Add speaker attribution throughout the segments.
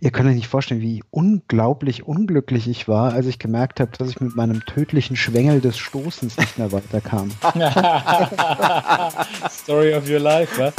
Speaker 1: Ihr könnt euch nicht vorstellen, wie unglaublich unglücklich ich war, als ich gemerkt habe, dass ich mit meinem tödlichen Schwengel des Stoßens nicht mehr weiterkam.
Speaker 2: Story of your life, was?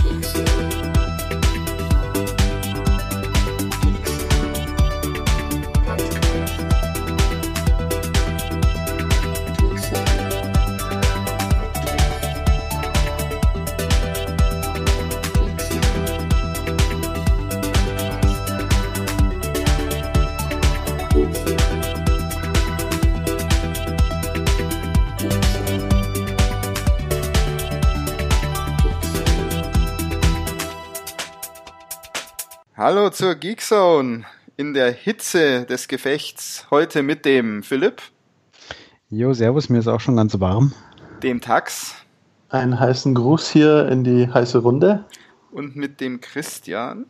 Speaker 3: Hallo zur Geekzone in der Hitze des Gefechts. Heute mit dem Philipp.
Speaker 1: Jo, servus, mir ist auch schon ganz warm.
Speaker 3: Dem Tax.
Speaker 4: Einen heißen Gruß hier in die heiße Runde.
Speaker 3: Und mit dem Christian.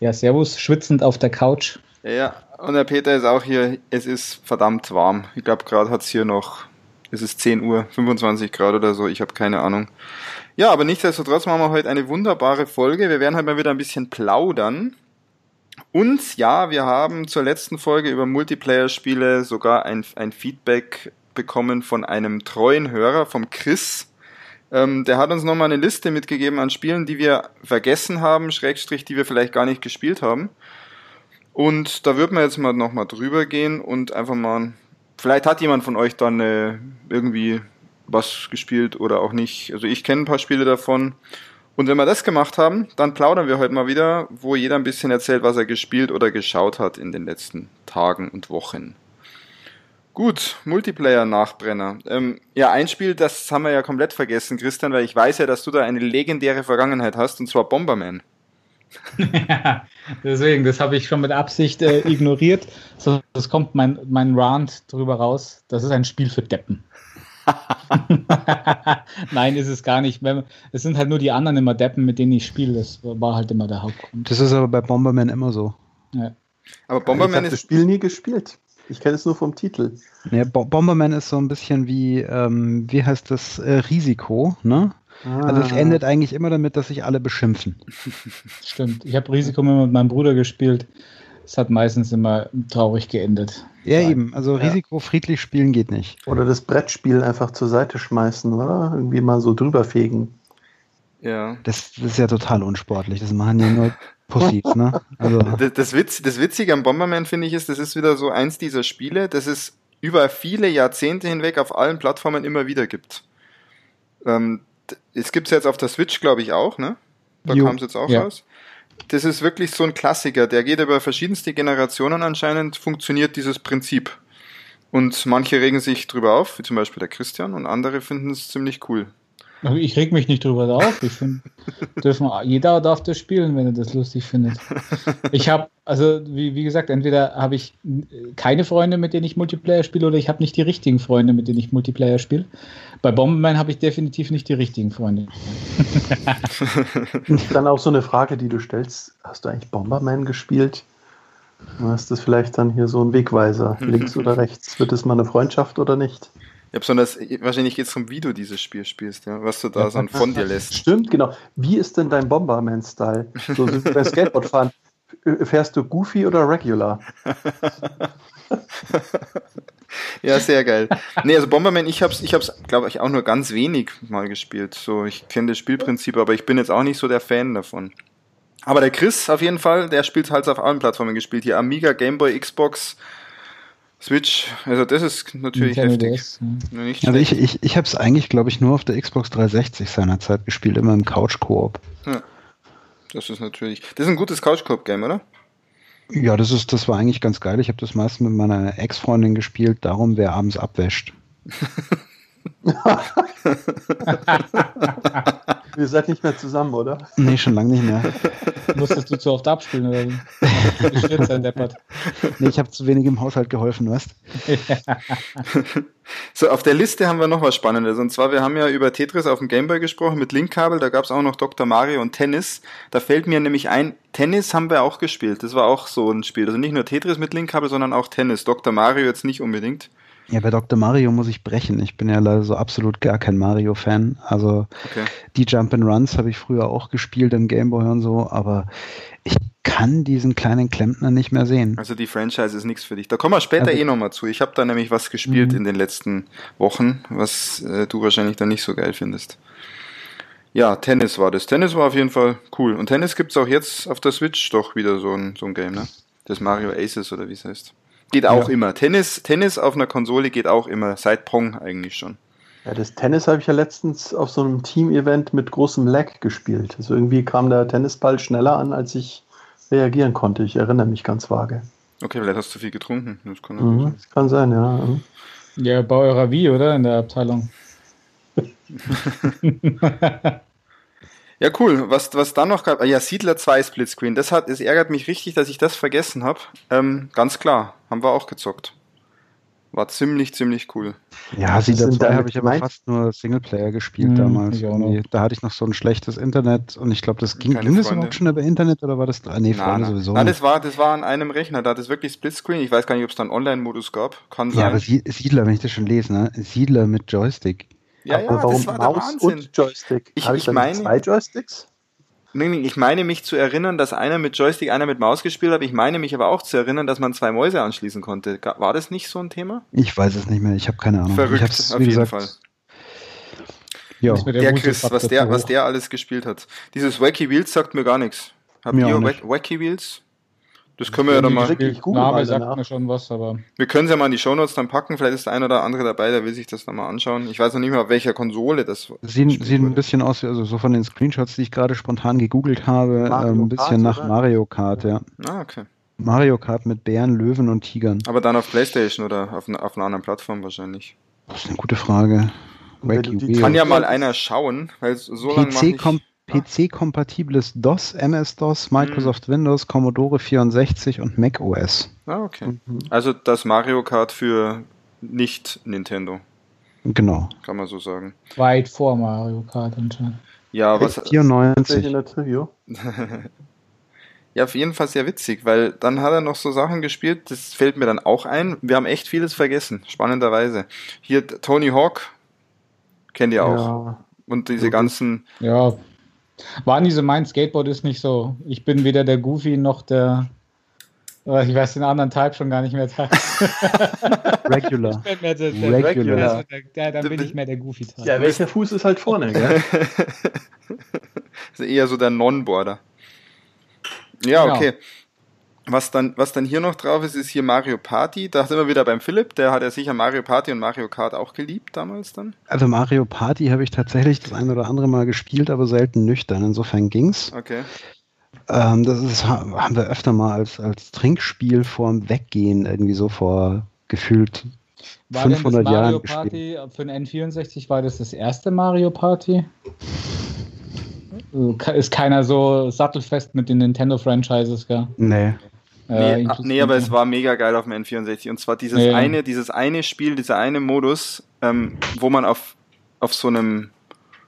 Speaker 2: Ja, servus, schwitzend auf der Couch.
Speaker 3: Ja, und der Peter ist auch hier. Es ist verdammt warm. Ich glaube, gerade hat es hier noch, es ist 10 Uhr, 25 Grad oder so, ich habe keine Ahnung. Ja, aber nichtsdestotrotz machen wir heute eine wunderbare Folge. Wir werden heute mal wieder ein bisschen plaudern. Und ja, wir haben zur letzten Folge über Multiplayer-Spiele sogar ein, ein Feedback bekommen von einem treuen Hörer, vom Chris. Ähm, der hat uns nochmal eine Liste mitgegeben an Spielen, die wir vergessen haben, Schrägstrich, die wir vielleicht gar nicht gespielt haben. Und da würden wir jetzt mal nochmal drüber gehen und einfach mal, vielleicht hat jemand von euch dann äh, irgendwie was gespielt oder auch nicht. Also ich kenne ein paar Spiele davon. Und wenn wir das gemacht haben, dann plaudern wir heute mal wieder, wo jeder ein bisschen erzählt, was er gespielt oder geschaut hat in den letzten Tagen und Wochen. Gut, Multiplayer-Nachbrenner. Ähm, ja, ein Spiel, das haben wir ja komplett vergessen, Christian, weil ich weiß ja, dass du da eine legendäre Vergangenheit hast, und zwar Bomberman.
Speaker 2: ja, deswegen, das habe ich schon mit Absicht äh, ignoriert. So, das kommt mein, mein Rant drüber raus. Das ist ein Spiel für Deppen. Nein, ist es gar nicht. Es sind halt nur die anderen immer Deppen, mit denen ich spiele. Das war halt immer der Hauptgrund.
Speaker 1: Das ist aber bei Bomberman immer so.
Speaker 4: Ja. Aber Bomberman ich ist. das Spiel nie gespielt. Ich kenne es nur vom Titel.
Speaker 1: Ja, Bomberman ist so ein bisschen wie, ähm, wie heißt das, äh, Risiko, ne? Ah. Also es endet eigentlich immer damit, dass sich alle beschimpfen.
Speaker 2: Stimmt. Ich habe Risiko mit meinem Bruder gespielt. Es hat meistens immer traurig geendet.
Speaker 1: Ja, eben. Also ja. Risiko friedlich spielen geht nicht.
Speaker 4: Oder das Brettspiel einfach zur Seite schmeißen, oder? Irgendwie mal so drüber fegen.
Speaker 1: Ja. Das, das ist ja total unsportlich. Das machen ja nur Pussys, ne?
Speaker 3: Also. Das, das, Witz, das Witzige am Bomberman, finde ich, ist, das ist wieder so eins dieser Spiele, das es über viele Jahrzehnte hinweg auf allen Plattformen immer wieder gibt. Ähm, es gibt es jetzt auf der Switch, glaube ich, auch, ne? Da kam es jetzt auch ja. raus das ist wirklich so ein Klassiker. Der geht über verschiedenste Generationen anscheinend, funktioniert dieses Prinzip. Und manche regen sich drüber auf, wie zum Beispiel der Christian, und andere finden es ziemlich cool.
Speaker 2: Ich reg mich nicht drüber auf. Ich finde, dürfen, jeder darf das spielen, wenn er das lustig findet. Ich habe, also wie, wie gesagt, entweder habe ich keine Freunde, mit denen ich Multiplayer spiele, oder ich habe nicht die richtigen Freunde, mit denen ich Multiplayer spiele. Bei Bomberman habe ich definitiv nicht die richtigen Freunde.
Speaker 4: Dann auch so eine Frage, die du stellst: Hast du eigentlich Bomberman gespielt? Ist das vielleicht dann hier so ein Wegweiser? Links oder rechts? Wird es mal eine Freundschaft oder nicht?
Speaker 3: Ja, besonders, wahrscheinlich geht es um, wie du dieses Spiel spielst, ja, was du da so von dir lässt.
Speaker 4: Stimmt, genau. Wie ist denn dein Bomberman-Style? So wie beim Skateboardfahren. Fährst du Goofy oder Regular?
Speaker 3: ja, sehr geil. Nee, also Bomberman, ich hab's, ich hab's, glaube ich, auch nur ganz wenig mal gespielt. So, ich kenne das Spielprinzip, aber ich bin jetzt auch nicht so der Fan davon. Aber der Chris auf jeden Fall, der spielt halt auf allen Plattformen gespielt. Hier Amiga, Gameboy, Xbox, Switch, also das ist natürlich Nintendo heftig. DS,
Speaker 1: ja. Also ich, ich, ich habe es eigentlich, glaube ich, nur auf der Xbox 360 seinerzeit gespielt, immer im Couch-Koop. Ja.
Speaker 3: Das ist natürlich. Das ist ein gutes Couch-Koop-Game, oder?
Speaker 1: Ja, das ist, das war eigentlich ganz geil. Ich habe das meist mit meiner Ex-Freundin gespielt, darum wer abends abwäscht.
Speaker 4: Ihr seid nicht mehr zusammen, oder?
Speaker 1: Nee, schon lange nicht mehr.
Speaker 2: Musstest du zu oft abspielen, oder wie? sein, Deppert.
Speaker 1: Nee, ich habe zu wenig im Haushalt geholfen, weißt
Speaker 3: So, auf der Liste haben wir noch was Spannendes. Und zwar, wir haben ja über Tetris auf dem Gameboy gesprochen mit Linkkabel, da gab es auch noch Dr. Mario und Tennis. Da fällt mir nämlich ein, Tennis haben wir auch gespielt. Das war auch so ein Spiel. Also nicht nur Tetris mit Linkkabel, sondern auch Tennis. Dr. Mario jetzt nicht unbedingt.
Speaker 1: Ja, bei Dr. Mario muss ich brechen. Ich bin ja leider so absolut gar kein Mario-Fan. Also
Speaker 3: Okay.
Speaker 1: die Jump and Runs habe ich früher auch gespielt im Gameboy und so, aber ich kann diesen kleinen Klempner nicht mehr sehen.
Speaker 3: Also die Franchise ist nichts für dich. Da kommen wir später
Speaker 1: Also-
Speaker 3: eh nochmal zu. Ich habe da nämlich was gespielt
Speaker 1: Mhm.
Speaker 3: in den letzten Wochen, was äh, du wahrscheinlich dann nicht so geil findest. Ja, Tennis war das. Tennis war auf jeden Fall cool. Und Tennis gibt's auch jetzt auf der Switch doch wieder so ein, so ein Game, ne? Das Mario Aces oder wie es heißt. Geht auch
Speaker 1: Ja.
Speaker 3: immer. Tennis, Tennis auf einer Konsole geht auch immer. Seit Pong eigentlich schon.
Speaker 4: Ja, das Tennis habe ich ja letztens auf so einem Team-Event mit großem Lag gespielt. Also irgendwie kam der Tennisball schneller an, als ich reagieren konnte. Ich erinnere mich ganz vage.
Speaker 3: Okay, vielleicht hast du viel getrunken. Das kann
Speaker 4: Mhm.
Speaker 3: sein.
Speaker 4: Das kann sein, ja.
Speaker 2: Ja, bei eurer Wii, oder? In der Abteilung.
Speaker 3: Ja, cool. Was, was dann noch gab, ah ja, Siedler 2 Splitscreen. Das hat, es ärgert mich richtig, dass ich das vergessen habe. Ähm, ganz klar, haben wir auch gezockt. War ziemlich, ziemlich cool.
Speaker 1: Ja, Siedler
Speaker 4: sind
Speaker 1: 2
Speaker 4: damit
Speaker 1: habe ich aber fast nur Singleplayer gespielt
Speaker 2: Hm,
Speaker 1: damals. Da hatte ich noch so ein schlechtes Internet und ich glaube, das ging,
Speaker 3: Keine
Speaker 1: ging das überhaupt schon über Internet oder war das, ah, nee, Freunde
Speaker 3: na.
Speaker 1: sowieso nicht.
Speaker 3: das war, das war an einem Rechner, da hat es wirklich Splitscreen. Ich weiß gar nicht, ob es da einen Online-Modus gab. Kann
Speaker 1: Ja,
Speaker 3: sein.
Speaker 1: aber Sie- Siedler, wenn ich das schon lese, ne? Siedler mit Joystick.
Speaker 3: Ja, ja,
Speaker 4: warum
Speaker 3: das war der
Speaker 4: Maus
Speaker 3: Wahnsinn.
Speaker 4: und Joystick?
Speaker 3: Ich-
Speaker 4: Habe
Speaker 3: ich
Speaker 4: nicht
Speaker 3: meine-
Speaker 4: zwei Joysticks?
Speaker 3: Nee, nee, Ich meine mich zu erinnern, dass einer mit Joystick, einer mit Maus gespielt hat. Ich meine mich aber auch zu erinnern, dass man zwei Mäuse anschließen konnte. War das nicht so ein Thema?
Speaker 1: Ich weiß es nicht mehr, ich habe keine Ahnung. ich
Speaker 3: Verrückt,
Speaker 1: hab's,
Speaker 3: auf jeden
Speaker 1: gesagt,
Speaker 3: Fall.
Speaker 1: Ja.
Speaker 2: Mir
Speaker 3: Der Chris, was der, was der alles gespielt hat. Dieses Wacky Wheels sagt mir gar nichts. Habt ihr Wacky Wheels? Das können wir ja dann mal.
Speaker 4: Ich
Speaker 2: Name
Speaker 4: mal
Speaker 2: sagt mir schon was, aber
Speaker 3: Wir können es ja mal in die Shownotes dann packen. Vielleicht ist der ein oder andere dabei, der will sich das dann mal anschauen. Ich weiß noch nicht mehr, auf welcher Konsole das
Speaker 1: Sieht,
Speaker 3: gespielt
Speaker 1: sieht ein bisschen aus, wie- also so von den Screenshots, die ich gerade spontan gegoogelt habe,
Speaker 4: Mario
Speaker 1: ähm, ein bisschen
Speaker 4: Kart,
Speaker 1: nach
Speaker 4: oder?
Speaker 1: Mario Kart, ja.
Speaker 3: Ah, okay.
Speaker 1: Mario Kart mit Bären, Löwen und Tigern.
Speaker 3: Aber dann auf Playstation oder auf, einer- auf einer anderen Plattform wahrscheinlich.
Speaker 1: Das ist eine gute Frage. Wacky.
Speaker 3: Kann ja mal einer schauen, weil so lange mache
Speaker 1: PC,
Speaker 3: ich...
Speaker 1: kom PC-kompatibles DOS, MS-DOS. Microsoft Windows, Commodore 64 und Mac OS.
Speaker 3: Ah, okay.
Speaker 4: Mhm.
Speaker 3: Also das Mario Kart für nicht Nintendo,
Speaker 1: Genau.
Speaker 3: kann man so sagen.
Speaker 2: weit vor Mario Kart anscheinend.
Speaker 3: Ja, was,
Speaker 4: Sehe ich
Speaker 1: 94.
Speaker 4: in der Trivia.
Speaker 3: ja, auf jeden Fall sehr witzig, weil dann hat er noch so Sachen gespielt, das fällt mir dann auch ein. Wir haben echt vieles vergessen, spannenderweise. Hier Tony Hawk, kennt ihr auch.
Speaker 4: Ja.
Speaker 3: Und diese ganzen,
Speaker 2: Ja. War nie so mein Skateboard ist nicht so. Ich bin weder der Goofy noch der. äh, Ich weiß den anderen Type schon gar nicht mehr.
Speaker 1: Regular.
Speaker 2: Ich bin mehr der, der,
Speaker 1: Regular.
Speaker 2: der, der, dann bin ich mehr der Goofy-Type.
Speaker 4: ja, welcher Fuß ist halt vorne, gell?
Speaker 3: ist eher so der Non-Border. Ja,
Speaker 2: Genau.
Speaker 3: okay. Was dann, was dann hier noch drauf ist, ist hier Mario Party. Da sind wir wieder beim Philipp, der hat ja sicher Mario Party und Mario Kart auch geliebt damals dann.
Speaker 1: Also Mario Party habe ich tatsächlich das ein oder andere Mal gespielt, aber selten nüchtern. Insofern ging's.
Speaker 3: Okay.
Speaker 1: Ähm, das ist, ha- haben wir öfter mal als, als Trinkspiel vorm Weggehen irgendwie so vor gefühlt
Speaker 2: War denn das
Speaker 1: 500
Speaker 2: Mario
Speaker 1: Jahren
Speaker 2: Party für den N64 war das das erste Mario Party? Ke- Ist keiner so sattelfest mit den Nintendo-Franchises, gell?
Speaker 1: Nee.
Speaker 3: Nee,
Speaker 2: Äh,
Speaker 3: ah, nee, aber es war mega geil auf dem N64. Und zwar dieses
Speaker 2: Ja.
Speaker 3: eine, dieses eine Spiel, dieser eine Modus, ähm, wo man auf, auf so einem,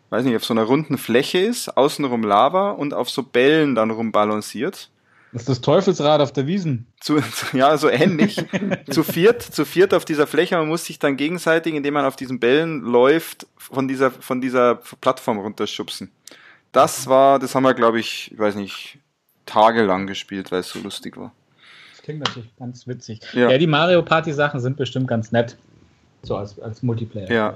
Speaker 3: weiß nicht, auf so einer runden Fläche ist, außenrum Lava und auf so Bällen dann rumbalanciert.
Speaker 2: Das ist das Teufelsrad auf der Wiesen.
Speaker 3: Zu, zu, ja, so ähnlich. zu viert, zu viert auf dieser Fläche. Man muss sich dann gegenseitig, indem man auf diesen Bällen läuft, von dieser, von dieser Plattform runterschubsen. Das war, das haben wir, glaube ich, ich weiß nicht, tagelang gespielt, weil es so lustig war.
Speaker 2: Klingt natürlich ganz witzig.
Speaker 3: Ja.
Speaker 2: Ja, die Mario Party Sachen sind bestimmt ganz nett. So als, als Multiplayer.
Speaker 3: Ja.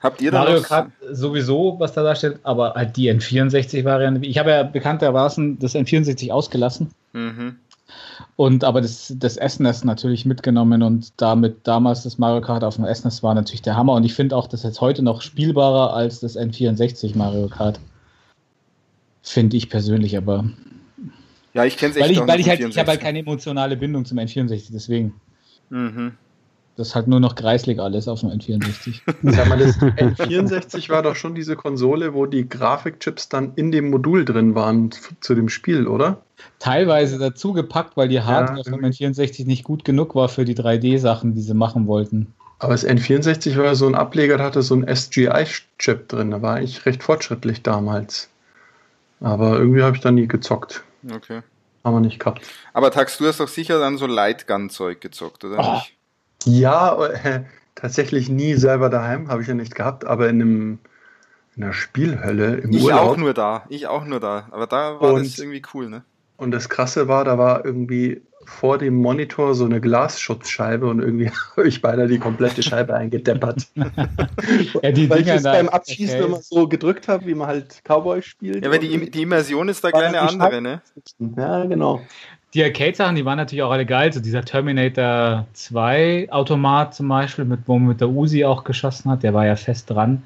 Speaker 3: Habt ihr da
Speaker 2: Mario
Speaker 3: noch-
Speaker 2: Kart sowieso, was da darstellt, aber halt die N64-Variante. Ich habe ja bekanntermaßen das N64 ausgelassen.
Speaker 3: Mhm.
Speaker 2: Und aber das, das SNES natürlich mitgenommen und damit damals das Mario Kart auf dem SNES war natürlich der Hammer. Und ich finde auch das jetzt heute noch spielbarer als das N64 Mario Kart. Finde ich persönlich, aber.
Speaker 3: Ja, ich kenne es echt
Speaker 2: Weil ich, weil
Speaker 3: nicht
Speaker 2: ich halt,
Speaker 3: vom
Speaker 2: ich habe halt
Speaker 3: 64.
Speaker 2: keine emotionale Bindung zum N64, deswegen.
Speaker 3: Mhm.
Speaker 2: Das ist halt nur noch kreislig alles auf dem N64.
Speaker 4: Sag mal, das N64 war doch schon diese Konsole, wo die Grafikchips dann in dem Modul drin waren zu dem Spiel, oder?
Speaker 2: Teilweise dazu gepackt, weil die Hardware vom
Speaker 4: irgendwie.
Speaker 2: N64 nicht gut genug war für die 3D-Sachen, die sie machen wollten.
Speaker 4: Aber das N64 war so ein Ableger, da hatte so ein SGI-Chip drin. Da war ich recht fortschrittlich damals. Aber irgendwie habe ich da nie gezockt.
Speaker 3: Okay.
Speaker 4: Haben wir nicht gehabt.
Speaker 3: Aber Tax, du hast doch sicher dann so Lightgun-Zeug gezockt, oder
Speaker 2: Oh.
Speaker 3: nicht?
Speaker 4: Ja, äh, tatsächlich nie selber daheim, habe ich ja nicht gehabt, aber in einem in einer Spielhölle im
Speaker 3: ich
Speaker 4: Urlaub.
Speaker 3: auch nur da, ich auch nur da. Aber da war
Speaker 4: Und-
Speaker 3: das irgendwie cool, ne?
Speaker 4: Und das Krasse war, da war irgendwie vor dem Monitor so eine Glasschutzscheibe und irgendwie habe ich beinahe die komplette Scheibe eingedeppert.
Speaker 2: Ja, die
Speaker 4: Weil ich
Speaker 2: Dinger
Speaker 4: es
Speaker 2: da-
Speaker 4: beim Abschießen
Speaker 2: okay.
Speaker 4: immer so gedrückt habe, wie man halt Cowboy spielt.
Speaker 3: Ja, weil die, die Immersion ist da
Speaker 4: War
Speaker 3: gleich eine
Speaker 4: die
Speaker 3: andere, ne?
Speaker 4: Ja, genau.
Speaker 2: Die Arcade-Sachen, die waren natürlich auch alle geil. So dieser Terminator 2 Automat zum Beispiel, mit, wo man mit der Uzi auch geschossen hat, der war ja fest dran.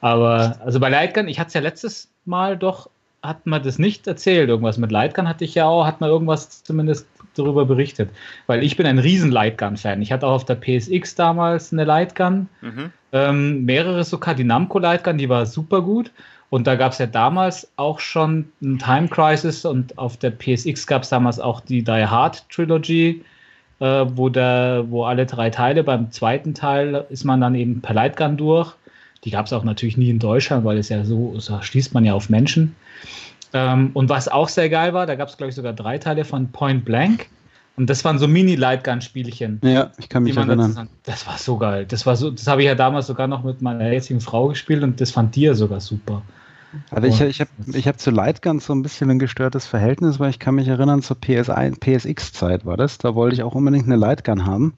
Speaker 2: Aber also bei Lightgun, ich hatte es ja letztes Mal doch, hat man das nicht erzählt. Irgendwas mit Lightgun hatte ich ja auch, hat man irgendwas zumindest darüber berichtet. Weil ich bin ein riesen Lightgun-Fan. Ich hatte auch auf der PSX damals eine Lightgun.
Speaker 3: Mhm.
Speaker 2: Ähm, mehrere sogar, die Namco Lightgun, die war super gut. Und da gab es ja damals auch schon ein Time Crisis und auf der PSX gab es damals auch die Die Hard Trilogy, äh, wo, der, wo alle drei Teile, beim zweiten Teil ist man dann eben per Lightgun durch. Die gab es auch natürlich nie in Deutschland, weil es ja so, so schließt man ja auf Menschen. Ähm, und was auch sehr geil war, da gab es, glaube ich, sogar drei Teile von Point Blank. Und das waren so Mini-Lightgun-Spielchen.
Speaker 1: Ja, ich kann mich erinnern.
Speaker 2: zusammen- Das war so geil. Das war so, das habe ich ja damals sogar noch mit meiner jetzigen Frau gespielt und das fand die ja sogar super.
Speaker 1: Also ich, ich habe ich hab zu Lightgun so ein bisschen ein gestörtes Verhältnis, weil ich kann mich erinnern, zur PS1, PSX-Zeit war das. Da wollte ich auch unbedingt eine Lightgun haben.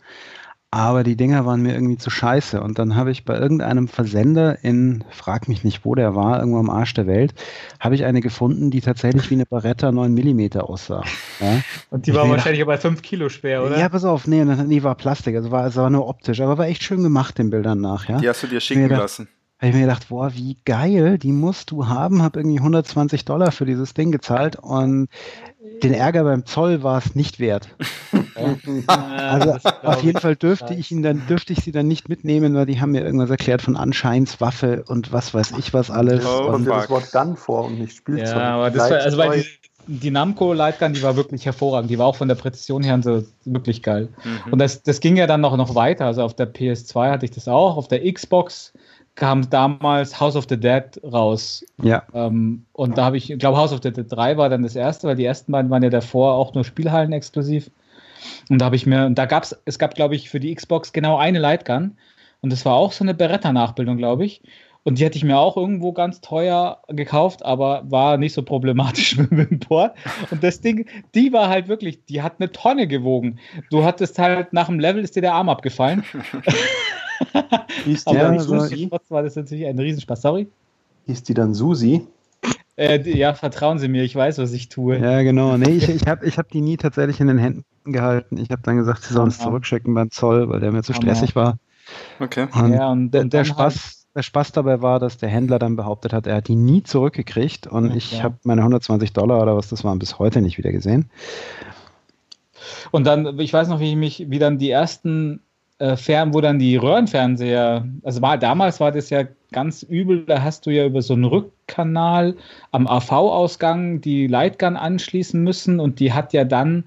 Speaker 1: Aber die Dinger waren mir irgendwie zu scheiße. Und dann habe ich bei irgendeinem Versender in, frag mich nicht, wo der war, irgendwo am Arsch der Welt, habe ich eine gefunden, die tatsächlich wie eine Beretta 9 mm aussah. Ja?
Speaker 2: Und die
Speaker 1: Ich
Speaker 2: war wahrscheinlich aber 5 Kilo schwer, oder?
Speaker 1: Ja, pass auf, nee, nee, war Plastik, also war, also war nur optisch, aber war echt schön gemacht den Bildern nach, ja.
Speaker 3: Die hast du dir schicken
Speaker 1: da-
Speaker 3: lassen.
Speaker 1: Habe ich mir gedacht, boah, wie geil, die musst du haben, habe irgendwie 120 Dollar für dieses Ding gezahlt und den Ärger beim Zoll war es nicht wert. Also auf jeden. Fall dürfte ich ihn dann, dürfte ich sie dann nicht mitnehmen, weil die haben mir irgendwas erklärt von Anscheinswaffe und was weiß ich was alles.
Speaker 3: Oh,
Speaker 4: Kommt
Speaker 1: und,
Speaker 4: dir das. Wort Gun vor und nicht Spielzeug.
Speaker 2: Ja, aber das war, also weil die, die Namco Lightgun, die war wirklich hervorragend. Die war auch von der Präzision her so wirklich geil.
Speaker 3: Mhm.
Speaker 2: Und das, das ging ja dann noch, noch weiter. Also auf der PS2 hatte ich das auch. Auf der Xbox kam damals House of the Dead raus.
Speaker 1: ja,
Speaker 2: Ähm, und da habe ich, ich glaube, House of the Dead 3 war dann das erste, weil die ersten beiden waren ja davor auch nur Spielhallen exklusiv. Und da habe ich mir, und da gab es, es gab, glaube ich, für die Xbox genau eine Lightgun. Und das war auch so eine Beretta-Nachbildung, glaube ich. Und die hätte ich mir auch irgendwo ganz teuer gekauft, aber war nicht so problematisch mit dem Import. Und das Ding, die war halt wirklich, die hat eine Tonne gewogen. Du hattest halt nach dem Level ist dir der Arm abgefallen.
Speaker 4: Hieß die,
Speaker 2: Aber
Speaker 1: so-
Speaker 4: Susi?
Speaker 2: trotzdem war das natürlich ein Riesenspaß. Sorry?
Speaker 4: Hieß die dann Susi?
Speaker 2: Äh, ja, vertrauen Sie mir, ich weiß, was ich tue.
Speaker 1: ja, genau. Nee, ich, ich habe ich hab die nie tatsächlich in den Händen gehalten. Ich habe dann gesagt, sie sollen es
Speaker 2: Hammer.
Speaker 1: zurückschicken beim Zoll, weil der mir zu
Speaker 2: Hammer.
Speaker 1: stressig war.
Speaker 3: Okay.
Speaker 1: Und
Speaker 2: Ja, und,
Speaker 1: der,
Speaker 2: und
Speaker 1: der, Spaß, der Spaß dabei war, dass der Händler dann behauptet hat, er hat die nie zurückgekriegt und
Speaker 2: Ja,
Speaker 1: ich habe meine 120 Dollar oder was das waren bis heute nicht wieder gesehen.
Speaker 2: Und dann, ich weiß noch, wie ich mich, wie dann die ersten äh, Fern, wo dann die Röhrenfernseher, also war damals war das ja ganz übel, da hast du ja über so einen Rückkanal am AV-Ausgang die Lightgun anschließen müssen und die hat ja dann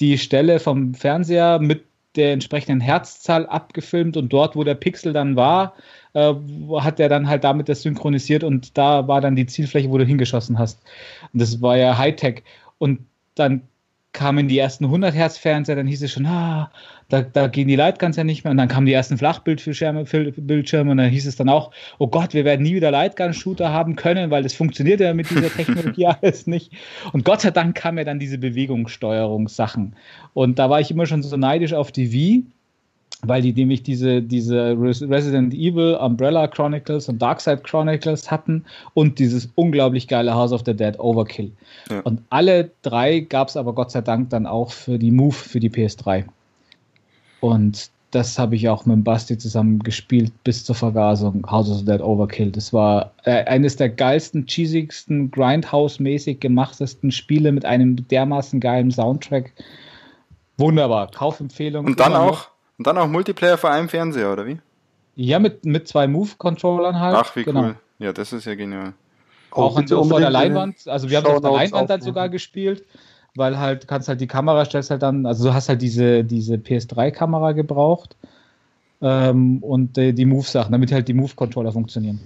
Speaker 2: die Stelle vom Fernseher mit der entsprechenden Herzzahl abgefilmt und dort, wo der Pixel dann war, äh, hat er dann halt damit das synchronisiert und da war dann die Zielfläche, wo du hingeschossen hast. Und das war ja Hightech. Und dann kamen die ersten 100 Hertz Fernseher, dann hieß es schon, ah, da, da gehen die Lightguns ja nicht mehr. Und dann kamen die ersten Flachbildschirme Bildschirme und dann hieß es dann auch, oh Gott, wir werden nie wieder Lightgun-Shooter haben können, weil das funktioniert ja mit dieser Technologie alles nicht. Und Gott sei Dank kam ja dann diese Bewegungssteuerungssachen. Und da war ich immer schon so neidisch auf die Wii, weil die nämlich diese, diese Res- Resident Evil, Umbrella Chronicles und Darkside Chronicles hatten und dieses unglaublich geile House of the Dead Overkill.
Speaker 3: Ja.
Speaker 2: Und alle drei gab es aber Gott sei Dank dann auch für die Move für die PS3. Und das habe ich auch mit dem Basti zusammen gespielt bis zur Vergasung. House of the Dead Overkill. Das war äh, eines der geilsten, cheesigsten, Grindhouse-mäßig gemachtesten Spiele mit einem dermaßen geilen Soundtrack. Wunderbar. Kaufempfehlung.
Speaker 3: Und dann
Speaker 2: immer noch.
Speaker 3: Auch, und dann auch Multiplayer vor einem Fernseher, oder wie?
Speaker 2: Ja, mit, mit zwei Move-Controllern halt.
Speaker 3: Ach, wie
Speaker 2: Genau.
Speaker 3: cool. Ja, das ist ja genial.
Speaker 2: Auch der
Speaker 4: unbedingt in den
Speaker 2: Leinwand. Also wir haben auf der Leinwand dann sogar gespielt, weil halt, du kannst halt die Kamera stellst halt dann, also du hast halt diese, diese PS3-Kamera gebraucht ähm, und äh, die Move-Sachen, damit halt die Move-Controller funktionieren.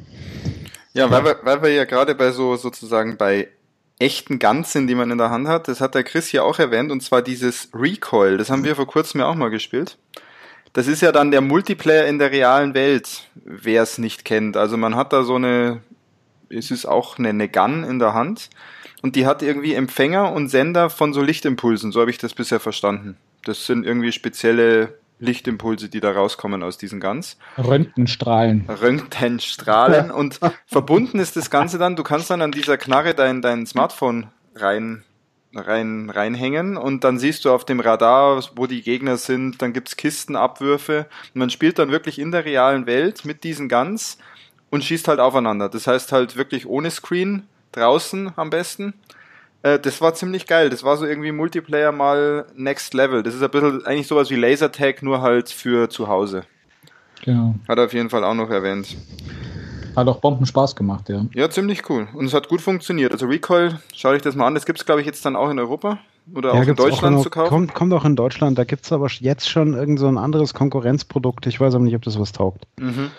Speaker 3: Ja, weil wir, weil wir ja gerade bei so sozusagen bei echten Guns sind, die man in der Hand hat, das hat der Chris hier auch erwähnt, und zwar dieses Recoil. Das haben wir vor kurzem ja auch mal gespielt. Das ist ja dann der Multiplayer in der realen Welt, wer es nicht kennt. Also man hat da so eine, es ist auch eine, eine Gun in der Hand und die hat irgendwie Empfänger und Sender von so Lichtimpulsen, so habe ich das bisher verstanden. Das sind irgendwie spezielle Lichtimpulse, die da rauskommen aus diesen Guns.
Speaker 2: Röntgenstrahlen.
Speaker 3: Röntgenstrahlen und verbunden ist das Ganze dann, du kannst dann an dieser Knarre dein, dein Smartphone rein rein, reinhängen und dann siehst du auf dem Radar, wo die Gegner sind, dann gibt's Kistenabwürfe und man spielt dann wirklich in der realen Welt mit diesen Guns und schießt halt aufeinander. Das heißt halt wirklich ohne Screen, draußen am besten. Äh, das war ziemlich geil. Das war so irgendwie Multiplayer mal Next Level. Das ist ein bisschen eigentlich sowas wie Lasertag, nur halt für zu Hause. Genau. Hat er auf jeden Fall auch noch erwähnt.
Speaker 2: Hat auch Bomben Spaß gemacht, ja.
Speaker 3: Ja, ziemlich cool. Und es hat gut funktioniert. Also Recoil, schau dich das mal an. Das gibt es, glaube ich, jetzt dann auch in Europa. Oder ja, auch in Deutschland auch in, zu kaufen.
Speaker 1: Kommt, kommt auch in Deutschland. Da gibt es aber jetzt schon irgend so ein anderes Konkurrenzprodukt. Ich weiß aber nicht, ob das was taugt. Mhm.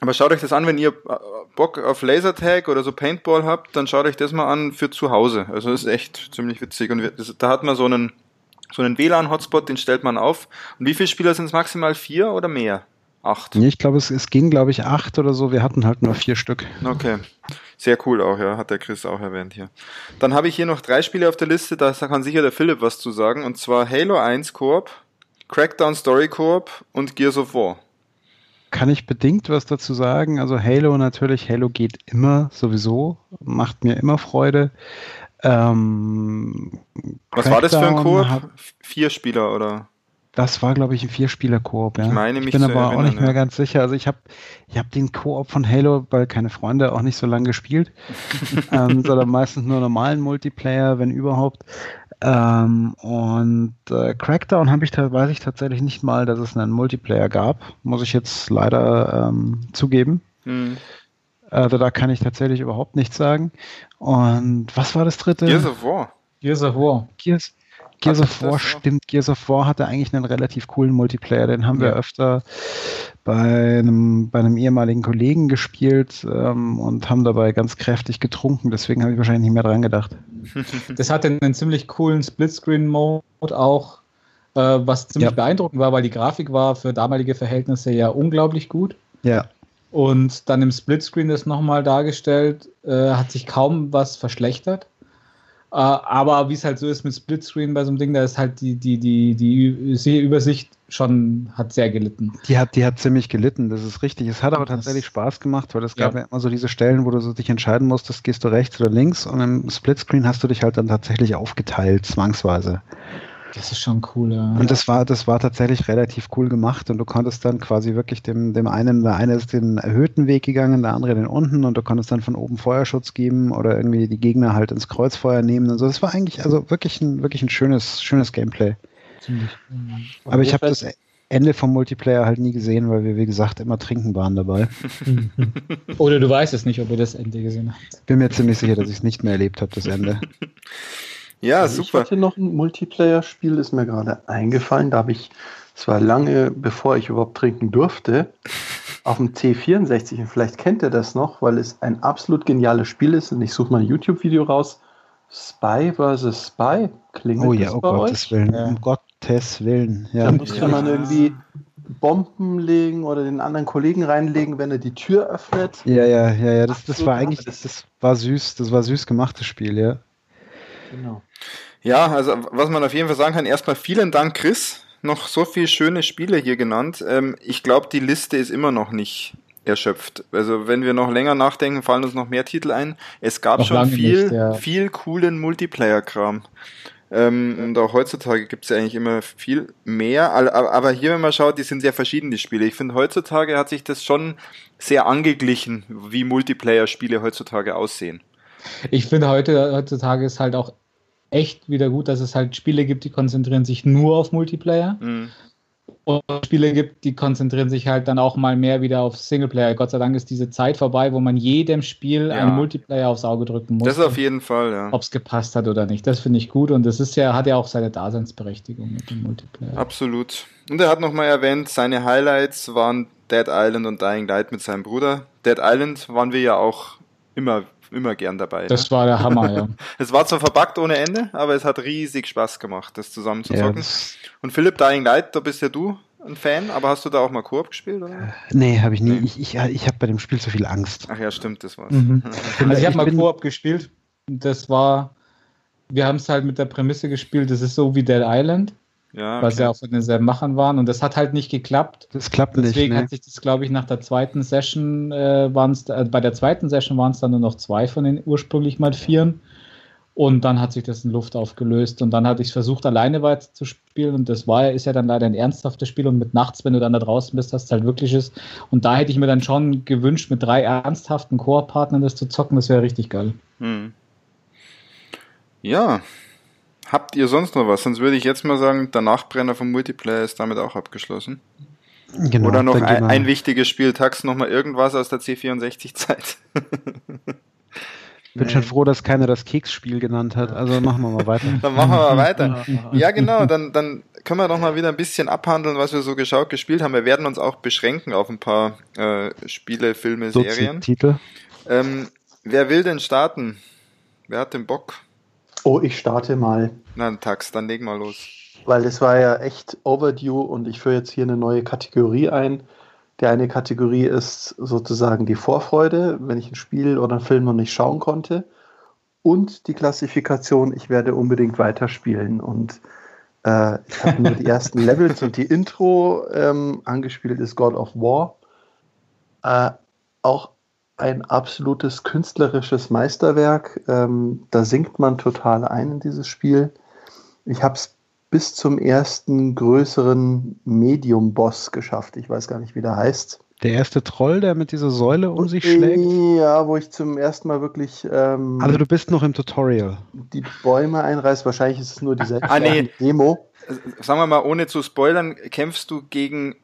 Speaker 3: Aber schaut euch das an, wenn ihr äh, Bock auf Lasertag oder so Paintball habt, dann schaut euch das mal an für zu Hause. Also das ist echt ziemlich witzig. Und das, da hat man so einen, so einen WLAN-Hotspot, den stellt man auf. Und wie viele Spieler sind es maximal? Vier oder mehr? Acht.
Speaker 1: Nee, ich glaube, es, es ging, glaube ich, acht oder so. Wir hatten halt nur vier Stück.
Speaker 3: Okay. Sehr cool auch, ja. Hat der Chris auch erwähnt hier. Dann habe ich hier noch drei Spiele auf der Liste, da kann sicher der Philipp was zu sagen. Und zwar Halo 1 Koop, Crackdown Story Koop und Gears of War.
Speaker 1: Kann ich bedingt was dazu sagen? Also Halo natürlich, Halo geht immer sowieso, macht mir immer Freude. Ähm,
Speaker 3: was war das für ein Koop? Vier Spieler oder?
Speaker 1: Das war, glaube ich, ein Vierspieler-Koop. Ja. Ich meine mich Ich bin aber erinnern, auch nicht mehr ja. ganz sicher. Also ich habe ich hab den Koop von Halo, weil keine Freunde, auch nicht so lange gespielt, ähm, sondern meistens nur normalen Multiplayer, wenn überhaupt. Ähm, und äh, Crackdown habe ich da, weiß ich tatsächlich nicht mal, dass es einen Multiplayer gab. Muss ich jetzt leider ähm, zugeben. Hm. Also da kann ich tatsächlich überhaupt nichts sagen. Und was war das dritte?
Speaker 3: Gears of War.
Speaker 2: Gears of War.
Speaker 1: Gears, Gears of War stimmt. Gears of War hatte eigentlich einen relativ coolen Multiplayer. Den haben ja. wir öfter bei einem, bei einem ehemaligen Kollegen gespielt ähm, und haben dabei ganz kräftig getrunken. Deswegen habe ich wahrscheinlich nicht mehr dran gedacht.
Speaker 2: Das hatte einen ziemlich coolen Splitscreen-Mode auch, äh, was ziemlich ja. beeindruckend war, weil die Grafik war für damalige Verhältnisse ja unglaublich gut.
Speaker 1: Ja.
Speaker 2: Und dann im Splitscreen das nochmal dargestellt, äh, hat sich kaum was verschlechtert. Äh, aber wie es halt so ist mit Splitscreen bei so einem Ding, da ist halt die, die, die, die Übersicht schon hat sehr gelitten.
Speaker 1: Die hat, die hat ziemlich gelitten, das ist richtig. Es hat aber tatsächlich Spaß gemacht, weil es gab ja. ja immer so diese Stellen, wo du so dich entscheiden musstest, gehst du rechts oder links und im Splitscreen hast du dich halt dann tatsächlich aufgeteilt, zwangsweise.
Speaker 2: Das ist schon cool, ja.
Speaker 1: Und das war, das war tatsächlich relativ cool gemacht und du konntest dann quasi wirklich dem, dem einen, der eine ist den erhöhten Weg gegangen, der andere den unten und du konntest dann von oben Feuerschutz geben oder irgendwie die Gegner halt ins Kreuzfeuer nehmen und so. Das war eigentlich also wirklich ein, wirklich ein schönes, schönes Gameplay. Ziemlich. Aber ich habe das Ende vom Multiplayer halt nie gesehen, weil wir, wie gesagt, immer trinken waren dabei.
Speaker 2: Oder du weißt es nicht, ob ihr das Ende gesehen habt.
Speaker 1: Bin mir ziemlich sicher, dass ich es nicht mehr erlebt habe, das Ende.
Speaker 4: Ja, also super. Ich hatte noch ein Multiplayer-Spiel, ist mir gerade eingefallen. Da habe ich, es war lange bevor ich überhaupt trinken durfte, auf dem C64, und vielleicht kennt ihr das noch, weil es ein absolut geniales Spiel ist. Und ich suche mal ein YouTube-Video raus. Spy vs. Spy.
Speaker 1: Klingelt oh ja, das oh Gottes euch? Willen. Ja. Um Gottes Willen.
Speaker 4: Ja. Da musste ja. man irgendwie Bomben legen oder den anderen Kollegen reinlegen, wenn er die Tür öffnet.
Speaker 1: Ja, ja, ja, ja. Das, das war eigentlich, das, das war süß, das war süß gemachtes Spiel, ja.
Speaker 3: Genau. Ja, also was man auf jeden Fall sagen kann, erstmal vielen Dank, Chris. Noch so viele schöne Spiele hier genannt. Ähm, ich glaube, die Liste ist immer noch nicht erschöpft. Also wenn wir noch länger nachdenken, fallen uns noch mehr Titel ein. Es gab noch schon viel, nicht, ja. viel coolen Multiplayer-Kram. Ähm, und auch heutzutage gibt es ja eigentlich immer viel mehr. Aber hier, wenn man schaut, die sind sehr verschieden, die Spiele. Ich finde, heutzutage hat sich das schon sehr angeglichen, wie Multiplayer-Spiele heutzutage aussehen.
Speaker 2: Ich finde, heute, heutzutage ist halt auch echt wieder gut, dass es halt Spiele gibt, die konzentrieren sich nur auf Multiplayer. Mhm. Und Spiele gibt, die konzentrieren sich halt dann auch mal mehr wieder auf Singleplayer. Gott sei Dank ist diese Zeit vorbei, wo man jedem Spiel ja. einen Multiplayer aufs Auge drücken muss.
Speaker 3: Das auf jeden Fall, ja.
Speaker 2: Ob es gepasst hat oder nicht. Das finde ich gut und das ist ja, hat ja auch seine Daseinsberechtigung mit dem Multiplayer.
Speaker 3: Absolut. Und er hat nochmal erwähnt, seine Highlights waren Dead Island und Dying Light mit seinem Bruder. Dead Island waren wir ja auch immer immer gern dabei.
Speaker 2: Das ne? war der Hammer, ja.
Speaker 3: es war zwar verpackt ohne Ende, aber es hat riesig Spaß gemacht, das zusammen zu zocken. Ja, und Philipp Dying Light, da bist ja du ein Fan, aber hast du da auch mal Koop gespielt? Oder? Äh,
Speaker 1: nee, habe ich nie. Nee. Ich, ich, ich habe bei dem Spiel zu viel Angst.
Speaker 3: Ach ja, stimmt, das war's.
Speaker 2: Mhm. also ich habe mal Koop gespielt. Das war, wir haben es halt mit der Prämisse gespielt, das ist so wie Dead Island. Ja, okay. weil sie auch von denselben Machern waren und das hat halt nicht geklappt.
Speaker 1: Das klappt nicht.
Speaker 2: Deswegen ne? hat sich das, glaube ich, nach der zweiten Session äh, waren es, äh, bei der zweiten Session waren es dann nur noch zwei von den ursprünglich mal vieren. Und dann hat sich das in Luft aufgelöst und dann hatte ich es versucht, alleine weiter zu spielen und das war ist ja dann leider ein ernsthaftes Spiel und mit nachts, wenn du dann da draußen bist, hast du halt wirkliches. Und da hätte ich mir dann schon gewünscht, mit drei ernsthaften Core-Partnern das zu zocken, das wäre richtig geil. Hm.
Speaker 3: Ja, Habt ihr sonst noch was? Sonst würde ich jetzt mal sagen, der Nachbrenner vom Multiplayer ist damit auch abgeschlossen. Genau, Oder noch ein, ein, wichtiges Spiel, Tax, noch mal irgendwas aus der C64-Zeit.
Speaker 1: Ich bin schon froh, dass keiner das Keksspiel genannt hat. Also machen wir mal weiter.
Speaker 3: dann machen wir mal weiter. Ja, genau. Dann, dann können wir doch mal wieder ein bisschen abhandeln, was wir so geschaut, gespielt haben. Wir werden uns auch beschränken auf ein paar äh, Spiele, Filme, Serien.
Speaker 1: Titel.
Speaker 3: Ähm, wer will denn starten? Wer hat den Bock?
Speaker 4: Oh, ich starte mal.
Speaker 3: Na, ein Tax, dann leg mal los.
Speaker 4: Weil das war ja echt overdue und ich führe jetzt hier eine neue Kategorie ein. Die eine Kategorie ist sozusagen die Vorfreude, wenn ich ein Spiel oder einen Film noch nicht schauen konnte. Und die Klassifikation, ich werde unbedingt weiterspielen. Und äh, ich habe nur die ersten Levels und die Intro ähm, angespielt, ist God of War. Äh, auch ein absolutes künstlerisches Meisterwerk. Ähm, da singt man total ein in dieses Spiel. Ich habe es bis zum ersten größeren Medium-Boss geschafft. Ich weiß gar nicht, wie der heißt.
Speaker 1: Der erste Troll, der mit dieser Säule um sich schlägt?
Speaker 4: Ja, wo ich zum ersten Mal wirklich. Ähm,
Speaker 1: also, du bist noch im Tutorial.
Speaker 4: Die Bäume einreißt. Wahrscheinlich ist es nur die
Speaker 3: ah, nee. Demo. Sagen wir mal, ohne zu spoilern, kämpfst du gegen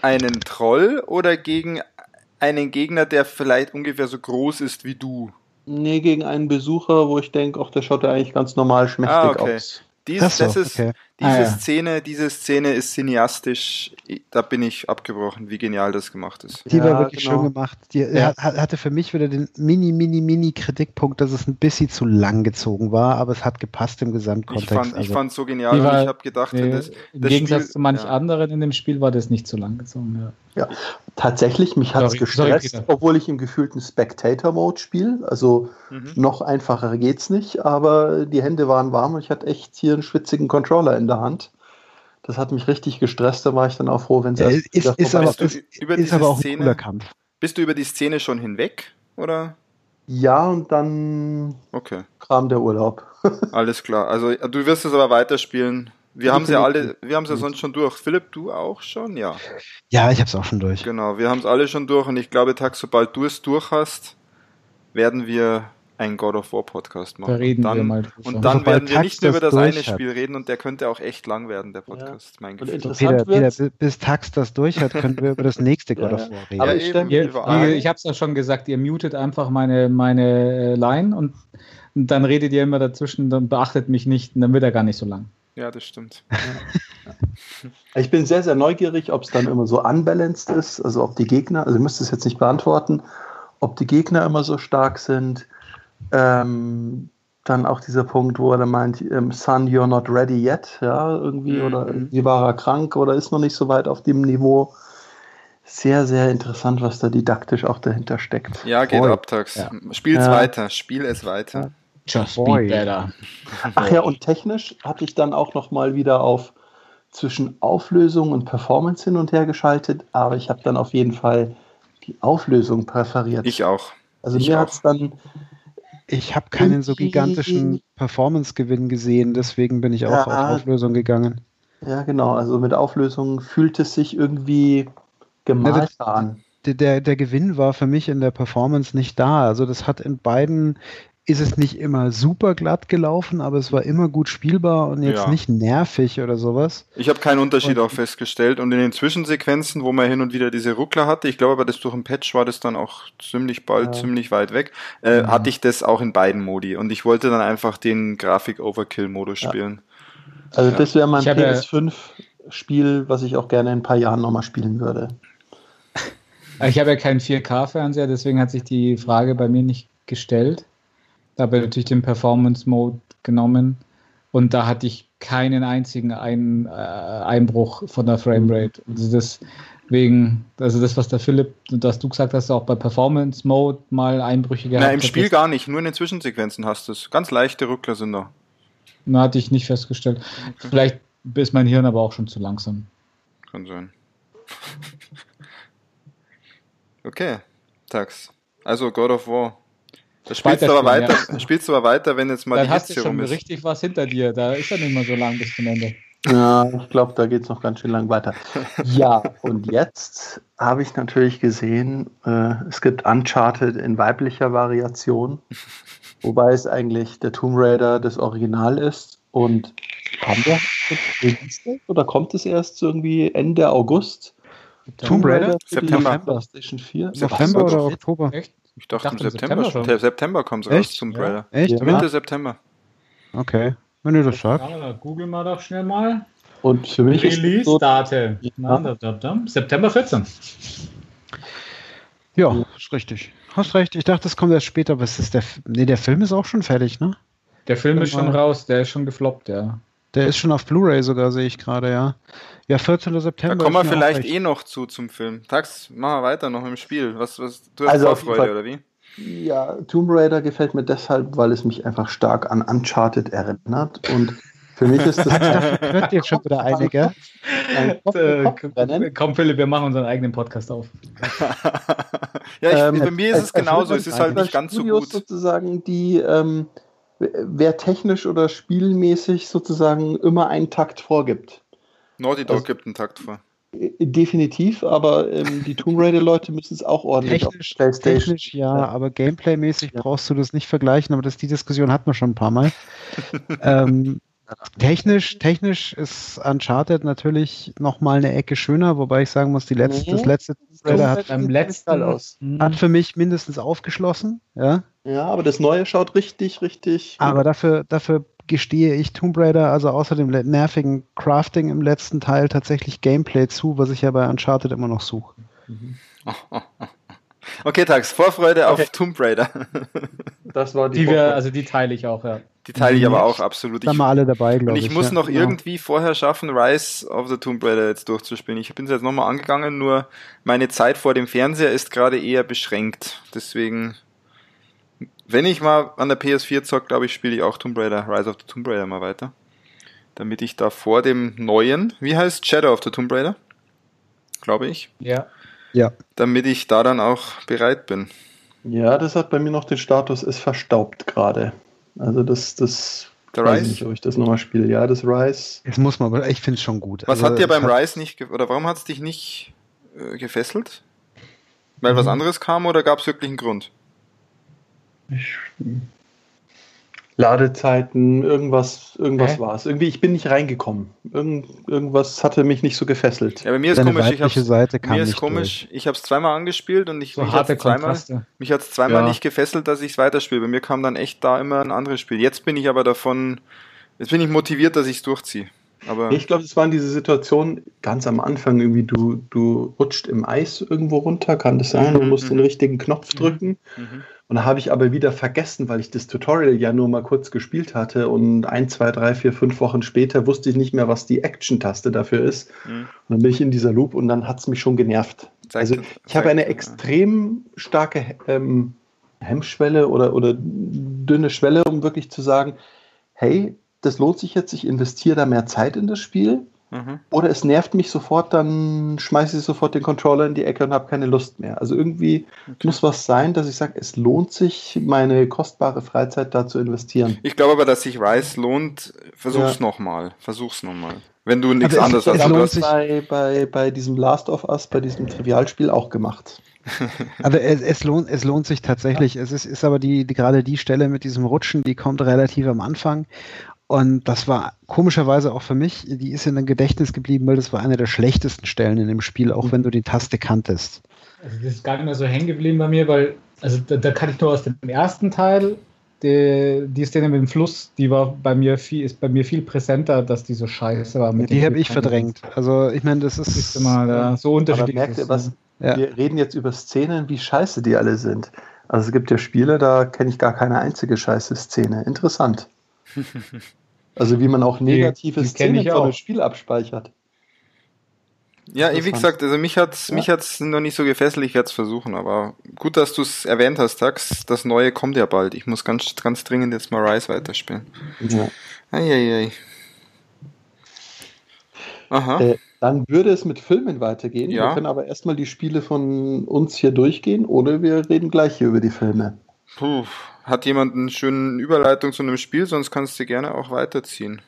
Speaker 3: einen Troll oder gegen einen Gegner, der vielleicht ungefähr so groß ist wie du?
Speaker 4: Nee, gegen einen Besucher, wo ich denke, ach, der schaut ja eigentlich ganz normal schmächtig ah, okay. aus.
Speaker 3: Dies, so, das ist, okay. Diese ah, ja. Szene, diese Szene ist cineastisch, da bin ich abgebrochen, wie genial das gemacht ist.
Speaker 1: Die ja, war wirklich genau. schön gemacht. Die ja. hatte für mich wieder den mini, mini, mini Kritikpunkt, dass es ein bisschen zu lang gezogen war, aber es hat gepasst im Gesamtkontext.
Speaker 3: Ich fand es also, so genial und ich habe gedacht, nee,
Speaker 2: das, das im Gegensatz Spiel, zu manch anderen in dem Spiel war das nicht zu lang gezogen.
Speaker 4: Ja, tatsächlich, mich hat es gestresst, sorry, obwohl ich im gefühlten Spectator-Mode spiele. Also mhm. noch einfacher geht's nicht, aber die Hände waren warm und ich hatte echt hier einen schwitzigen Controller in der Hand. Das hat mich richtig gestresst, da war ich dann auch froh, wenn es ja,
Speaker 1: ist, ist, ist, aber, ist, ist aber auch
Speaker 3: Szene, ein cooler Kampf. Bist du über die Szene schon hinweg, oder?
Speaker 4: Ja, und dann
Speaker 3: okay.
Speaker 4: kam der Urlaub.
Speaker 3: Alles klar. Also du wirst es aber weiterspielen. Wir haben sie ja alle, wir haben sie ja sonst schon durch. Philipp, du auch schon? Ja.
Speaker 1: Ja, ich habe es auch schon durch.
Speaker 3: Genau, wir haben es alle schon durch und ich glaube, Tag, sobald du es durch hast, werden wir einen God of War Podcast machen. Da
Speaker 2: reden
Speaker 3: dann,
Speaker 2: wir mal
Speaker 3: drüber. Und dann werden wir nicht nur über das eine Spiel reden und der könnte auch echt lang werden, der Podcast. Ja. Mein
Speaker 1: Gefühl. Peter, Peter, bis Tax das durch hat, können wir über das nächste God of War reden.
Speaker 2: Aber ich, ihr, ich habe es ja schon gesagt, ihr mutet einfach meine, meine äh, Line und, und dann redet ihr immer dazwischen, dann beachtet mich nicht und dann wird er gar nicht so lang.
Speaker 3: Ja, das stimmt.
Speaker 4: Ich bin sehr, sehr neugierig, ob es dann immer so unbalanced ist, also ob die Gegner, also ich müsste es jetzt nicht beantworten, ob die Gegner immer so stark sind, ähm, dann auch dieser Punkt, wo er dann meint, ähm, Son, you're not ready yet, ja, irgendwie, mhm. oder sie war er krank oder ist noch nicht so weit auf dem Niveau. Sehr, sehr interessant, was da didaktisch auch dahinter steckt.
Speaker 3: Ja, geht Boy. ab, Tax. Ja. Spiel's ja. weiter, spiel es weiter.
Speaker 2: Just Boy. be better.
Speaker 4: Ach ja, und technisch hatte ich dann auch noch mal wieder auf zwischen Auflösung und Performance hin und her geschaltet, aber ich habe dann auf jeden Fall die Auflösung präferiert.
Speaker 3: Ich auch.
Speaker 4: Also ich mir hat es dann
Speaker 1: ich habe keinen so gigantischen Performance-Gewinn gesehen, deswegen bin ich auch ja, auf Auflösung gegangen.
Speaker 4: Ja, genau. Also mit Auflösung fühlt es sich irgendwie gemalt ja, an.
Speaker 1: Der, der, der Gewinn war für mich in der Performance nicht da. Also das hat in beiden ist es nicht immer super glatt gelaufen, aber es war immer gut spielbar und jetzt ja. nicht nervig oder sowas.
Speaker 3: Ich habe keinen Unterschied und, auch festgestellt. Und in den Zwischensequenzen, wo man hin und wieder diese Ruckler hatte, ich glaube aber, das durch ein Patch war das dann auch ziemlich bald, ja. ziemlich weit weg, äh, ja. hatte ich das auch in beiden Modi. Und ich wollte dann einfach den Grafik-Overkill-Modus spielen.
Speaker 4: Also das wäre mein PS5-Spiel, was ich auch gerne in ein paar Jahren nochmal spielen würde.
Speaker 2: Ich habe ja keinen 4K-Fernseher, deswegen hat sich die Frage bei mir nicht gestellt. Da habe ich natürlich den Performance Mode genommen und da hatte ich keinen einzigen Ein, äh, Einbruch von der Framerate. Also deswegen, also das, was der Philipp, was du gesagt hast, auch bei Performance Mode mal Einbrüche
Speaker 3: gehabt. Nein, im Spiel gar nicht, nur in den Zwischensequenzen hast du es. Ganz leichte Rückler sind da.
Speaker 2: Na, hatte ich nicht festgestellt. Okay. Vielleicht ist mein Hirn aber auch schon zu langsam.
Speaker 3: Kann sein. okay, Tax. Also God of War. Da spielst du aber weiter, ja. spielst du aber weiter, wenn jetzt mal
Speaker 2: Dann die hast Hitze du schon rum ist. richtig was hinter dir. Da ist ja nicht mehr so lang bis zum Ende.
Speaker 4: Ja, ich glaube, da geht es noch ganz schön lang weiter. Ja, und jetzt habe ich natürlich gesehen, äh, es gibt Uncharted in weiblicher Variation, wobei es eigentlich der Tomb Raider das Original ist. Und haben wir oder kommt es erst irgendwie Ende August?
Speaker 1: Tomb Raider?
Speaker 3: September.
Speaker 4: PlayStation 4.
Speaker 1: September oder Oktober?
Speaker 3: Echt? Ich dachte, im September, September, September kommt es raus zum Trailer.
Speaker 1: Ja. Echt?
Speaker 3: Mitte September.
Speaker 1: Okay, wenn ihr das sagt.
Speaker 2: Ja, google mal doch schnell mal.
Speaker 4: Und für mich
Speaker 2: Release-Date. So September 14.
Speaker 1: Ja, ist richtig. Hast recht. Ich dachte, das kommt erst später, aber es ist der. Nee, der Film ist auch schon fertig, ne?
Speaker 2: Der Film ist schon raus, der ist schon gefloppt, ja.
Speaker 1: Der ist schon auf Blu-ray sogar, sehe ich gerade, ja. Ja, 14. September.
Speaker 3: Da kommen wir vielleicht eh noch zu zum Film. Tax, machen wir weiter noch im Spiel. Was, was, du hast also Vorfreude, oder wie?
Speaker 4: Ja, Tomb Raider gefällt mir deshalb, weil es mich einfach stark an Uncharted erinnert und für mich ist das.
Speaker 1: hört jetzt schon wieder einige.
Speaker 2: Äh, komm, Philipp, wir machen unseren eigenen Podcast auf.
Speaker 3: ja, ich, ähm, bei mir ist es genauso. Es ist halt nicht ganz so gut.
Speaker 4: sozusagen, die ähm, wer technisch oder spielmäßig sozusagen immer einen Takt vorgibt.
Speaker 3: Naughty Dog also, gibt einen Takt vor.
Speaker 4: Äh, definitiv, aber ähm, die Tomb Raider-Leute müssen es auch ordentlich
Speaker 1: technisch, auf PlayStation. Technisch ja, ja. aber Gameplay-mäßig ja. brauchst du das nicht vergleichen, aber das, die Diskussion hatten wir schon ein paar Mal. ähm, technisch, technisch ist Uncharted natürlich nochmal eine Ecke schöner, wobei ich sagen muss, die letzte, mhm. das letzte Tomb Raider hat, beim letzten aus. hat für mich mindestens aufgeschlossen. Ja,
Speaker 4: ja aber das neue schaut richtig, richtig.
Speaker 1: Aber dafür, dafür gestehe ich Tomb Raider, also außer dem nervigen Crafting im letzten Teil, tatsächlich Gameplay zu, was ich ja bei Uncharted immer noch suche.
Speaker 3: Okay, Tax, Vorfreude okay. auf Tomb Raider.
Speaker 2: Das war die, die wir, also die teile ich auch, ja.
Speaker 3: Die teile ich aber auch absolut.
Speaker 1: Da haben wir alle dabei, glaube
Speaker 3: ich. Und ich muss ja. noch ja. irgendwie vorher schaffen, Rise of the Tomb Raider jetzt durchzuspielen. Ich bin es jetzt nochmal angegangen, nur meine Zeit vor dem Fernseher ist gerade eher beschränkt. Deswegen wenn ich mal an der PS4 zock, glaube ich, spiele ich auch Tomb Raider, Rise of the Tomb Raider mal weiter. Damit ich da vor dem neuen, wie heißt Shadow of the Tomb Raider? Glaube ich.
Speaker 2: Ja.
Speaker 1: Ja.
Speaker 3: Damit ich da dann auch bereit bin.
Speaker 4: Ja, das hat bei mir noch den Status, ist verstaubt gerade. Also das, das
Speaker 3: der weiß
Speaker 4: Rise? nicht, ob ich das nochmal spiele. Ja, das Rise.
Speaker 1: Das muss man, aber ich finde es schon gut.
Speaker 3: Was also, hat dir beim Rise nicht, oder warum hat es dich nicht äh, gefesselt? Weil mhm. was anderes kam oder gab es wirklich einen Grund?
Speaker 4: Ich, Ladezeiten, irgendwas, irgendwas war es. Irgendwie, ich bin nicht reingekommen. Irgend, irgendwas hatte mich nicht so gefesselt.
Speaker 3: Ja, bei mir ist Deine komisch, ich hab's, Seite kam mir ist komisch, durch. ich habe es zweimal angespielt und ich, so mich hat es zweimal, mich hat's zweimal ja. nicht gefesselt, dass ich es weiterspiele. Bei mir kam dann echt da immer ein anderes Spiel. Jetzt bin ich aber davon, jetzt bin ich motiviert, dass ich es durchziehe. Aber
Speaker 4: ich glaube, es waren diese Situationen ganz am Anfang irgendwie, du, du rutscht im Eis irgendwo runter, kann das sein, du musst mhm. den richtigen Knopf drücken. Mhm. Und da habe ich aber wieder vergessen, weil ich das Tutorial ja nur mal kurz gespielt hatte und ein, zwei, drei, vier, fünf Wochen später wusste ich nicht mehr, was die Action-Taste dafür ist. Mhm. Und dann bin ich in dieser Loop und dann hat es mich schon genervt. Zeigt, also ich habe eine extrem starke ähm, Hemmschwelle oder, oder dünne Schwelle, um wirklich zu sagen, hey, das lohnt sich jetzt, ich investiere da mehr Zeit in das Spiel Mhm. Oder es nervt mich sofort, dann schmeiße ich sofort den Controller in die Ecke und habe keine Lust mehr. Also irgendwie okay. muss was sein, dass ich sage, es lohnt sich, meine kostbare Freizeit da zu investieren.
Speaker 3: Ich glaube aber, dass sich Rise lohnt. Versuch's ja. nochmal. Versuch's nochmal. Wenn du nichts anderes
Speaker 4: hast. Das lohnt sich bei, bei, bei diesem Last of Us, bei diesem Trivialspiel auch gemacht.
Speaker 1: aber es, es, lohnt, es lohnt sich tatsächlich. Ja. Es ist, ist aber die, die, gerade die Stelle mit diesem Rutschen, die kommt relativ am Anfang. Und das war komischerweise auch für mich, die ist in dem Gedächtnis geblieben, weil das war eine der schlechtesten Stellen in dem Spiel, auch wenn du die Taste kanntest.
Speaker 2: Also das ist gar nicht mehr so hängen geblieben bei mir, weil, also da, da kann ich nur aus dem ersten Teil, die, die Szene mit dem Fluss, die war bei mir viel, ist bei mir viel präsenter, dass die so scheiße war.
Speaker 1: die habe ich verdrängt. Also ich meine, das ist,
Speaker 2: immer ja, so unterschiedlich.
Speaker 4: merkt ihr was? Ja. Wir reden jetzt über Szenen, wie scheiße die alle sind. Also es gibt ja Spiele, da kenne ich gar keine einzige scheiße Szene. Interessant. Also wie man auch negative Szenen von dem Spiel abspeichert.
Speaker 3: Ja, wie gesagt, also mich hat's, ja. mich hat's noch nicht so gefesselt, ich werde es versuchen, aber gut, dass du es erwähnt hast, Tax. Das Neue kommt ja bald. Ich muss ganz, ganz dringend jetzt mal Rise weiterspielen. Ja. Eieiei.
Speaker 4: Aha. Äh, dann würde es mit Filmen weitergehen. Ja. Wir können aber erstmal die Spiele von uns hier durchgehen oder wir reden gleich hier über die Filme.
Speaker 3: Puh, hat jemand eine schöne Überleitung zu einem Spiel, sonst kannst du gerne auch weiterziehen.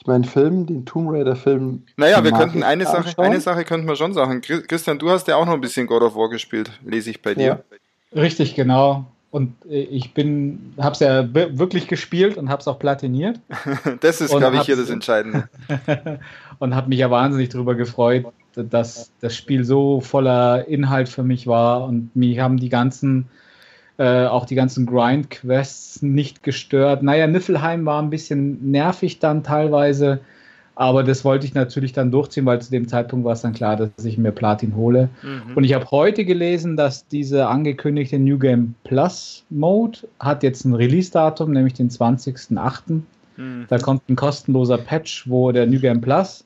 Speaker 4: Ich meine, Film, den Tomb Raider-Film.
Speaker 3: Naja, wir könnten eine Sache, eine Sache könnten wir schon sagen. Christian, du hast ja auch noch ein bisschen God of War gespielt, lese ich bei dir.
Speaker 2: Ja. Richtig, genau. Und äh, ich bin, habe es ja wirklich gespielt und habe es auch platiniert.
Speaker 3: das ist, glaube ich, hier das Entscheidende.
Speaker 2: und habe mich ja wahnsinnig darüber gefreut, dass das Spiel so voller Inhalt für mich war und mich haben die ganzen äh, auch die ganzen Grind-Quests nicht gestört. Naja, Niffelheim war ein bisschen nervig dann teilweise, aber das wollte ich natürlich dann durchziehen, weil zu dem Zeitpunkt war es dann klar, dass ich mir Platin hole. Mhm. Und ich habe heute gelesen, dass diese angekündigte New Game Plus Mode hat jetzt ein Release-Datum, nämlich den 20.08. Mhm. Da kommt ein kostenloser Patch, wo der New Game Plus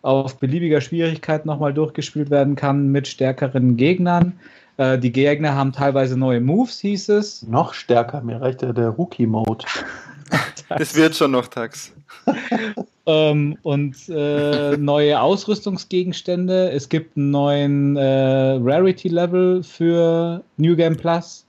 Speaker 2: auf beliebiger Schwierigkeit nochmal durchgespielt werden kann mit stärkeren Gegnern. Äh, die Gegner haben teilweise neue Moves, hieß es.
Speaker 4: Noch stärker, mir reicht ja der Rookie-Mode.
Speaker 3: das wird schon noch Tax.
Speaker 2: ähm, und äh, neue Ausrüstungsgegenstände. Es gibt einen neuen äh, Rarity-Level für New Game Plus.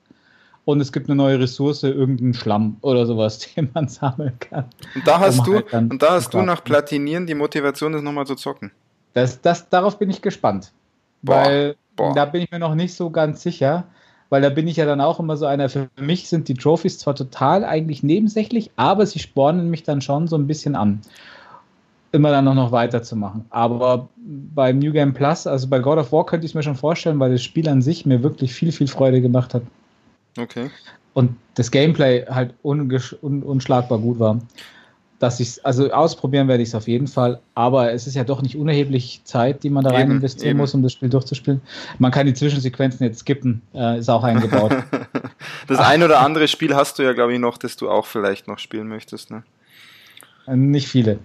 Speaker 2: Und es gibt eine neue Ressource, irgendeinen Schlamm oder sowas, den man sammeln kann.
Speaker 3: Und da hast, du, halt und da hast du nach Platinieren die Motivation, das nochmal zu zocken.
Speaker 2: Das, das, darauf bin ich gespannt. Boah. Weil Boah. Da bin ich mir noch nicht so ganz sicher, weil da bin ich ja dann auch immer so einer. Für mich sind die Trophies zwar total eigentlich nebensächlich, aber sie spornen mich dann schon so ein bisschen an, immer dann noch, noch weiterzumachen. Aber beim New Game Plus, also bei God of War, könnte ich es mir schon vorstellen, weil das Spiel an sich mir wirklich viel, viel Freude gemacht hat.
Speaker 3: Okay.
Speaker 2: Und das Gameplay halt un unschlagbar gut war dass ich also ausprobieren werde ich es auf jeden Fall, aber es ist ja doch nicht unerheblich Zeit, die man da rein eben, investieren eben. muss, um das Spiel durchzuspielen. Man kann die Zwischensequenzen jetzt skippen, äh, ist auch eingebaut.
Speaker 3: das ein oder andere Spiel hast du ja, glaube ich, noch, das du auch vielleicht noch spielen möchtest, ne?
Speaker 2: Äh, nicht viele.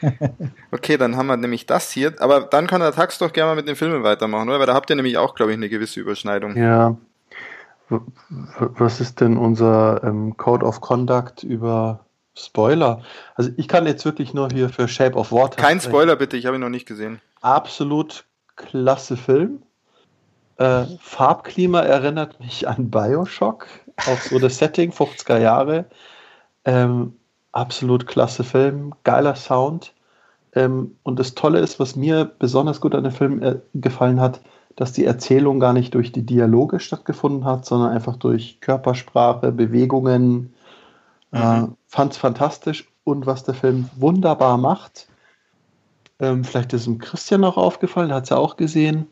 Speaker 3: okay, dann haben wir nämlich das hier. Aber dann kann der Tax doch gerne mal mit den Filmen weitermachen, oder? Weil da habt ihr nämlich auch, glaube ich, eine gewisse Überschneidung.
Speaker 4: Ja. Was ist denn unser ähm, Code of Conduct über Spoiler. Also ich kann jetzt wirklich nur hier für Shape of Water.
Speaker 3: Kein. Spoiler bitte, ich habe ihn noch nicht gesehen.
Speaker 4: Absolut klasse Film. Äh, Farbklima erinnert mich an Bioshock, auch so das Setting, 50er Jahre. Ähm, absolut klasse Film, geiler Sound. Ähm, und das Tolle ist, was mir besonders gut an dem Film äh, gefallen hat, dass die Erzählung gar nicht durch die Dialoge stattgefunden hat, sondern einfach durch Körpersprache, Bewegungen, äh, mhm. Fand es fantastisch und was der Film wunderbar macht, ähm, vielleicht ist es Christian auch aufgefallen, hat es ja auch gesehen,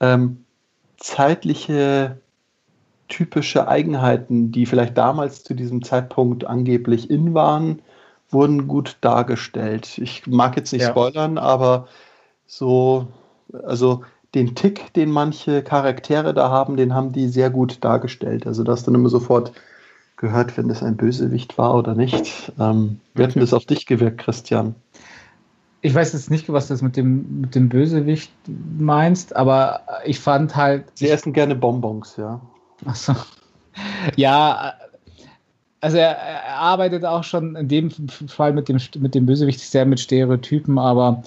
Speaker 4: ähm, zeitliche typische Eigenheiten, die vielleicht damals zu diesem Zeitpunkt angeblich in waren, wurden gut dargestellt. Ich mag jetzt nicht ja. spoilern, aber so, also den Tick, den manche Charaktere da haben, den haben die sehr gut dargestellt. Also dass dann immer sofort gehört, wenn das ein Bösewicht war oder nicht. Ähm, wie hat denn das auf dich gewirkt, Christian?
Speaker 2: Ich weiß jetzt nicht, was das mit dem, mit dem Bösewicht meinst, aber ich fand halt.
Speaker 4: Sie essen gerne Bonbons, ja.
Speaker 2: Achso. Ja, also er, er, arbeitet auch schon in dem Fall mit dem, mit dem Bösewicht sehr mit Stereotypen, aber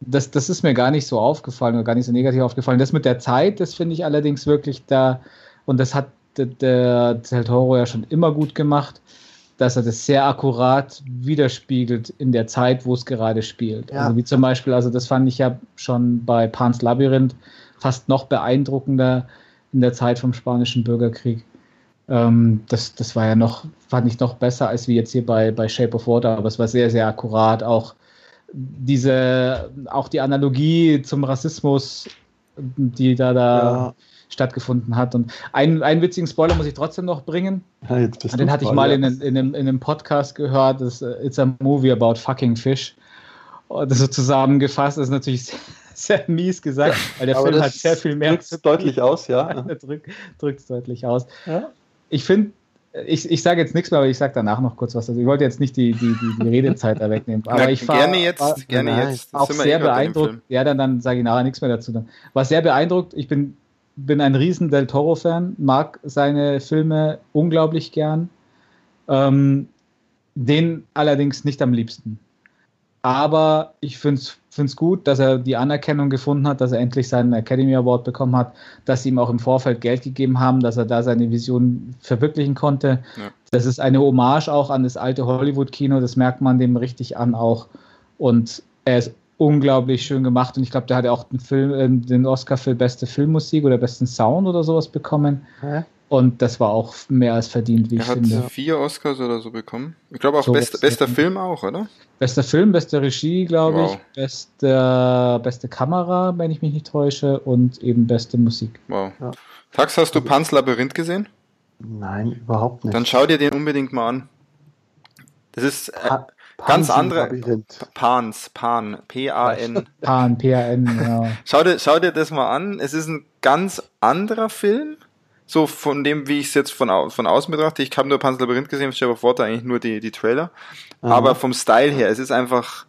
Speaker 2: das, das ist mir gar nicht so aufgefallen oder gar nicht so negativ aufgefallen. Das mit der Zeit, das finde ich allerdings wirklich da, und das hat der, Del Toro ja schon immer gut gemacht, dass er das sehr akkurat widerspiegelt in der Zeit, wo es gerade spielt. Ja. Also wie zum Beispiel, also das fand ich ja schon bei Pan's Labyrinth fast noch beeindruckender in der Zeit vom Spanischen Bürgerkrieg. Ähm, das, das war ja noch, fand ich noch besser als wie jetzt hier bei, bei Shape of Water, aber es war sehr, sehr akkurat. Auch diese, auch die Analogie zum Rassismus, die da da ja stattgefunden hat. Und einen, einen witzigen Spoiler muss ich trotzdem noch bringen. Ja, Den hatte ich mal in, in, einem, in einem Podcast gehört. Das, uh, It's a movie about fucking fish. Und das so zusammengefasst das ist natürlich sehr, sehr mies gesagt, weil der Aber Film hat sehr viel mehr.
Speaker 4: Drückt es deutlich aus, ja.
Speaker 2: drückt, drückt es deutlich aus. Ja? Ich finde, ich, ich sage jetzt nichts mehr, aber ich sage danach noch kurz was. Also ich wollte jetzt nicht die, die, die, die Redezeit da wegnehmen. Aber
Speaker 3: Na,
Speaker 2: ich war,
Speaker 3: gerne jetzt,
Speaker 2: war,
Speaker 3: gerne
Speaker 2: nein,
Speaker 3: jetzt.
Speaker 2: Auch sehr beeindruckt. Ja, dann, dann sage ich nachher nichts mehr dazu. Dann. War sehr beeindruckt. Ich bin, bin ein riesen Del Toro-Fan, mag seine Filme unglaublich gern. Ähm, den allerdings nicht am liebsten. Aber ich finde es gut, dass er die Anerkennung gefunden hat, dass er endlich seinen Academy Award bekommen hat, dass sie ihm auch im Vorfeld Geld gegeben haben, dass er da seine Vision verwirklichen konnte. Ja. Das ist eine Hommage auch an das alte Hollywood-Kino, das merkt man dem richtig an auch. Und er ist unglaublich schön gemacht und ich glaube, der hat ja auch den, Film, äh, den Oscar für beste Filmmusik oder besten Sound oder sowas bekommen. Hä? Und das war auch mehr als verdient, wie
Speaker 3: er
Speaker 2: ich finde.
Speaker 3: Er hat vier Oscars oder so bekommen. Ich glaube auch so best, bester Film auch, oder?
Speaker 2: Bester Film, beste Regie, glaube wow. ich, beste, beste Kamera, wenn ich mich nicht täusche, und eben beste Musik.
Speaker 3: Wow. Ja. Tax, hast du Pans Labyrinth gesehen?
Speaker 4: Nein, überhaupt nicht.
Speaker 3: Dann schau dir den unbedingt mal an. Das ist äh, ganz andere. Pans, Pan, P-A-N.
Speaker 2: Pan, P-A-N, ja.
Speaker 3: schau, dir, schau dir das mal an. Es ist ein ganz anderer Film so von dem, wie ich es jetzt von, au von außen betrachte. Ich habe nur Panzer Labyrinth gesehen, ich habe auf Water eigentlich nur die, die Trailer. Aha. Aber vom Style her, es ist einfach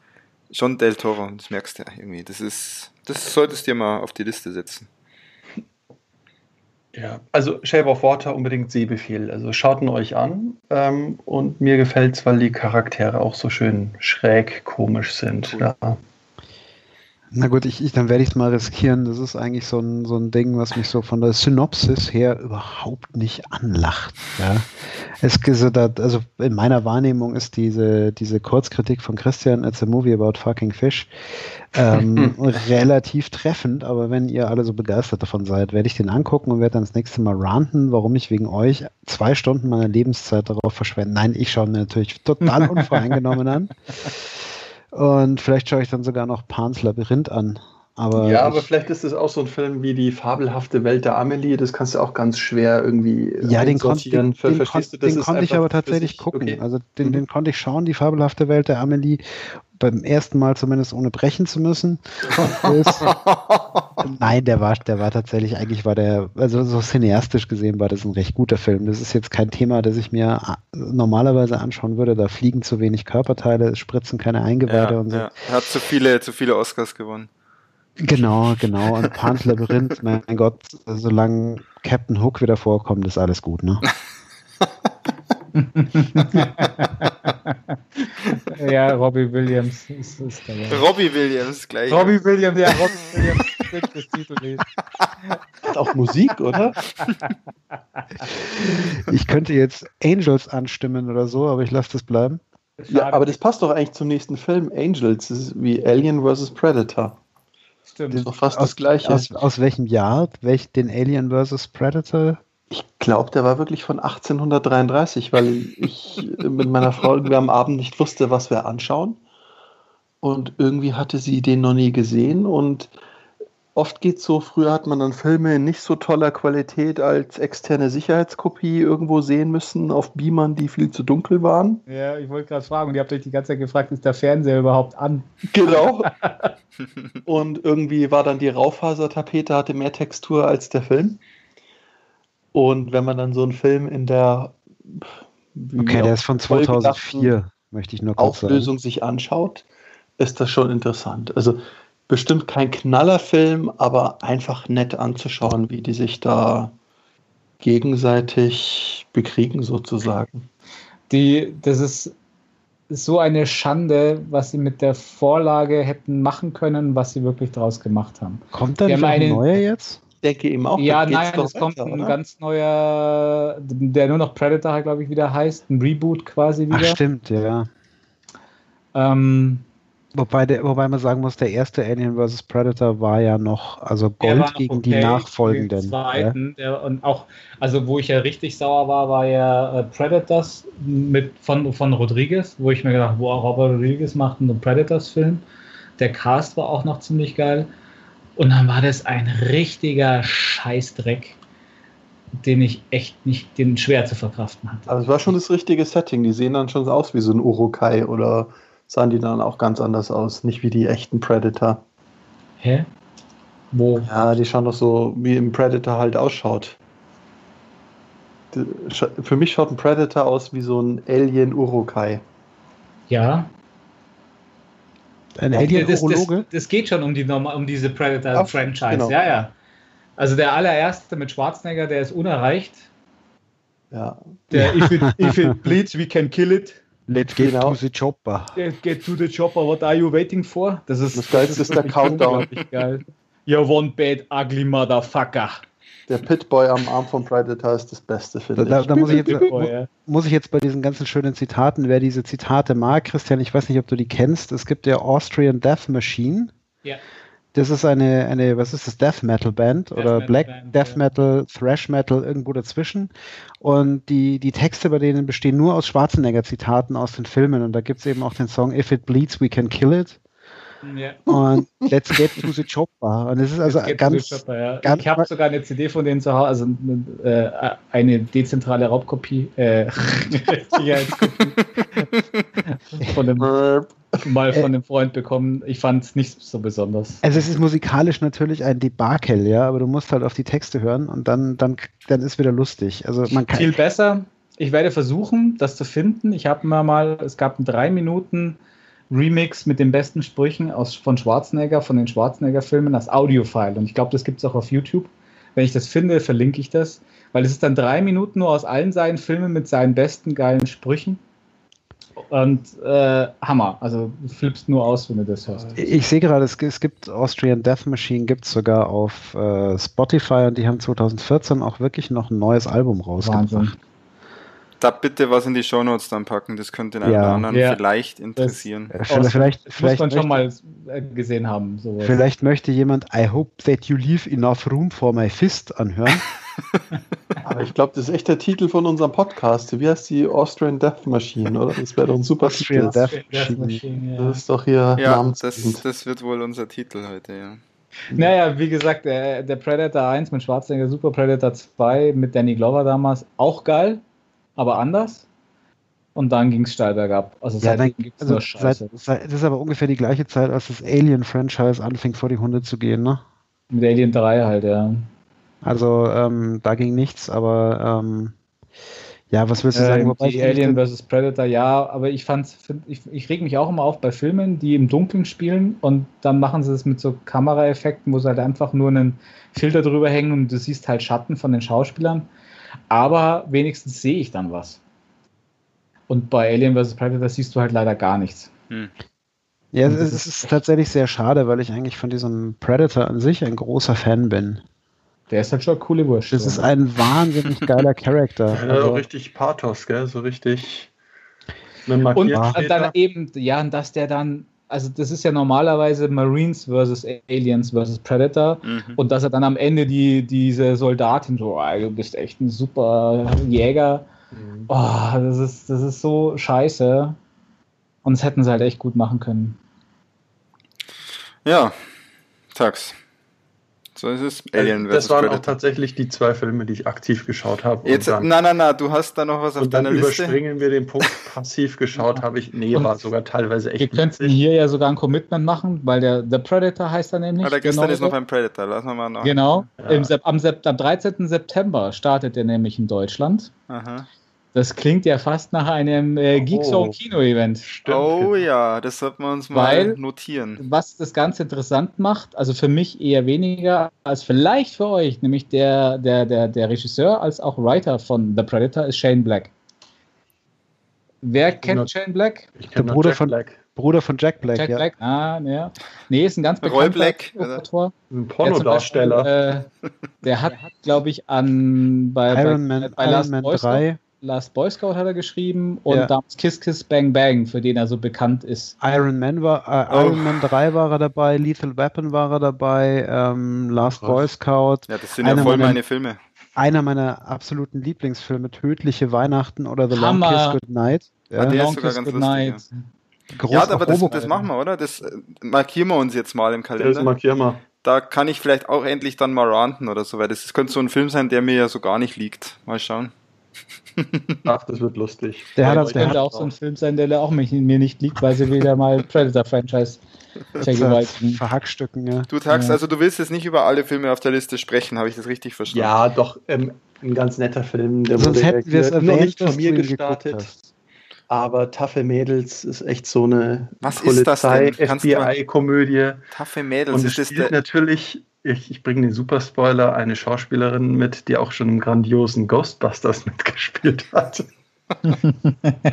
Speaker 3: schon Del Toro, das merkst du ja irgendwie. Das ist, das solltest du dir mal auf die Liste setzen.
Speaker 4: Ja, also Shape of Water unbedingt Sehbefehl. Also schaut ihn euch an. Ähm, und mir gefällt es, weil die Charaktere auch so schön schräg komisch sind. Cool. Ja.
Speaker 1: Na gut, ich, ich, dann werde ich es mal riskieren. Das ist eigentlich so ein, so ein Ding, was mich so von der Synopsis her überhaupt nicht anlacht. Ja. Es, also in meiner Wahrnehmung ist diese, diese Kurzkritik von Christian, It's a Movie about fucking fish, ähm, relativ treffend, aber wenn ihr alle so begeistert davon seid, werde ich den angucken und werde dann das nächste Mal ranten, warum ich wegen euch zwei Stunden meiner Lebenszeit darauf verschwende. Nein, ich schaue mir natürlich total unvoreingenommen an. Und vielleicht schaue ich dann sogar noch Pans Labyrinth an. Aber
Speaker 4: ja, aber vielleicht ist es auch so ein Film wie die fabelhafte Welt der Amelie. Das kannst du auch ganz schwer irgendwie
Speaker 1: ja, den, kon den, den, Verstehst du, das den konnte ich aber tatsächlich gucken. Okay. Also den, mhm. den konnte ich schauen, die fabelhafte Welt der Amelie beim ersten Mal zumindest ohne brechen zu müssen. ist, nein, der war, der war tatsächlich, eigentlich war der, also so cineastisch gesehen war das ein recht guter Film. Das ist jetzt kein Thema, das ich mir normalerweise anschauen würde. Da fliegen zu wenig Körperteile, es spritzen keine Eingeweide ja, und so. Ja.
Speaker 3: Er hat zu viele, zu viele Oscars gewonnen.
Speaker 1: Genau, genau. Und Pan's Labyrinth, mein Gott, solange Captain Hook wieder vorkommt, ist alles gut, ne?
Speaker 2: ja, Robbie Williams ist, ist
Speaker 3: dabei. Robbie Williams gleich.
Speaker 2: Robbie Williams, ja, Robbie Williams das
Speaker 4: Titellied. Hat auch Musik, oder?
Speaker 1: Ich könnte jetzt Angels anstimmen oder so, aber ich lasse das bleiben.
Speaker 4: Ja, aber das passt doch eigentlich zum nächsten Film. Angels das ist wie Alien vs. Predator.
Speaker 1: Stimmt. Das ist doch fast aus, das gleiche. Aus, aus welchem Jahr? Welch, den Alien vs. Predator?
Speaker 4: Ich glaube, der war wirklich von 1833, weil ich mit meiner Frau irgendwie am Abend nicht wusste, was wir anschauen. Und irgendwie hatte sie den noch nie gesehen. Und oft geht es so, früher hat man dann Filme in nicht so toller Qualität als externe Sicherheitskopie irgendwo sehen müssen, auf Beamern, die viel zu dunkel waren.
Speaker 2: Ja, ich wollte gerade fragen, und ihr habt euch die ganze Zeit gefragt, ist der Fernseher überhaupt an?
Speaker 4: Genau. und irgendwie war dann die Raufasertapete, hatte mehr Textur als der Film. Und wenn man dann so einen Film in der
Speaker 1: Okay, der ist von 2004, möchte ich nur
Speaker 4: kurz Auflösung sagen. sich anschaut, ist das schon interessant. Also bestimmt kein Knallerfilm, aber einfach nett anzuschauen, wie die sich da gegenseitig bekriegen sozusagen.
Speaker 2: Die, das ist so eine Schande, was sie mit der Vorlage hätten machen können, was sie wirklich draus gemacht haben.
Speaker 1: Kommt da nicht ein neuer jetzt?
Speaker 4: Denke eben auch.
Speaker 2: Ja, nein, es kommt ein oder? ganz neuer, der nur noch Predator, glaube ich, wieder heißt. Ein Reboot quasi wieder. Ach,
Speaker 1: stimmt, ja. Ähm, wobei, der, wobei man sagen muss, der erste Alien vs. Predator war ja noch, also Gold noch gegen okay, die nachfolgenden. Den
Speaker 2: zweiten, ja? der, und auch, also wo ich ja richtig sauer war, war ja äh, Predators mit, von, von Rodriguez, wo ich mir gedacht habe, wow, Robert Rodriguez macht einen Predators-Film. Der Cast war auch noch ziemlich geil. Und dann war das ein richtiger Scheißdreck, den ich echt nicht, den schwer zu verkraften hatte.
Speaker 4: Also es war schon das richtige Setting. Die sehen dann schon aus wie so ein Urukai oder sahen die dann auch ganz anders aus, nicht wie die echten Predator.
Speaker 2: Hä?
Speaker 4: Wo? Ja, die schauen doch so, wie im Predator halt ausschaut. Für mich schaut ein Predator aus wie so ein Alien Urukai.
Speaker 2: Ja.
Speaker 1: Ein Alien-Urologe?
Speaker 2: Das, das, das, geht schon um, die, um diese Predator-Franchise. Genau. Ja, ja. Also der allererste mit Schwarzenegger, der ist unerreicht.
Speaker 4: Ja.
Speaker 2: Der If it, if it bleeds, we can kill it.
Speaker 1: Let's get genau. to the chopper.
Speaker 2: Get to the chopper, what are you waiting for?
Speaker 4: Das, ist, das Geilste ist der Countdown.
Speaker 2: Geil. You're one bad, ugly motherfucker.
Speaker 4: Der Pitboy am Arm von Predator ist das Beste,
Speaker 1: finde da, ich. Da, da muss, ich jetzt, muss ich jetzt bei diesen ganzen schönen Zitaten, wer diese Zitate mag, Christian, ich weiß nicht, ob du die kennst. Es gibt der Austrian Death Machine.
Speaker 2: Ja.
Speaker 1: Das ist eine, eine, was ist das, Death Metal Band Death oder Metal Black Band, Death ja. Metal, Thrash Metal, irgendwo dazwischen. Und die, die Texte bei denen bestehen nur aus Schwarzenegger-Zitaten aus den Filmen. Und da gibt es eben auch den Song If It Bleeds, We Can Kill It. Ja. Und Let's Get to the Chopper. Und es ist also ganz,
Speaker 2: Chopper, ja. ganz. Ich habe sogar eine CD von denen zu Hause, also äh, eine dezentrale Raubkopie, äh, von dem, mal von dem Freund bekommen. Ich fand es nicht so besonders.
Speaker 1: Also es ist musikalisch natürlich ein Debakel, ja, aber du musst halt auf die Texte hören und dann, dann, dann ist wieder lustig. Also man kann
Speaker 2: viel besser. Ich werde versuchen, das zu finden. Ich habe mir mal, es gab drei Minuten Remix mit den besten Sprüchen aus, von Schwarzenegger, von den Schwarzenegger-Filmen als Audiofile. Und ich glaube, das gibt es auch auf YouTube. Wenn ich das finde, verlinke ich das. Weil es ist dann drei Minuten nur aus allen seinen Filmen mit seinen besten geilen Sprüchen. Und äh, Hammer. Also du flippst nur aus, wenn du das hörst.
Speaker 1: Ich sehe gerade, es, es, gibt Austrian Death Machine, gibt es sogar auf äh, Spotify und die haben 2014 auch wirklich noch ein neues Album rausgebracht. Wahnsinn
Speaker 3: da bitte was in die Shownotes dann packen. Das könnte den einen oder anderen ja. vielleicht interessieren.
Speaker 1: Das, vielleicht, vielleicht,
Speaker 2: das vielleicht muss man schon mal äh, gesehen haben.
Speaker 1: Sowas. Vielleicht möchte jemand I hope that you leave enough room for my fist anhören.
Speaker 4: Aber ich glaube, das ist echt der Titel von unserem Podcast. Wie heißt die Austrian Death Machine, oder? Das wäre doch ein super Austrian Titel. Death, Death Machine. ja. Das ist doch hier
Speaker 3: ja, das, das wird wohl unser Titel heute, ja.
Speaker 2: Naja, wie gesagt, der, der Predator 1 mit Schwarzenegger, Super Predator 2 mit Danny Glover damals, auch geil aber anders. Und dann ging es steil bergab.
Speaker 1: Also ja, seitdem gibt es also Scheiße. Seit, das ist aber ungefähr die gleiche Zeit, als das Alien-Franchise anfing, vor die Hunde zu gehen, ne?
Speaker 2: Mit Alien 3 halt, ja.
Speaker 1: Also ähm, da ging nichts, aber ähm, ja, was willst du sagen?
Speaker 2: Äh, die Alien vs. Predator, ja, aber ich fand, ich, ich reg mich auch immer auf bei Filmen, die im Dunkeln spielen und dann machen sie es mit so Kameraeffekten, wo sie halt einfach nur einen Filter drüber hängen und du siehst halt Schatten von den Schauspielern aber wenigstens sehe ich dann was. Und bei Alien vs. Predator siehst du halt leider gar nichts. Hm.
Speaker 1: Ja, es ist, ist tatsächlich sehr schade, weil ich eigentlich von diesem Predator an sich ein großer Fan bin.
Speaker 2: Der ist halt schon coole Wurst.
Speaker 1: Das ist ein wahnsinnig geiler Charakter.
Speaker 4: Ja, also, richtig Pathos, gell? So richtig.
Speaker 2: Und dann eben, ja, und dass der dann also das ist ja normalerweise Marines versus Aliens versus Predator mhm. und dass er dann am Ende die, diese Soldatin so, oh, du bist echt ein super Jäger. Mhm. Oh, das ist, das ist so scheiße. Und das hätten sie halt echt gut machen können.
Speaker 3: Ja, Tax. So ist es.
Speaker 4: Äh, Alien Das waren Predator. auch tatsächlich die zwei Filme, die ich aktiv geschaut habe.
Speaker 3: Jetzt, nein, nein, nein, du hast da noch was auf deiner Liste.
Speaker 4: überspringen wir den Punkt. Passiv geschaut habe ich. Nee, war sogar teilweise echt.
Speaker 2: Wir könnten hier ja sogar ein Commitment machen, weil der The Predator heißt er nämlich. Ah,
Speaker 3: der gestern genau ist noch ein Predator. Lass mal noch.
Speaker 2: Genau. Ja. Im, am, am 13. September startet er nämlich in Deutschland. Aha. Das klingt ja fast nach einem äh, Geekzone oh. Kino-Event.
Speaker 3: Oh ja, das sollten wir uns mal Weil, notieren.
Speaker 2: Was das Ganze interessant macht, also für mich eher weniger als vielleicht für euch, nämlich der, der, der, der Regisseur als auch Writer von The Predator ist Shane Black. Wer kennt nur, Shane Black?
Speaker 1: Ich der Bruder von, Black. Bruder von Jack Black.
Speaker 2: Jack ja. Black, ah, ja. Nee, ist ein ganz bekannter
Speaker 3: Black,
Speaker 2: Autor.
Speaker 4: Ein Pornodarsteller.
Speaker 2: Äh, der hat, glaube ich, an bei,
Speaker 1: Iron bei, Man, bei Iron Last Man 3.
Speaker 2: Last Boy Scout hat er geschrieben und ja. damals Kiss Kiss Bang Bang, für den er so bekannt ist.
Speaker 1: Iron Man war äh, oh. Iron Man 3 war er dabei, Lethal Weapon war er dabei, ähm, Last Boy Scout.
Speaker 3: Ja, das sind ja voll meine Filme.
Speaker 1: Einer meiner absoluten Lieblingsfilme, Tödliche Weihnachten oder The Hammer. Long Kiss Goodnight.
Speaker 3: Ja, der Long ist sogar Kiss ganz Goodnight. lustig. Ja. ja, aber das, das, machen wir, oder? Das äh, markieren wir uns jetzt mal im Kalender. Das
Speaker 4: markieren wir.
Speaker 3: Da kann ich vielleicht auch endlich dann mal ranten oder so, weil das, das könnte so ein Film sein, der mir ja so gar nicht liegt. Mal schauen.
Speaker 4: Ach, das wird lustig.
Speaker 2: Der hat das könnte auch so ein Film sein, der auch mich, mir nicht liegt, weil sie wieder mal Predator-Franchise
Speaker 1: vergewaltigen. Verhackstücken, ja.
Speaker 3: Du Tax, ja. also du willst jetzt nicht über alle Filme auf der Liste sprechen, habe ich das richtig verstanden?
Speaker 4: Ja, doch. Ähm, ein ganz netter Film.
Speaker 1: Der Sonst hätten wir es erwähnt,
Speaker 4: nicht von mir gestartet. Aber Taffe Mädels ist echt so eine
Speaker 3: Was Polizei,
Speaker 4: FBI-Komödie.
Speaker 3: Taffe Mädels
Speaker 4: und es spielt natürlich, ich, ich bringe den Superspoiler, eine Schauspielerin mit, die auch schon im grandiosen Ghostbusters mitgespielt hat.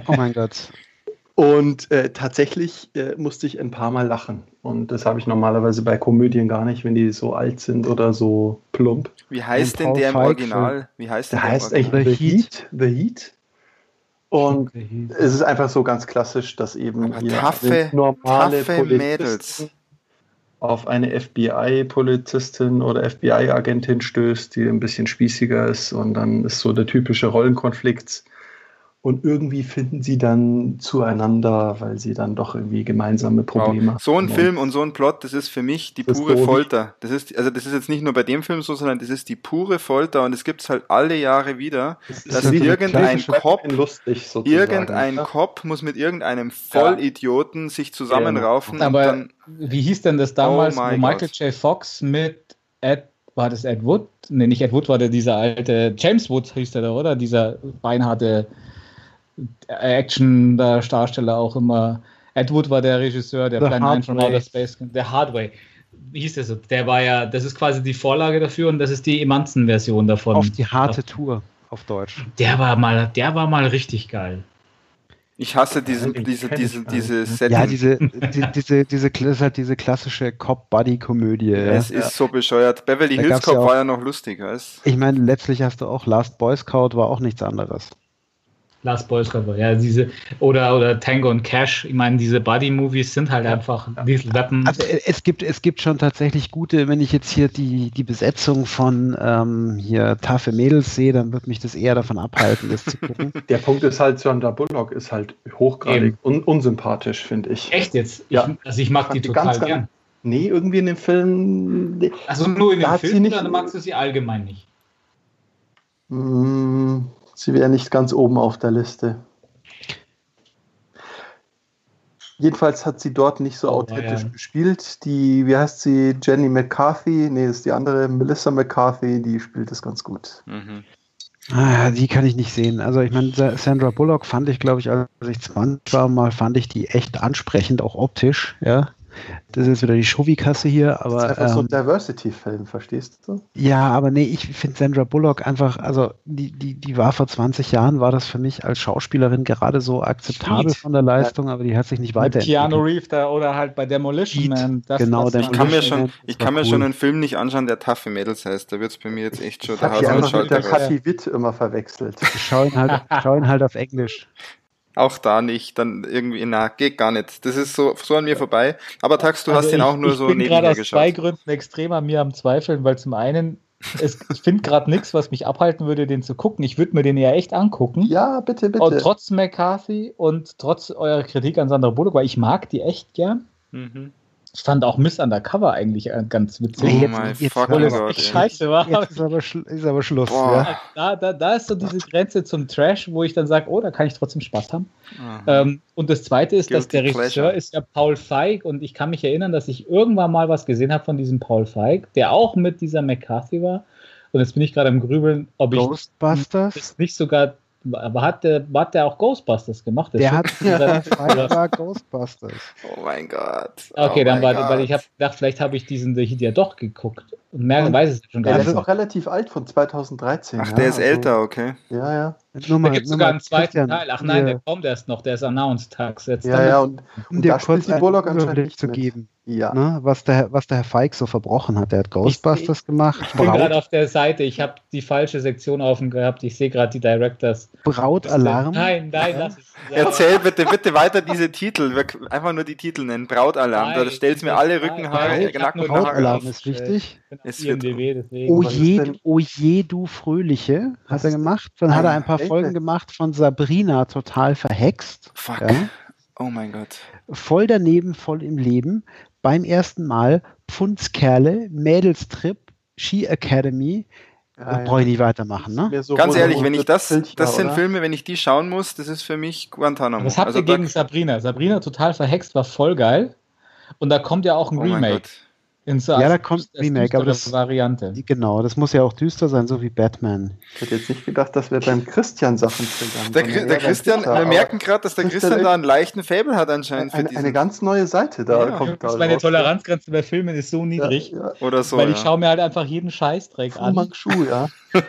Speaker 1: oh mein Gott.
Speaker 4: Und äh, tatsächlich äh, musste ich ein paar Mal lachen. Und das habe ich normalerweise bei Komödien gar nicht, wenn die so alt sind oder so plump.
Speaker 3: Wie heißt denn der im Original?
Speaker 4: Wie heißt der, der heißt echt The Heat. The Heat. Und es ist einfach so ganz klassisch, dass eben
Speaker 3: hier taffe, normale taffe Mädels
Speaker 4: auf eine FBI-Polizistin oder FBI-Agentin stößt, die ein bisschen spießiger ist und dann ist so der typische Rollenkonflikt und irgendwie finden sie dann zueinander, weil sie dann doch irgendwie gemeinsame Probleme
Speaker 3: haben. So ein Film und so ein Plot, das ist für mich die das pure Folter. Das ist, also das ist jetzt nicht nur bei dem Film so, sondern das ist die pure Folter und es gibt es halt alle Jahre wieder, das dass irgendein Cop, lustig, irgendein ja? Cop muss mit irgendeinem Vollidioten ja. sich zusammenraufen.
Speaker 2: Aber dann, wie hieß denn das damals, oh wo Michael J. Fox mit Ed war das Ed Wood? Ne, nicht Ed Wood, war der dieser alte, James Wood hieß der da, oder? Dieser beinharte Action-Darsteller auch immer. Ed Wood war der Regisseur, der
Speaker 1: Plan 9 von Outer
Speaker 2: Space, der Hardway. Wie hieß der so? Der war ja, das ist quasi die Vorlage dafür und das ist die Emanzen-Version davon.
Speaker 1: Auf die harte Tour auf Deutsch.
Speaker 2: Der war mal, der war mal richtig geil.
Speaker 3: Ich hasse diese, diese, diese, diese
Speaker 1: Setting. Ja, diese, die, diese, diese, diese, diese klassische Cop-Buddy-Komödie. Ja.
Speaker 3: Es ist so bescheuert. Beverly Hills Cop ja war ja noch lustig. Weißt?
Speaker 1: Ich meine, letztlich hast du auch Last Boy Scout war auch nichts anderes.
Speaker 2: Last Boy Scout ja, diese, oder, oder Tango und Cash, ich meine, diese Buddy-Movies sind halt einfach
Speaker 1: Lethal Weapon. Also äh, es gibt, es gibt schon tatsächlich gute, wenn ich jetzt hier die, die Besetzung von ähm, hier taffe Mädels sehe, dann wird mich das eher davon abhalten, das zu gucken.
Speaker 4: Der Punkt ist halt, Sandra Bullock ist halt hochgradig un unsympathisch, finde ich.
Speaker 2: Echt jetzt? Ich, ja. Also ich mag die, die total ganz, gern.
Speaker 4: Nee, irgendwie in dem Film.
Speaker 2: Also nur in dem Film, nicht, oder magst du sie allgemein nicht?
Speaker 4: Mmh Sie wäre nicht ganz oben auf der Liste. Jedenfalls hat sie dort nicht so oh, authentisch ja. gespielt. Die, wie heißt sie, Jenny McCarthy? Nee, das ist die andere, Melissa McCarthy, die spielt das ganz gut. Mhm.
Speaker 1: Ah, die kann ich nicht sehen. Also ich meine, Sandra Bullock fand ich, glaube ich, als ich 20 war, mal fand ich die echt ansprechend, auch optisch, ja. Das ist jetzt wieder die Shovi-Kasse hier, aber. Das ist
Speaker 4: einfach ähm, so ein ähm, Diversity-Film, verstehst du?
Speaker 1: Ja, aber nee, ich finde Sandra Bullock einfach, also die, die, die war vor 20 Jahren, war das für mich als Schauspielerin gerade so akzeptabel Sweet. von der Leistung, aber die hat sich nicht weiterentwickelt.
Speaker 2: Keanu Reeves da, oder halt bei Demolition Man.
Speaker 3: Das, genau, das ich kann mir schon, ich kann mir cool. schon einen Film nicht anschauen, der Taffe Mädels heißt. Da wird es bei mir jetzt echt schon
Speaker 4: der Haus mit der Kathi Witt immer verwechselt.
Speaker 1: Ich schaue ihn, halt, schau ihn halt auf Englisch.
Speaker 3: Auch da nicht, dann irgendwie, na, geht gar nicht. Das ist so, so an mir vorbei. Aber Tax, du also hast ich, den auch nur so
Speaker 2: nebenher geschaut. Ich bin gerade aus zwei Gründen extrem an mir am Zweifeln, weil zum einen, es, ich finde gerade nichts, was mich abhalten würde, den zu gucken. Ich würde mir den ja echt angucken.
Speaker 4: Ja, bitte, bitte.
Speaker 2: Und trotz McCarthy und trotz eurer Kritik an Sandra Bullock, weil ich mag die echt gern. Mhm. Ich fand auch Miss Undercover eigentlich äh, ganz witzig.
Speaker 3: Oh mein jetzt, fucking
Speaker 2: jetzt, Gott. Scheiße war.
Speaker 1: Jetzt ist aber, ist aber Schluss. Ja.
Speaker 2: Da, da, da ist so diese Grenze zum Trash, wo ich dann sage, oh, da kann ich trotzdem Spaß haben. Ähm, und das Zweite ist, Guilty dass der Regisseur pleasure. ist ja Paul Feig und ich kann mich erinnern, dass ich irgendwann mal was gesehen habe von diesem Paul Feig, der auch mit dieser McCarthy war. Und jetzt bin ich gerade am Grübeln, ob
Speaker 1: Ghostbusters?
Speaker 2: ich das nicht sogar aber hat der, hat der auch Ghostbusters gemacht?
Speaker 1: Der, der hat ja, Ghostbusters.
Speaker 3: Oh mein Gott.
Speaker 2: Oh okay,
Speaker 3: dann
Speaker 2: war, weil ich habe gedacht, vielleicht habe ich diesen The Heat ja doch geguckt. Und mehr weiß es schon gar
Speaker 4: nicht.
Speaker 2: Der
Speaker 4: ist noch relativ alt von 2013.
Speaker 3: Ach, ja, der ist also, älter, okay.
Speaker 4: Ja, ja.
Speaker 2: Nur mal, da gibt es sogar einen zweiten Teil. Ach nein, der kommt erst noch, der ist announced tags
Speaker 4: jetzt. Ja, ja, und,
Speaker 1: um dir kurz die Bullock anscheinend zu geben. Ja. Ne, was, der, was der Herr Feig so verbrochen hat. Der hat Ghostbusters ich, gemacht.
Speaker 2: Ich bin gerade auf der Seite. Ich habe die falsche Sektion offen gehabt. Ich sehe gerade die Directors.
Speaker 1: Brautalarm.
Speaker 2: Nein, nein, lass es.
Speaker 3: Ja. Erzähl bitte, bitte weiter diese Titel. Einfach nur die Titel nennen. Brautalarm. Nein, da stellst mir alle Rückenhaare,
Speaker 1: Nacken Brautalarm ist wichtig.
Speaker 2: Es wird,
Speaker 1: IMDb, oh je, oh je, du Fröhliche, hat er gemacht. Dann hat er ein paar Folgen gemacht von Sabrina, total verhext.
Speaker 3: Fuck. Ja. Oh mein Gott.
Speaker 1: Voll daneben, voll im Leben beim ersten Mal Pfundskerle, Mädelstrip, Ski Academy. Ja, brauche ich nicht weitermachen, ne?
Speaker 3: So Ganz ehrlich, wenn ich das, das sind oder? Filme, wenn ich die schauen muss, das ist für mich Guantanamo.
Speaker 2: Was habt also ihr gegen Sabrina? Sabrina total verhext, war voll geil. Und da kommt ja auch ein oh Remake. In so
Speaker 1: ja, da kommt Remake, aber das
Speaker 2: Variante.
Speaker 1: Genau, das muss ja auch düster sein, so wie Batman.
Speaker 4: Ich hätte jetzt nicht gedacht, dass wir beim Christian Sachen triggern.
Speaker 3: Der, der Christian, Peter, wir merken gerade, dass der Christian da einen leichten Fable hat anscheinend.
Speaker 4: Eine, eine ganz neue Seite da
Speaker 2: ja, kommt da Meine Toleranzgrenze bei Filmen ist so niedrig. Ja, ja.
Speaker 3: Oder so.
Speaker 2: Weil ich schaue mir halt einfach jeden Scheißdreck an.
Speaker 4: Schuh, ja.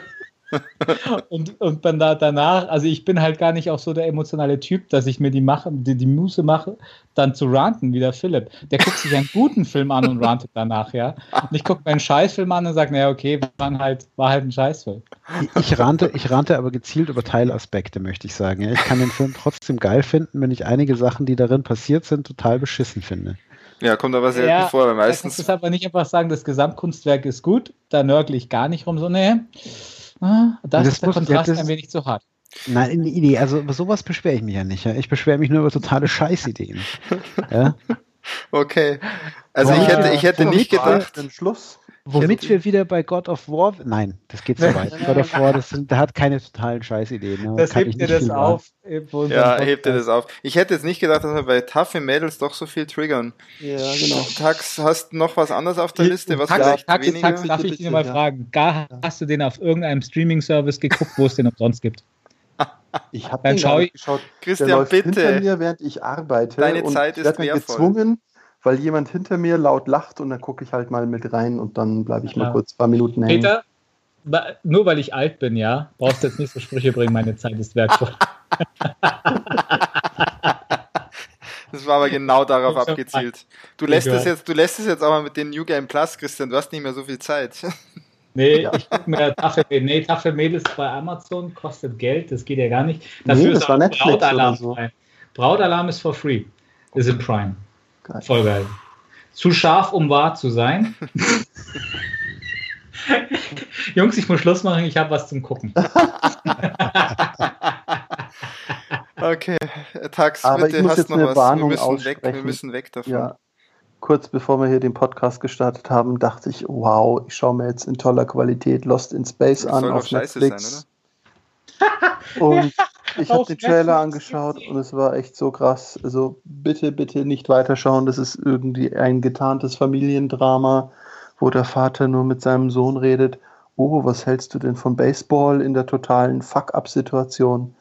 Speaker 2: und, und dann da, danach, also ich bin halt gar nicht auch so der emotionale Typ, dass ich mir die, mache, die, die Muße mache, dann zu ranten, wie der Philipp. Der guckt sich einen guten Film an und rantet danach, ja. Und ich gucke mir einen Scheißfilm an und sage, naja, okay, war halt, war halt ein Scheißfilm.
Speaker 1: Ich rante, ich rante aber gezielt über Teilaspekte, möchte ich sagen. Ja. Ich kann den Film trotzdem geil finden, wenn ich einige Sachen, die darin passiert sind, total beschissen finde.
Speaker 3: Ja, kommt aber selten ja, vor, weil meistens.
Speaker 2: Ich muss aber nicht einfach sagen, das Gesamtkunstwerk ist gut, da nörgle ich gar nicht rum, so, nee Ah, das, das ist der Kontrast ein wenig zu hart.
Speaker 1: Nein, nee, also über sowas beschwere ich mich ja nicht. Ja. Ich beschwere mich nur über totale Scheißideen. ja?
Speaker 3: Okay. Also ich hätte, ich hätte nicht gedacht.
Speaker 4: Schluss.
Speaker 1: Womit wir wieder bei God of War. Nein, das geht so weit. God of War, das sind, der hat keine totalen Scheißideen.
Speaker 2: Ne? Das hebt dir das auf.
Speaker 3: Ja, hebt dir das auf. Ich hätte jetzt nicht gedacht, dass wir bei Taffe Mädels doch so viel triggern.
Speaker 4: Ja, genau.
Speaker 3: Tax, hast du noch was anderes auf der Liste? Was
Speaker 2: Tax, vielleicht Tax, weniger? Tax, darf ich dich mal fragen? Gar, hast du den auf irgendeinem Streaming-Service geguckt, wo es den umsonst gibt?
Speaker 4: Ich habe den schau ich, geschaut.
Speaker 3: Christian, bitte.
Speaker 4: Hinter mir, während ich arbeite.
Speaker 3: Deine Zeit ist wertvoll.
Speaker 4: gezwungen, weil jemand hinter mir laut lacht und dann gucke ich halt mal mit rein und dann bleibe ich mal kurz ein paar Minuten hängen.
Speaker 2: Peter, nur weil ich alt bin, ja, brauchst du jetzt nicht so Sprüche bringen, meine Zeit ist wertvoll.
Speaker 3: Das war aber genau darauf abgezielt. Du lässt es jetzt, du lässt es jetzt aber mit den New Game Plus, Christian, du hast nicht mehr so viel Zeit.
Speaker 2: Nee, ich gucke mir Tafel, nee, Tafel Mädels bei Amazon kostet Geld, das geht ja gar nicht. Dafür nee,
Speaker 4: das ist war Netflix Brautalarm so.
Speaker 2: Brautalarm ist for free. Ist in Prime. Geil. Voll geil. Zu scharf, um wahr zu sein. Jungs, ich muss Schluss machen, ich habe was zum Gucken.
Speaker 3: okay, Tax,
Speaker 4: Aber bitte, ich muss jetzt eine was. Warnung wir müssen,
Speaker 3: weg, wir müssen weg davon. Ja.
Speaker 4: Kurz bevor wir hier den Podcast gestartet haben, dachte ich, wow, ich schaue mir jetzt in toller Qualität Lost in Space das an auf Netflix. Sein, und ich habe den Trailer angeschaut und es war echt so krass. Also bitte, bitte nicht weiterschauen. Das ist irgendwie ein getarntes Familiendrama, wo der Vater nur mit seinem Sohn redet. Oh, was hältst du denn von Baseball in der totalen Fuck-up-Situation?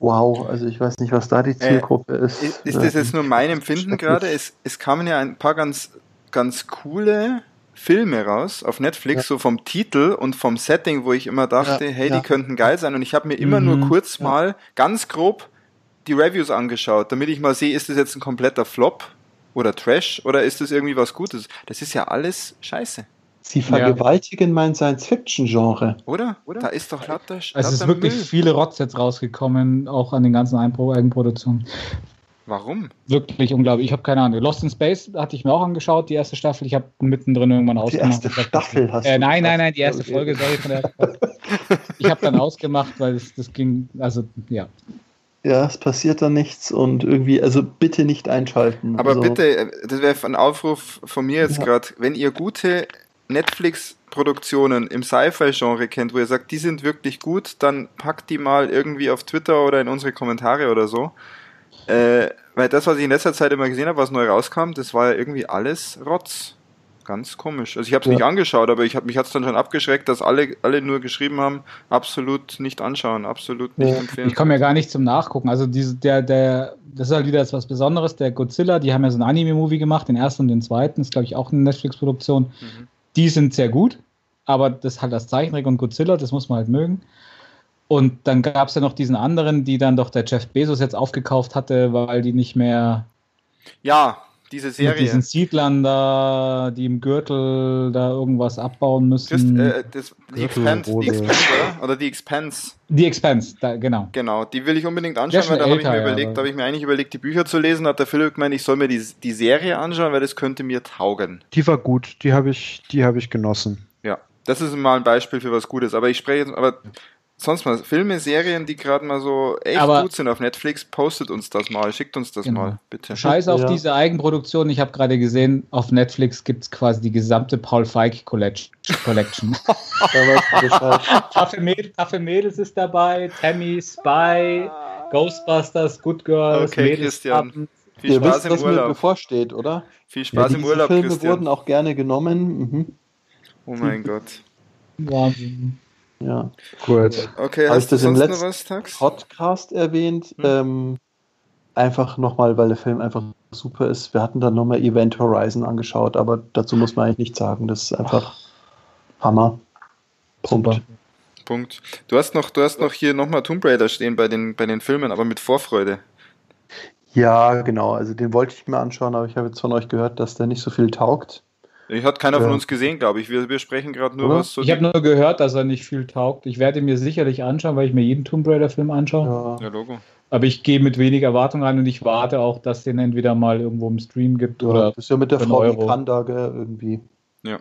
Speaker 4: Wow, also ich weiß nicht, was da die äh, Zielgruppe äh, ist.
Speaker 3: Ist das jetzt nur mein Empfinden gerade? Es, es kamen ja ein paar ganz, ganz coole Filme raus auf Netflix, ja. so vom Titel und vom Setting, wo ich immer dachte, ja, hey, ja. die könnten geil sein. Und ich habe mir immer mhm, nur kurz mal ganz grob die Reviews angeschaut, damit ich mal sehe, ist das jetzt ein kompletter Flop oder Trash oder ist das irgendwie was Gutes? Das ist ja alles scheiße.
Speaker 4: Sie vergewaltigen mein Science-Fiction-Genre.
Speaker 3: Oder? Oder? Da ist doch lauter,
Speaker 2: Es ist wirklich Müll. viele Rotz jetzt rausgekommen, auch an den ganzen Eigenproduktionen.
Speaker 3: Warum?
Speaker 2: Wirklich unglaublich. Ich habe keine Ahnung. Lost in Space hatte ich mir auch angeschaut, die erste Staffel. Ich habe mittendrin irgendwann ausgemacht.
Speaker 4: Die erste Staffel hast
Speaker 2: äh, Nein, nein, nein, die erste Folge, sorry von der Ich habe dann ausgemacht, weil das, das ging, also ja.
Speaker 4: Ja, es passiert da nichts und irgendwie, also bitte nicht einschalten.
Speaker 3: Aber
Speaker 4: also,
Speaker 3: bitte, äh, das wäre ein Aufruf von mir jetzt ja. gerade, wenn ihr gute Netflix-Produktionen im Sci-Fi-Genre kennt, wo ihr sagt, die sind wirklich gut, dann packt die mal irgendwie auf Twitter oder in unsere Kommentare oder so. Äh, weil das, was ich in letzter Zeit immer gesehen habe, was neu rauskam, das war ja irgendwie alles Rotz. Ganz komisch. Also ich habe es ja. nicht angeschaut, aber ich hab, mich hat es dann schon abgeschreckt, dass alle, alle nur geschrieben haben, absolut nicht anschauen, absolut nicht ja. empfehlen.
Speaker 2: Ich komme ja gar nicht zum Nachgucken. Also diese, der, der, das ist halt wieder etwas Besonderes. Der Godzilla, die haben ja so ein Anime-Movie gemacht, den ersten und den zweiten, ist glaube ich auch eine Netflix-Produktion. Mhm. Die sind sehr gut, aber das halt das Zeichentrick und Godzilla, das muss man halt mögen. Und dann gab es ja noch diesen anderen, die dann doch der Jeff Bezos jetzt aufgekauft hatte, weil die nicht mehr.
Speaker 3: Ja, diese Serie. Mit
Speaker 2: diesen Siedlern da, die im Gürtel da irgendwas abbauen müssen.
Speaker 3: Das, äh, das, die, Expanse, die Expanse, oder? Oder die Expanse.
Speaker 2: Die Expanse, da, genau.
Speaker 3: Genau, die will ich unbedingt anschauen, weil da habe ich mir überlegt, ja, da habe ich mir eigentlich überlegt, die Bücher zu lesen, hat der Philipp gemeint, ich soll mir die, die Serie anschauen, weil das könnte mir taugen.
Speaker 1: Die war gut, die habe ich, die habe ich genossen.
Speaker 3: Ja, das ist mal ein Beispiel für was Gutes, aber ich spreche jetzt, aber sonst mal Filme, Serien, die gerade mal so echt Aber gut sind auf Netflix, postet uns das mal, schickt uns das genau. mal, bitte.
Speaker 2: Scheiß auf ja. diese Eigenproduktion. Ich habe gerade gesehen, auf Netflix gibt es quasi die gesamte Paul Feig Collection. Taffe, Mädels ist dabei, Tammy, Spy, Ghostbusters, Good Girls,
Speaker 3: okay, Mädels Christian.
Speaker 4: Viel Ihr Spaß wisst, im was Urlaub. mir bevorsteht, oder?
Speaker 3: Viel Spaß ja, im Urlaub,
Speaker 4: Filme Christian. wurden auch gerne genommen. Mhm.
Speaker 3: Oh mein Gott.
Speaker 2: Wahnsinn.
Speaker 4: Ja.
Speaker 3: Gut. Okay,
Speaker 4: hast du im letzten was, Podcast erwähnt? Hm? Ähm, einfach nochmal, weil der Film einfach super ist. Wir hatten dann nochmal Event Horizon angeschaut, aber dazu muss man eigentlich nichts sagen. Das ist einfach Ach. Hammer.
Speaker 3: Punkt. Super. Punkt. Du hast noch, du hast noch hier nochmal Tomb Raider stehen bei den, bei den Filmen, aber mit Vorfreude.
Speaker 4: Ja, genau. Also den wollte ich mir anschauen, aber ich habe jetzt von euch gehört, dass der nicht so viel taugt.
Speaker 3: Ich hat keiner ja. von uns gesehen, glaube ich. Wir, wir sprechen gerade nur Oder? was.
Speaker 2: So ich habe nur gehört, dass er nicht viel taugt. Ich werde mir sicherlich anschauen, weil ich mir jeden Tomb Raider-Film anschaue. Ja. ja, Logo. Aber ich gehe mit wenig Erwartung rein und ich warte auch, dass den entweder mal irgendwo im Stream gibt ja, oder.
Speaker 4: Das ist ja mit der Frau Euro. Kanda, irgendwie.
Speaker 3: Ja.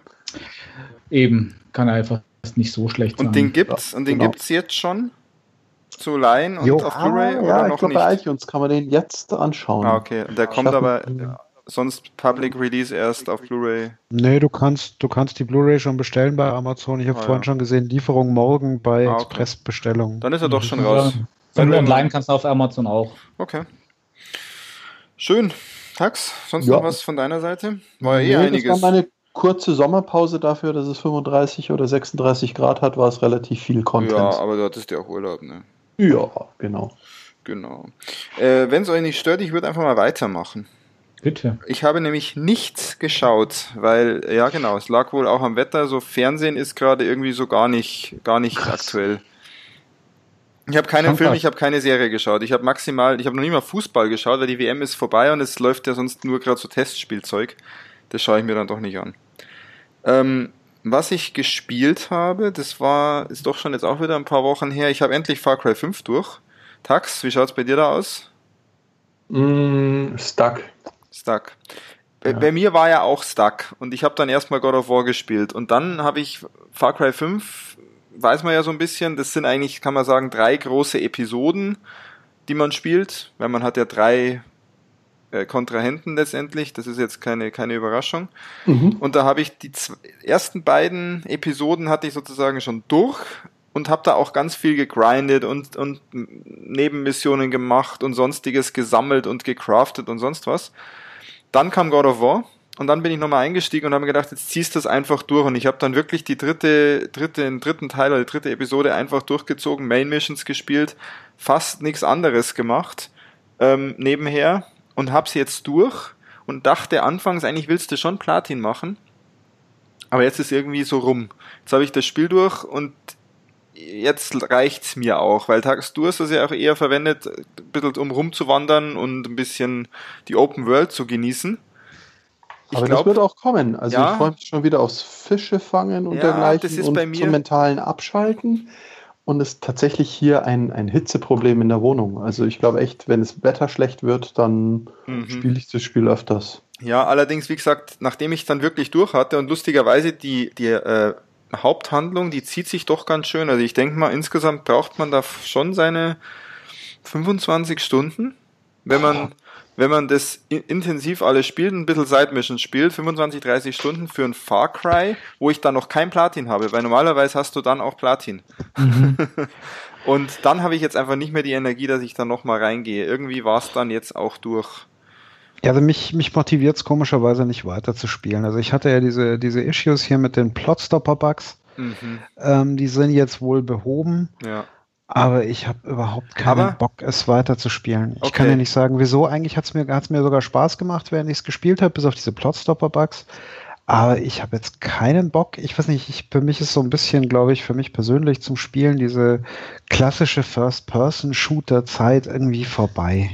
Speaker 2: Eben, kann einfach nicht so schlecht
Speaker 3: sein. Und den gibt's, ja, und den genau. gibt's jetzt schon? Zu leihen und jo. auf Blu-ray ah, oder
Speaker 4: ja,
Speaker 3: noch
Speaker 4: ich glaub, nicht? Bei iTunes kann man den jetzt anschauen.
Speaker 3: Ah, okay. Der kommt aber sonst Public Release erst auf Blu-ray?
Speaker 1: Nee, du kannst, du kannst die Blu-ray schon bestellen bei Amazon. Ich habe ah, vorhin ja. schon gesehen, Lieferung morgen bei ah, okay. Expressbestellung.
Speaker 3: Dann ist er doch schon raus. Ja.
Speaker 2: Wenn du online kannst du auf Amazon auch.
Speaker 3: Okay. Schön. Tax, sonst ja. noch was von deiner Seite? War ja eh nee, einiges.
Speaker 4: Das war meine kurze Sommerpause dafür, dass es 35 oder 36 Grad hat, war es relativ viel Content.
Speaker 3: Ja, aber du hattest ja auch Urlaub, ne?
Speaker 4: Ja, genau.
Speaker 3: Genau. Äh, Wenn es euch nicht stört, ich würde einfach mal weitermachen.
Speaker 2: Bitte.
Speaker 3: Ich habe nämlich nichts geschaut, weil, ja genau, es lag wohl auch am Wetter, so Fernsehen ist gerade irgendwie so gar nicht, gar nicht aktuell. Ich habe keinen Film, ich habe keine Serie geschaut. Ich habe maximal, ich habe noch nie mal Fußball geschaut, weil die WM ist vorbei und es läuft ja sonst nur gerade so Testspielzeug. Das schaue ich mir dann doch nicht an. Ähm, was ich gespielt habe, das war, ist doch schon jetzt auch wieder ein paar Wochen her. Ich habe endlich Far Cry 5 durch. Tax, wie schaut's bei dir da aus?
Speaker 4: Mm, stuck.
Speaker 3: Stuck. Ja. Bei mir war ja auch Stuck und ich habe dann erstmal God of War gespielt und dann habe ich Far Cry 5, weiß man ja so ein bisschen, das sind eigentlich, kann man sagen, drei große Episoden, die man spielt, weil man hat ja drei äh, Kontrahenten letztendlich, das ist jetzt keine, keine Überraschung. Mhm. Und da habe ich die ersten beiden Episoden hatte ich sozusagen schon durch und habe da auch ganz viel gegrindet und, und Nebenmissionen gemacht und sonstiges gesammelt und gecraftet und sonst was. Dann kam God of War und dann bin ich nochmal eingestiegen und habe mir gedacht, jetzt ziehst du das einfach durch. Und ich habe dann wirklich die dritte, dritte, den dritten Teil oder die dritte Episode einfach durchgezogen, Main Missions gespielt, fast nichts anderes gemacht ähm, nebenher und hab's jetzt durch und dachte anfangs, eigentlich willst du schon Platin machen. Aber jetzt ist irgendwie so rum. Jetzt habe ich das Spiel durch und jetzt reicht's mir auch, weil Tags du hast das ja auch eher verwendet, ein bisschen um rumzuwandern und ein bisschen die Open World zu genießen.
Speaker 4: Ich Aber glaub, das wird auch kommen. Also ja, ich freue mich schon wieder aufs Fische fangen und ja, dergleichen
Speaker 3: das ist
Speaker 4: und
Speaker 3: bei mir,
Speaker 4: zum mentalen Abschalten. Und es ist tatsächlich hier ein, ein Hitzeproblem in der Wohnung. Also ich glaube echt, wenn das Wetter schlecht wird, dann mhm. spiele ich das Spiel öfters.
Speaker 3: Ja, allerdings, wie gesagt, nachdem ich dann wirklich durch hatte und lustigerweise die, die äh, Haupthandlung, die zieht sich doch ganz schön. Also ich denke mal, insgesamt braucht man da schon seine 25 Stunden, wenn man, wenn man das intensiv alles spielt, ein bisschen Side-Mission spielt, 25, 30 Stunden für ein Far Cry, wo ich dann noch kein Platin habe, weil normalerweise hast du dann auch Platin. Mhm. Und dann habe ich jetzt einfach nicht mehr die Energie, dass ich da nochmal reingehe. Irgendwie war es dann jetzt auch durch.
Speaker 1: Ja, also mich, mich motiviert es komischerweise nicht weiter zu spielen. Also ich hatte ja diese, diese Issues hier mit den Plotstopper-Bugs. Mhm. Ähm, die sind jetzt wohl behoben.
Speaker 3: Ja.
Speaker 1: Aber ich habe überhaupt keinen Aber, Bock, es weiter zu spielen. Okay. Ich kann ja nicht sagen, wieso. Eigentlich hat es mir, hat's mir sogar Spaß gemacht, während ich es gespielt habe, bis auf diese Plotstopper-Bugs. Aber ich habe jetzt keinen Bock. Ich weiß nicht, ich, für mich ist so ein bisschen, glaube ich, für mich persönlich zum Spielen diese klassische First-Person-Shooter-Zeit irgendwie vorbei.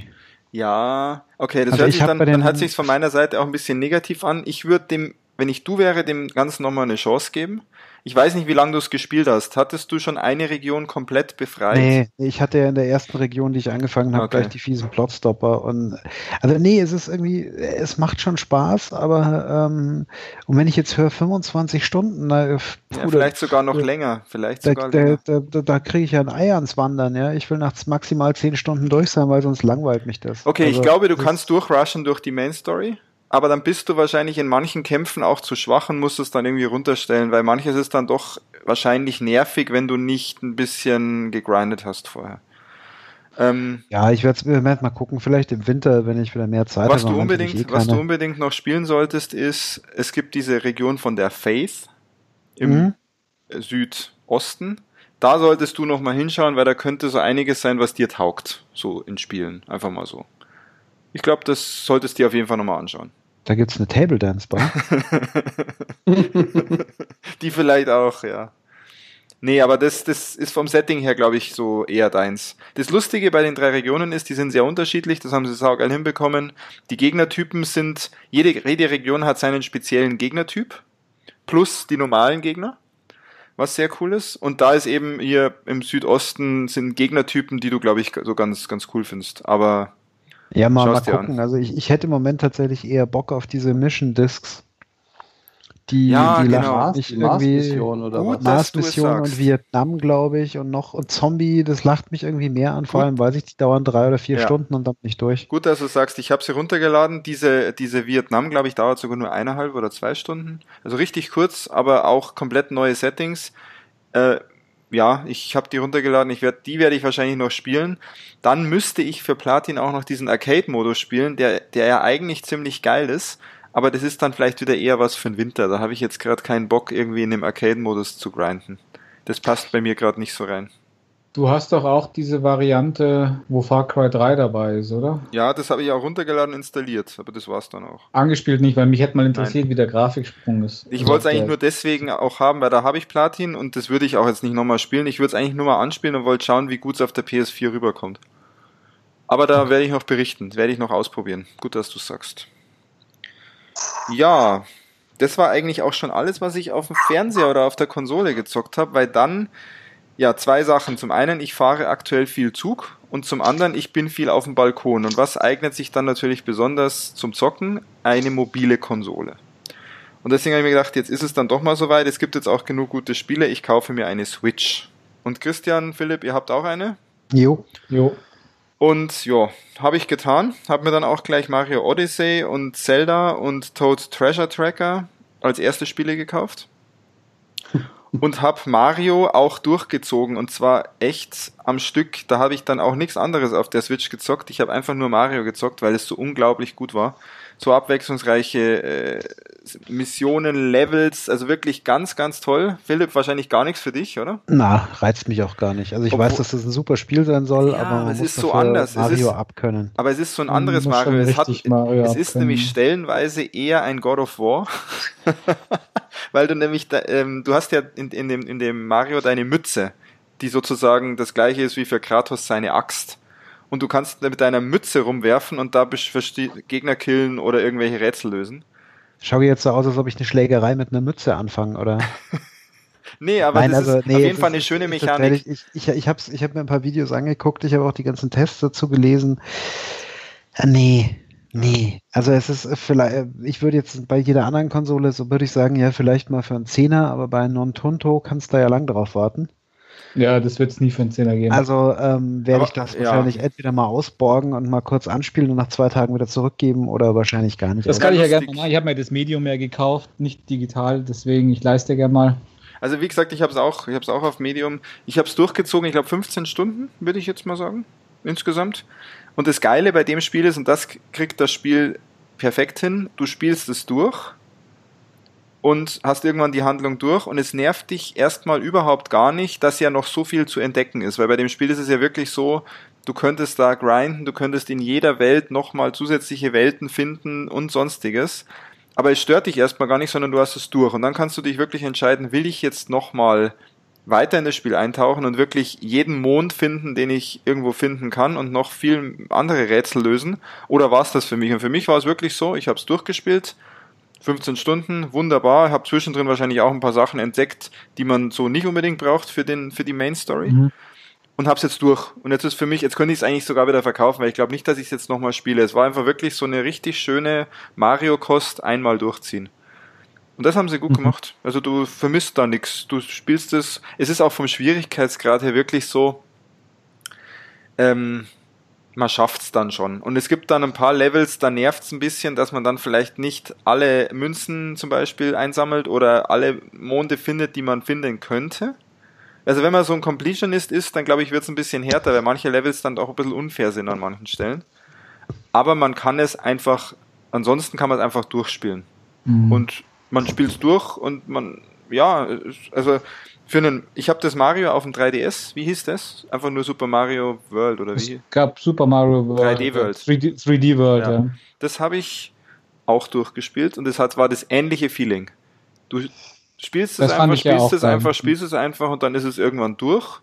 Speaker 3: Ja, okay, das also hört sich dann, dann hört sich von meiner Seite auch ein bisschen negativ an. Ich würde dem, wenn ich du wäre, dem Ganzen nochmal eine Chance geben. Ich weiß nicht, wie lange du es gespielt hast. Hattest du schon eine Region komplett befreit?
Speaker 1: Nee, ich hatte ja in der ersten Region, die ich angefangen habe, okay. gleich die fiesen Plotstopper. Und also nee, es ist irgendwie, es macht schon Spaß, aber ähm, und wenn ich jetzt höre 25 Stunden, na,
Speaker 3: ja, vielleicht sogar noch länger, vielleicht
Speaker 1: da,
Speaker 3: sogar länger.
Speaker 1: Da, da, da kriege ich ja ein Ei ans Wandern, ja. Ich will nach maximal 10 Stunden durch sein, weil sonst langweilt mich das.
Speaker 3: Okay, also, ich glaube, du kannst durchrushen durch die Main Story aber dann bist du wahrscheinlich in manchen Kämpfen auch zu schwach und musst es dann irgendwie runterstellen, weil manches ist dann doch wahrscheinlich nervig, wenn du nicht ein bisschen gegrindet hast vorher.
Speaker 1: Ähm, ja, ich werde es mal gucken, vielleicht im Winter, wenn ich wieder mehr Zeit
Speaker 3: was habe. Du unbedingt, eh was du unbedingt noch spielen solltest, ist, es gibt diese Region von der Faith im mhm. Südosten. Da solltest du noch mal hinschauen, weil da könnte so einiges sein, was dir taugt, so in Spielen. Einfach mal so. Ich glaube, das solltest du dir auf jeden Fall noch mal anschauen.
Speaker 1: Da gibt es eine Table Dance Bar.
Speaker 3: Die vielleicht auch, ja. Nee, aber das, das ist vom Setting her, glaube ich, so eher deins. Das Lustige bei den drei Regionen ist, die sind sehr unterschiedlich, das haben sie saugeil hinbekommen. Die Gegnertypen sind, jede, jede Region hat seinen speziellen Gegnertyp, plus die normalen Gegner, was sehr cool ist. Und da ist eben hier im Südosten sind Gegnertypen, die du, glaube ich, so ganz, ganz cool findest. Aber
Speaker 1: ja, mal, mal gucken. An. Also ich, ich hätte im Moment tatsächlich eher Bock auf diese Mission Discs die, ja, die genau. Mars, mich irgendwie Mission oder gut, was? Mars-Mission und Vietnam, glaube ich, und noch und Zombie, das lacht mich irgendwie mehr an, vor allem weil sich die dauern drei oder vier ja. Stunden und dann nicht durch.
Speaker 3: Gut, dass du sagst, ich habe sie runtergeladen. Diese, diese Vietnam, glaube ich, dauert sogar nur eineinhalb oder zwei Stunden. Also richtig kurz, aber auch komplett neue Settings. Äh, ja, ich habe die runtergeladen, ich werd, die werde ich wahrscheinlich noch spielen. Dann müsste ich für Platin auch noch diesen Arcade-Modus spielen, der, der ja eigentlich ziemlich geil ist aber das ist dann vielleicht wieder eher was für den Winter. Da habe ich jetzt gerade keinen Bock, irgendwie in dem Arcade-Modus zu grinden. Das passt bei mir gerade nicht so rein.
Speaker 2: Du hast doch auch diese Variante, wo Far Cry 3 dabei ist, oder?
Speaker 3: Ja, das habe ich auch runtergeladen und installiert, aber das war's dann auch.
Speaker 2: Angespielt nicht, weil mich hätte mal interessiert, Nein. wie der Grafiksprung ist.
Speaker 3: Ich wollte es eigentlich nur deswegen auch haben, weil da habe ich Platin und das würde ich auch jetzt nicht nochmal spielen. Ich würde es eigentlich nur mal anspielen und wollte schauen, wie gut es auf der PS4 rüberkommt. Aber da werde ich noch berichten, werde ich noch ausprobieren. Gut, dass du sagst. Ja, das war eigentlich auch schon alles, was ich auf dem Fernseher oder auf der Konsole gezockt habe, weil dann, ja, zwei Sachen. Zum einen, ich fahre aktuell viel Zug und zum anderen, ich bin viel auf dem Balkon. Und was eignet sich dann natürlich besonders zum Zocken? Eine mobile Konsole. Und deswegen habe ich mir gedacht, jetzt ist es dann doch mal soweit. Es gibt jetzt auch genug gute Spiele. Ich kaufe mir eine Switch. Und Christian, Philipp, ihr habt auch eine?
Speaker 1: Jo. Jo.
Speaker 3: Und ja, habe ich getan. Habe mir dann auch gleich Mario Odyssey und Zelda und Toad Treasure Tracker als erste Spiele gekauft. Und habe Mario auch durchgezogen und zwar echt am Stück. Da habe ich dann auch nichts anderes auf der Switch gezockt. Ich habe einfach nur Mario gezockt, weil es so unglaublich gut war. So abwechslungsreiche äh, Missionen, Levels, also wirklich ganz, ganz toll. Philipp, wahrscheinlich gar nichts für dich, oder?
Speaker 1: Na, reizt mich auch gar nicht. Also ich Obwohl, weiß, dass das ein super Spiel sein soll, ja, aber man
Speaker 3: es muss ist so anders.
Speaker 1: Mario
Speaker 3: ist,
Speaker 1: abkönnen.
Speaker 3: Aber es ist so ein anderes Mario. Es, hat, Mario es ist nämlich stellenweise eher ein God of War. Weil du nämlich, da, ähm, du hast ja in, in, dem, in dem Mario deine Mütze, die sozusagen das gleiche ist wie für Kratos seine Axt und du kannst mit deiner Mütze rumwerfen und da Gegner killen oder irgendwelche Rätsel lösen.
Speaker 1: Schau jetzt so aus, als ob ich eine Schlägerei mit einer Mütze anfange, oder?
Speaker 3: nee, aber Nein, das also, ist nee, auf jeden Fall eine schöne Mechanik.
Speaker 1: Ich, ich, ich habe ich hab mir ein paar Videos angeguckt, ich habe auch die ganzen Tests dazu gelesen. Ja, nee, nee. Also es ist vielleicht, ich würde jetzt bei jeder anderen Konsole, so würde ich sagen, ja, vielleicht mal für einen Zehner, aber bei Non-Tunto kannst du da ja lang drauf warten.
Speaker 2: Ja, das wird es nie für einen Zehner geben.
Speaker 1: Also ähm, werde ich das ja. wahrscheinlich entweder mal ausborgen und mal kurz anspielen und nach zwei Tagen wieder zurückgeben oder wahrscheinlich gar nicht.
Speaker 2: Das kann ich ja gerne machen. Ich habe mir das Medium mehr gekauft, nicht digital, deswegen ich leiste gerne mal.
Speaker 3: Also wie gesagt, ich habe es auch, ich habe es auch auf Medium. Ich habe es durchgezogen, ich glaube 15 Stunden, würde ich jetzt mal sagen, insgesamt. Und das Geile bei dem Spiel ist, und das kriegt das Spiel perfekt hin, du spielst es durch und hast irgendwann die Handlung durch und es nervt dich erstmal überhaupt gar nicht, dass ja noch so viel zu entdecken ist, weil bei dem Spiel ist es ja wirklich so, du könntest da grinden, du könntest in jeder Welt nochmal zusätzliche Welten finden und sonstiges. Aber es stört dich erstmal gar nicht, sondern du hast es durch. Und dann kannst du dich wirklich entscheiden, will ich jetzt nochmal weiter in das Spiel eintauchen und wirklich jeden Mond finden, den ich irgendwo finden kann und noch viel andere Rätsel lösen? Oder war es das für mich? Und für mich war es wirklich so, ich habe es durchgespielt, 15 Stunden, wunderbar. Ich habe zwischendrin wahrscheinlich auch ein paar Sachen entdeckt, die man so nicht unbedingt braucht für, den, für die Main Story. Mhm. Und hab's jetzt durch. Und jetzt ist für mich, jetzt könnte ich es eigentlich sogar wieder verkaufen, weil ich glaube nicht, dass ich es jetzt nochmal spiele. Es war einfach wirklich so eine richtig schöne Mario-Kost einmal durchziehen. Und das haben sie gut mhm. gemacht. Also du vermisst da nichts. Du spielst es. Es ist auch vom Schwierigkeitsgrad her wirklich so. Ähm, man schafft's dann schon. Und es gibt dann ein paar Levels, da nervt's ein bisschen, dass man dann vielleicht nicht alle Münzen zum Beispiel einsammelt oder alle Monde findet, die man finden könnte. also wenn man so ein Completionist ist, dann glaube ich, wird es ein bisschen härter, weil manche Levels dann auch ein bisschen unfair sind an manchen Stellen. Aber man kann es einfach, ansonsten kann man es einfach durchspielen. Mhm. Und man spielt es durch und man, ja, also für einen, ich habe das Mario auf dem 3DS, wie hieß das? Einfach nur Super Mario World oder wie?
Speaker 2: Es gab Super Mario
Speaker 3: World. 3D World.
Speaker 2: 3D, 3D World, ja. ja.
Speaker 3: Das habe ich auch durchgespielt und es hat war das ähnliche Feeling. Du spielst es einfach, spielst es einfach, spielst es einfach und dann ist es irgendwann durch.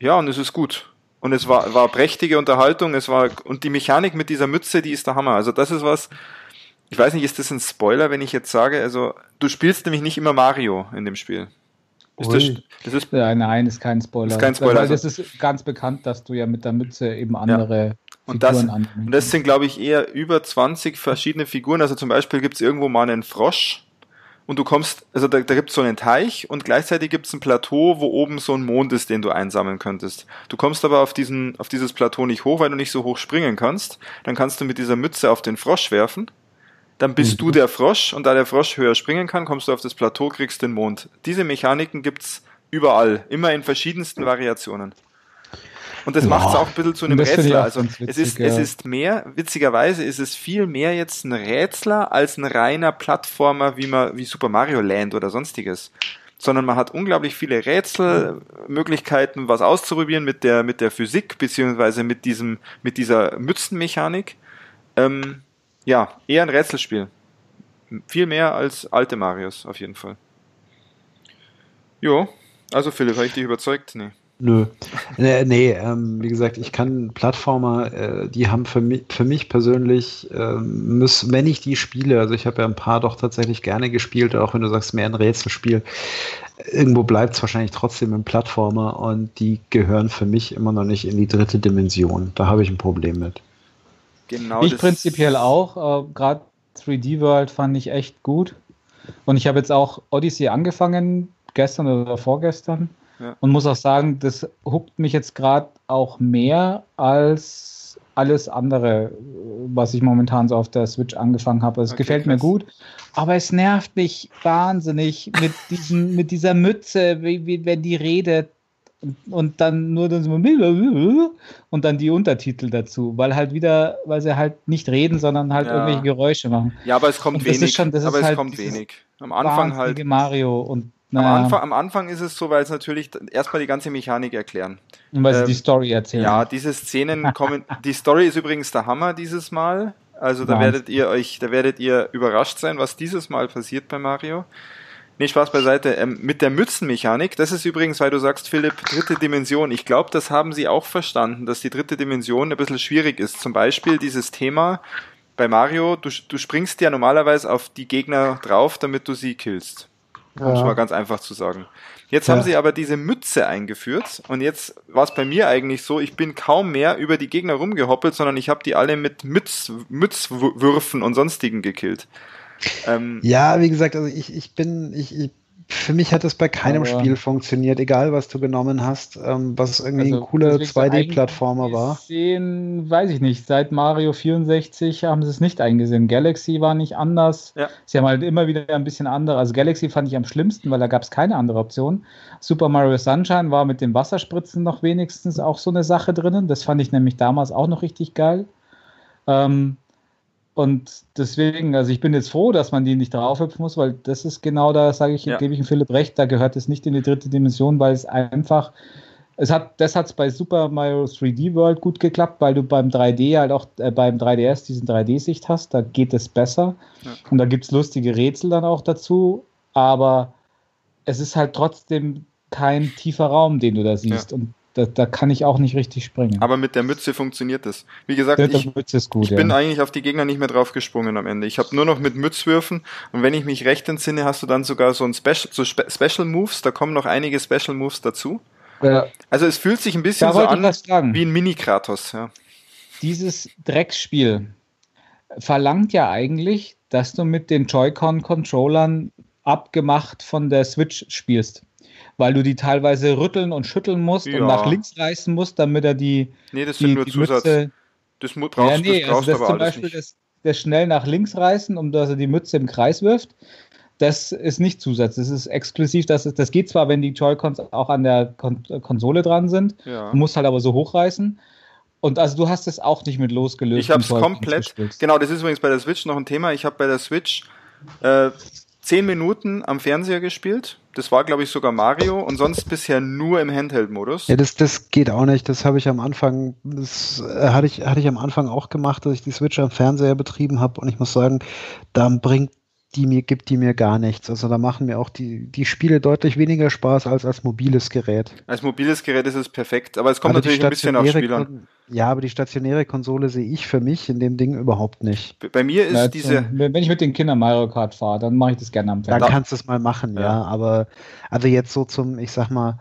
Speaker 3: Ja, und es ist gut. Und es war, war prächtige Unterhaltung, es war, und die Mechanik mit dieser Mütze, die ist der Hammer. Also das ist was, ich weiß nicht, ist das ein Spoiler, wenn ich jetzt sage, also du spielst nämlich nicht immer Mario in dem Spiel.
Speaker 2: Ist das, das ist, ja, nein, ist kein Spoiler.
Speaker 3: Ist kein Spoiler.
Speaker 2: Weil das ist ganz bekannt, dass du ja mit der Mütze eben andere ja.
Speaker 3: Und das, und das sind, glaube ich, eher über 20 verschiedene Figuren. Also zum Beispiel gibt es irgendwo mal einen Frosch und du kommst, also da, da gibt es so einen Teich und gleichzeitig gibt es ein Plateau, wo oben so ein Mond ist, den du einsammeln könntest. Du kommst aber auf, diesen, auf dieses Plateau nicht hoch, weil du nicht so hoch springen kannst. Dann kannst du mit dieser Mütze auf den Frosch werfen. Dann bist mhm. du der Frosch und da der Frosch höher springen kann, kommst du auf das Plateau, kriegst den Mond. Diese Mechaniken gibt's überall, immer in verschiedensten Variationen. Und das macht es auch ein bisschen zu einem Rätsler. Also witzig, es ist, ja. es ist mehr, witzigerweise ist es viel mehr jetzt ein Rätsler als ein reiner Plattformer wie man, wie Super Mario Land oder sonstiges. Sondern man hat unglaublich viele Rätselmöglichkeiten, was auszuprobieren mit der, mit der Physik, beziehungsweise mit diesem, mit dieser Mützenmechanik. Ähm, ja, eher ein Rätselspiel. Viel mehr als alte Marios, auf jeden Fall. Jo, also Philipp, habe ich dich überzeugt? Nee.
Speaker 1: Nö. Nee, nee ähm, wie gesagt, ich kann Plattformer, äh, die haben für mich, für mich persönlich, äh, muss, wenn ich die spiele, also ich habe ja ein paar doch tatsächlich gerne gespielt, auch wenn du sagst, mehr ein Rätselspiel, irgendwo bleibt es wahrscheinlich trotzdem ein Plattformer und die gehören für mich immer noch nicht in die dritte Dimension. Da habe ich ein Problem mit.
Speaker 2: Genau. Ich prinzipiell auch. Äh, Gerade 3D World fand ich echt gut. Und ich habe jetzt auch Odyssey angefangen, gestern oder vorgestern. Ja. Und muss auch sagen, das huckt mich jetzt gerade auch mehr als alles andere, was ich momentan so auf der Switch angefangen habe. Also es okay, gefällt mir gut, aber es nervt mich wahnsinnig mit, diesen, mit dieser Mütze, wie, wie, wenn die redet und dann nur dann so und dann die Untertitel dazu, weil halt wieder, weil sie halt nicht reden, sondern halt ja. irgendwelche Geräusche machen.
Speaker 3: Ja, aber es kommt wenig.
Speaker 2: Schon, aber es
Speaker 3: halt kommt wenig. Am Anfang halt
Speaker 2: Mario und.
Speaker 3: Am, Anfang, am Anfang ist es so, weil es natürlich erstmal die ganze Mechanik erklären.
Speaker 2: Und weil sie ähm, die Story erzählen.
Speaker 3: Ja, diese Szenen kommen. die Story ist übrigens der Hammer dieses Mal. Also da werdet ihr euch, da werdet ihr überrascht sein, was dieses Mal passiert bei Mario. Nee, Spaß beiseite. Ähm, mit der Mützenmechanik, das ist übrigens, weil du sagst, Philipp, dritte Dimension. Ich glaube, das haben sie auch verstanden, dass die dritte Dimension ein bisschen schwierig ist. Zum Beispiel dieses Thema bei Mario, du, du springst ja normalerweise auf die Gegner drauf, damit du sie killst. Um es mal ganz einfach zu sagen. Jetzt ja. haben sie aber diese Mütze eingeführt und jetzt war es bei mir eigentlich so, ich bin kaum mehr über die Gegner rumgehoppelt, sondern ich habe die alle mit Mütz, Mützwürfen und sonstigen gekillt.
Speaker 1: Ähm, ja, wie gesagt, also ich, ich bin, ich, ich für mich hat es bei keinem aber Spiel funktioniert, egal was du genommen hast, ähm, was irgendwie also, ein cooler 2D-Plattformer war.
Speaker 2: Sehen, weiß ich nicht. Seit Mario 64 haben sie es nicht eingesehen. Galaxy war nicht anders. Ja. Sie haben halt immer wieder ein bisschen andere. Also Galaxy fand ich am schlimmsten, weil da gab es keine andere Option. Super Mario Sunshine war mit den Wasserspritzen noch wenigstens auch so eine Sache drinnen. Das fand ich nämlich damals auch noch richtig geil. Ähm, und deswegen, also ich bin jetzt froh, dass man die nicht draufhüpfen muss, weil das ist genau da, sage ich, ja. gebe ich dem Philipp recht, da gehört es nicht in die dritte Dimension, weil es einfach, es hat, das hat es bei Super Mario 3D World gut geklappt, weil du beim 3D halt auch, äh, beim 3DS diesen 3D-Sicht hast, da geht es besser. Ja. Und da gibt es lustige Rätsel dann auch dazu, aber es ist halt trotzdem kein tiefer Raum, den du da siehst. Ja. Und da, da, kann ich auch nicht richtig springen.
Speaker 3: Aber mit der Mütze funktioniert das. Wie gesagt, ja, ich, gut, ich ja. bin eigentlich auf die Gegner nicht mehr drauf gesprungen am Ende. Ich habe nur noch mit Mützwürfen und wenn ich mich recht entsinne, hast du dann sogar so ein Special, so Spe Special Moves, da kommen noch einige Special Moves dazu. Ja. Also es fühlt sich ein bisschen so an wie ein Mini-Kratos. Ja.
Speaker 2: Dieses Drecksspiel verlangt ja eigentlich, dass du mit den Joy-Con-Controllern abgemacht von der Switch spielst weil du die teilweise rütteln und schütteln musst ja. und nach links reißen musst, damit er die.
Speaker 3: Nee, das
Speaker 2: die,
Speaker 3: sind nur Zusatz.
Speaker 2: Mütze, das brauchst, ja, nee, das brauchst also das aber zum Beispiel das, das, schnell nach links reißen, um dass er die Mütze im Kreis wirft. das ist nicht Zusatz, das ist exklusiv. Das, ist, das geht zwar, wenn die Joy-Cons auch an der Kon Konsole dran sind, ja. du musst halt aber so hochreißen. Und also du hast es auch nicht mit losgelöst.
Speaker 3: Ich habe es komplett. Genau, das ist übrigens bei der Switch noch ein Thema. Ich habe bei der Switch äh, zehn Minuten am Fernseher gespielt. Das war, glaube ich, sogar Mario und sonst bisher nur im Handheld-Modus.
Speaker 1: Ja, das, das geht auch nicht. Das habe ich am Anfang, das äh, hatte ich, hatte ich am Anfang auch gemacht, dass ich die Switch am Fernseher betrieben habe und ich muss sagen, da bringt die mir, gibt die mir gar nichts. Also da machen mir auch die, die Spiele deutlich weniger Spaß als als mobiles Gerät.
Speaker 3: Als mobiles Gerät ist es perfekt, aber es kommt aber natürlich ein bisschen auf Spiel an.
Speaker 1: Ja, aber die stationäre Konsole sehe ich für mich in dem Ding überhaupt nicht.
Speaker 3: Bei mir ist ja, diese.
Speaker 2: Wenn ich mit den Kindern Mario Kart fahre, dann mache ich das gerne am
Speaker 1: Fernseher. Dann kannst du es mal machen, ja. ja. Aber also jetzt so zum, ich sag mal,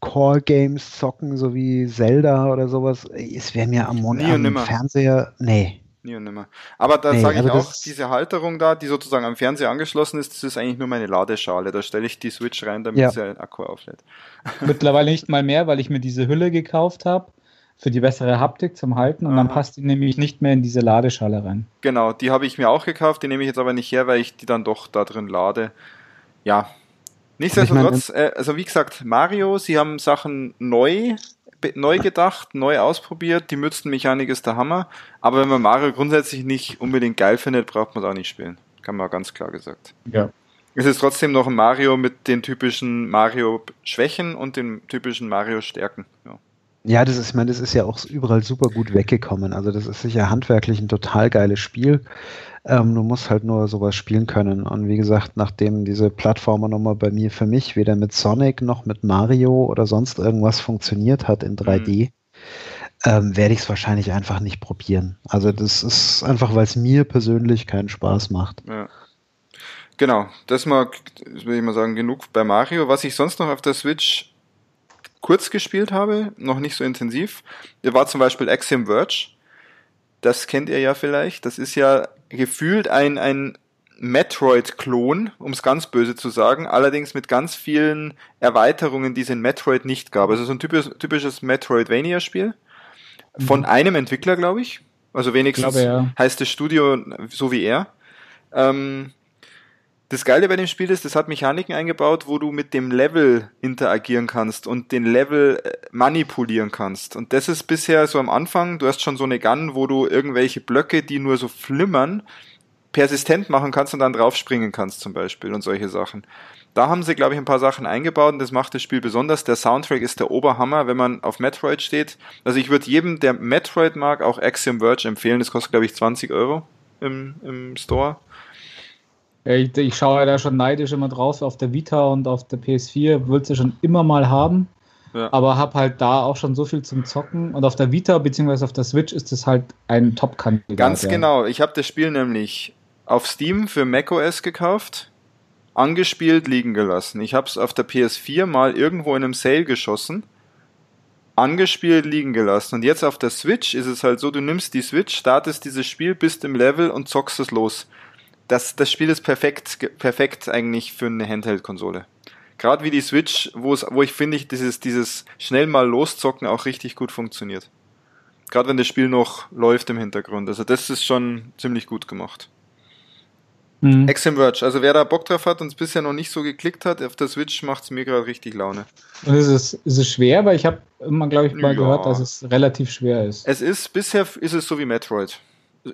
Speaker 1: Core-Games zocken, so wie Zelda oder sowas, es wäre mir am, am Fernseher. Nee.
Speaker 3: Nie und nimmer. Aber da nee, sage ich auch, diese Halterung da, die sozusagen am Fernseher angeschlossen ist, das ist eigentlich nur meine Ladeschale. Da stelle ich die Switch rein, damit ja. sie den Akku auflädt.
Speaker 2: Mittlerweile nicht mal mehr, weil ich mir diese Hülle gekauft habe für die bessere Haptik zum Halten und Aha. dann passt die nämlich nicht mehr in diese Ladeschale rein.
Speaker 3: Genau, die habe ich mir auch gekauft, die nehme ich jetzt aber nicht her, weil ich die dann doch da drin lade. Ja. Nichtsdestotrotz, äh, also wie gesagt, Mario, sie haben Sachen neu neu gedacht, neu ausprobiert. Die Mützenmechanik ist der Hammer. Aber wenn man Mario grundsätzlich nicht unbedingt geil findet, braucht man es auch nicht spielen. Kann man ganz klar gesagt.
Speaker 2: Ja.
Speaker 3: Es ist trotzdem noch ein Mario mit den typischen Mario-Schwächen und den typischen Mario-Stärken. Ja.
Speaker 1: Ja, das ist, ich meine, das ist ja auch überall super gut weggekommen. Also das ist sicher handwerklich ein total geiles Spiel. Ähm, du musst halt nur sowas spielen können. Und wie gesagt, nachdem diese Plattformernummer bei mir für mich weder mit Sonic noch mit Mario oder sonst irgendwas funktioniert hat in 3D, mhm. ähm, werde ich es wahrscheinlich einfach nicht probieren. Also das ist einfach, weil es mir persönlich keinen Spaß macht.
Speaker 3: Ja. Genau, das das will ich mal sagen, genug bei Mario. Was ich sonst noch auf der Switch kurz gespielt habe, noch nicht so intensiv, war zum Beispiel Axiom Verge. Das kennt ihr ja vielleicht. Das ist ja gefühlt ein, ein Metroid-Klon, um es ganz böse zu sagen, allerdings mit ganz vielen Erweiterungen, die es in Metroid nicht gab. Also so ein typisch, typisches Metroidvania-Spiel. Von mhm. einem Entwickler, glaube ich. Also wenigstens glaube, ja. heißt das Studio so wie er. Ähm, das Geile bei dem Spiel ist, das hat Mechaniken eingebaut, wo du mit dem Level interagieren kannst und den Level äh, manipulieren kannst. Und das ist bisher so am Anfang, du hast schon so eine Gun, wo du irgendwelche Blöcke, die nur so flimmern, persistent machen kannst und dann draufspringen kannst zum Beispiel und solche Sachen. Da haben sie, glaube ich, ein paar Sachen eingebaut und das macht das Spiel besonders. Der Soundtrack ist der Oberhammer, wenn man auf Metroid steht. Also ich würde jedem, der Metroid mag, auch Axiom Verge empfehlen. Das kostet, glaube ich, 20 Euro im, im Store.
Speaker 2: Ich, ich schaue da schon neidisch immer drauf auf der Vita und auf der PS4, wollte sie schon immer mal haben. Ja. Aber habe halt da auch schon so viel zum Zocken. Und auf der Vita bzw. auf der Switch ist es halt ein Top-Kandidat.
Speaker 3: Ganz genau. Ich habe das Spiel nämlich auf Steam für macOS gekauft, angespielt, liegen gelassen. Ich habe es auf der PS4 mal irgendwo in einem Sale geschossen, angespielt, liegen gelassen. Und jetzt auf der Switch ist es halt so, du nimmst die Switch, startest dieses Spiel, bist im Level und zockst es los das, das Spiel ist perfekt, perfekt eigentlich für eine Handheld-Konsole. Gerade wie die Switch, wo es, wo ich finde, ich dieses, dieses schnell mal loszocken auch richtig gut funktioniert. Gerade wenn das Spiel noch läuft im Hintergrund. Also das ist schon ziemlich gut gemacht. Mhm. Verge, also wer da Bock drauf hat und es bisher noch nicht so geklickt hat, auf der Switch macht es mir gerade richtig Laune.
Speaker 2: Und ist es, ist es schwer? Weil ich habe immer, glaube ich, mal ja. gehört, dass es relativ schwer ist.
Speaker 3: Es ist, bisher ist es so wie Metroid.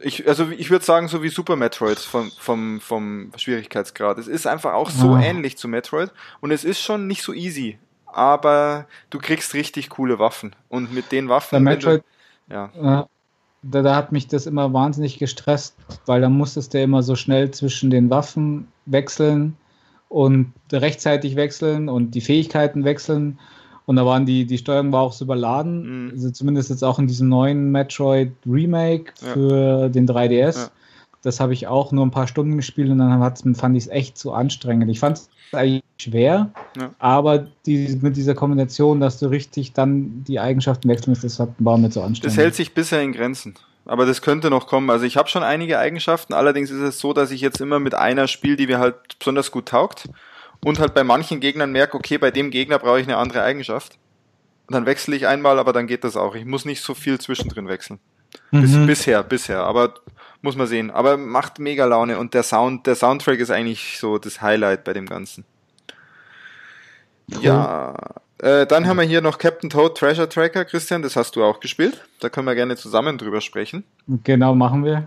Speaker 3: Ich, also ich würde sagen, so wie Super Metroid vom, vom, vom Schwierigkeitsgrad. Es ist einfach auch so ah. ähnlich zu Metroid und es ist schon nicht so easy, aber du kriegst richtig coole Waffen. Und mit den Waffen.
Speaker 2: Bei Metroid, du, ja. Äh, da, da hat mich das immer wahnsinnig gestresst, weil da musstest du immer so schnell zwischen den Waffen wechseln und rechtzeitig wechseln und die Fähigkeiten wechseln. Und da waren die, die Steuerung war auch so überladen. Mhm. Also zumindest jetzt auch in diesem neuen Metroid Remake für ja. den 3DS. Ja. Das habe ich auch nur ein paar Stunden gespielt und dann fand ich es echt zu anstrengend. Ich fand es eigentlich schwer, ja. aber die, mit dieser Kombination, dass du richtig dann die Eigenschaften wechseln musst, das war mir zu anstrengend.
Speaker 3: Das hält sich bisher in Grenzen. Aber das könnte noch kommen. Also ich habe schon einige Eigenschaften, allerdings ist es so, dass ich jetzt immer mit einer spiele, die mir halt besonders gut taugt und halt bei manchen Gegnern merke, okay, bei dem Gegner brauche ich eine andere Eigenschaft. Und dann wechsle ich einmal, aber dann geht das auch. Ich muss nicht so viel zwischendrin wechseln. Bis, mhm. Bisher, bisher. Aber muss man sehen. Aber macht mega Laune und der Sound, der Soundtrack ist eigentlich so das Highlight bei dem Ganzen. Cool. Ja. Äh, dann haben wir hier noch Captain Toad Treasure Tracker, Christian, das hast du auch gespielt. Da können wir gerne zusammen drüber sprechen.
Speaker 2: Genau, machen wir.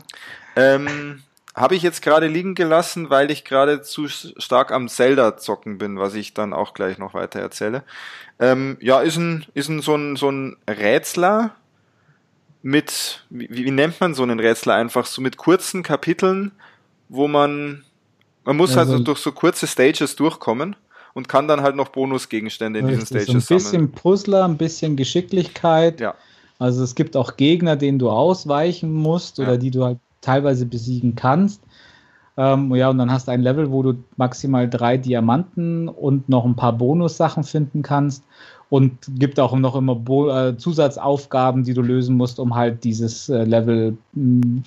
Speaker 3: Ähm, habe ich jetzt gerade liegen gelassen, weil ich gerade zu stark am Zelda zocken bin, was ich dann auch gleich noch weiter erzähle. Ähm, ja, ist ein, ist ein so ein, so ein Rätsler, mit, wie, wie nennt man so einen Rätsler einfach, so mit kurzen Kapiteln, wo man, man muss also, halt durch so kurze Stages durchkommen und kann dann halt noch Bonusgegenstände in diesen Stages
Speaker 2: sammeln. Ein bisschen sammeln. Puzzler, ein bisschen Geschicklichkeit.
Speaker 3: Ja.
Speaker 2: Also es gibt auch Gegner, denen du ausweichen musst oder ja. die du halt teilweise besiegen kannst. Ähm, ja, und dann hast du ein Level, wo du maximal drei Diamanten und noch ein paar Bonussachen finden kannst und gibt auch noch immer Bo äh, Zusatzaufgaben, die du lösen musst, um halt dieses äh, Level hm,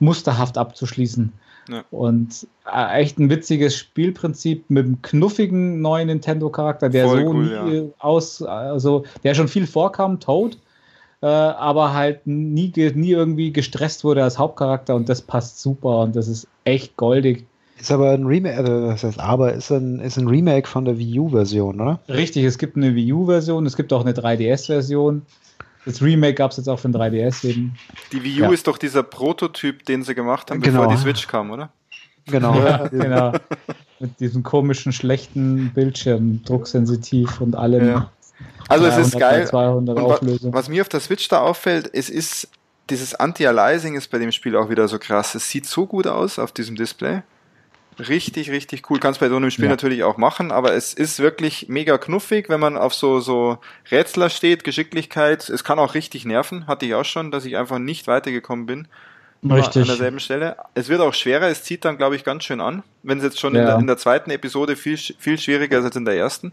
Speaker 2: musterhaft abzuschließen. Ja. Und äh, echt ein witziges Spielprinzip mit einem knuffigen neuen Nintendo-Charakter, der Voll so cool, ja. aus, also der schon viel vorkam, Toad, äh, aber halt nie, nie irgendwie gestresst wurde als Hauptcharakter und das passt super und das ist echt goldig.
Speaker 1: Ist aber ein Remake, also das heißt aber, ist ein, ist ein Remake von der Wii U-Version, oder?
Speaker 2: Richtig, es gibt eine Wii U-Version, es gibt auch eine 3DS-Version. Das Remake gab es jetzt auch für den 3DS eben.
Speaker 3: Die Wii U ja. ist doch dieser Prototyp, den sie gemacht haben, genau. bevor die Switch kam, oder?
Speaker 2: Genau. Ja, genau. Mit diesem komischen, schlechten Bildschirm, drucksensitiv und allem. Ja.
Speaker 3: Also es ist geil. 200 Auflösung. Was mir auf der Switch da auffällt, es ist dieses Anti-Aliasing ist bei dem Spiel auch wieder so krass. Es sieht so gut aus auf diesem Display. Richtig, richtig cool. Kannst bei so einem Spiel ja. natürlich auch machen, aber es ist wirklich mega knuffig, wenn man auf so, so Rätsler steht, Geschicklichkeit. Es kann auch richtig nerven, hatte ich auch schon, dass ich einfach nicht weitergekommen bin.
Speaker 2: Richtig.
Speaker 3: An derselben Stelle. Es wird auch schwerer, es zieht dann, glaube ich, ganz schön an. Wenn es jetzt schon ja. in, der, in der zweiten Episode viel, viel schwieriger ist als in der ersten.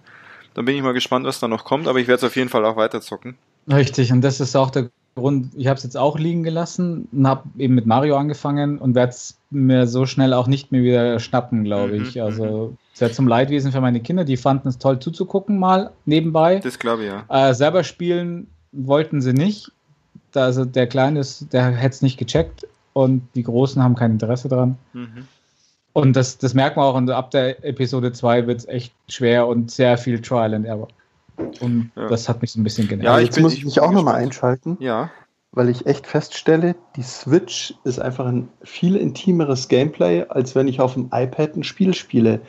Speaker 3: Dann bin ich mal gespannt, was da noch kommt, aber ich werde es auf jeden Fall auch weiter zocken.
Speaker 2: Richtig, und das ist auch der Grund, ich habe es jetzt auch liegen gelassen und habe eben mit Mario angefangen und werde es mir so schnell auch nicht mehr wieder schnappen, glaube ich. Mhm, also sehr mhm. zum Leidwesen für meine Kinder, die fanden es toll zuzugucken mal nebenbei.
Speaker 3: Das glaube ich, ja.
Speaker 2: Äh, selber spielen wollten sie nicht. Da, also der Kleine ist, der hätte es nicht gecheckt und die Großen haben kein Interesse dran. Mhm. Und das, das merkt man auch, und ab der Episode 2 wird es echt schwer und sehr viel Trial and Error. Und ja. das hat mich so ein bisschen genervt.
Speaker 4: Ja, jetzt bin, muss ich mich auch nochmal einschalten.
Speaker 3: Ja.
Speaker 4: Weil ich echt feststelle, die Switch ist einfach ein viel intimeres Gameplay, als wenn ich auf dem iPad ein Spiel spiele.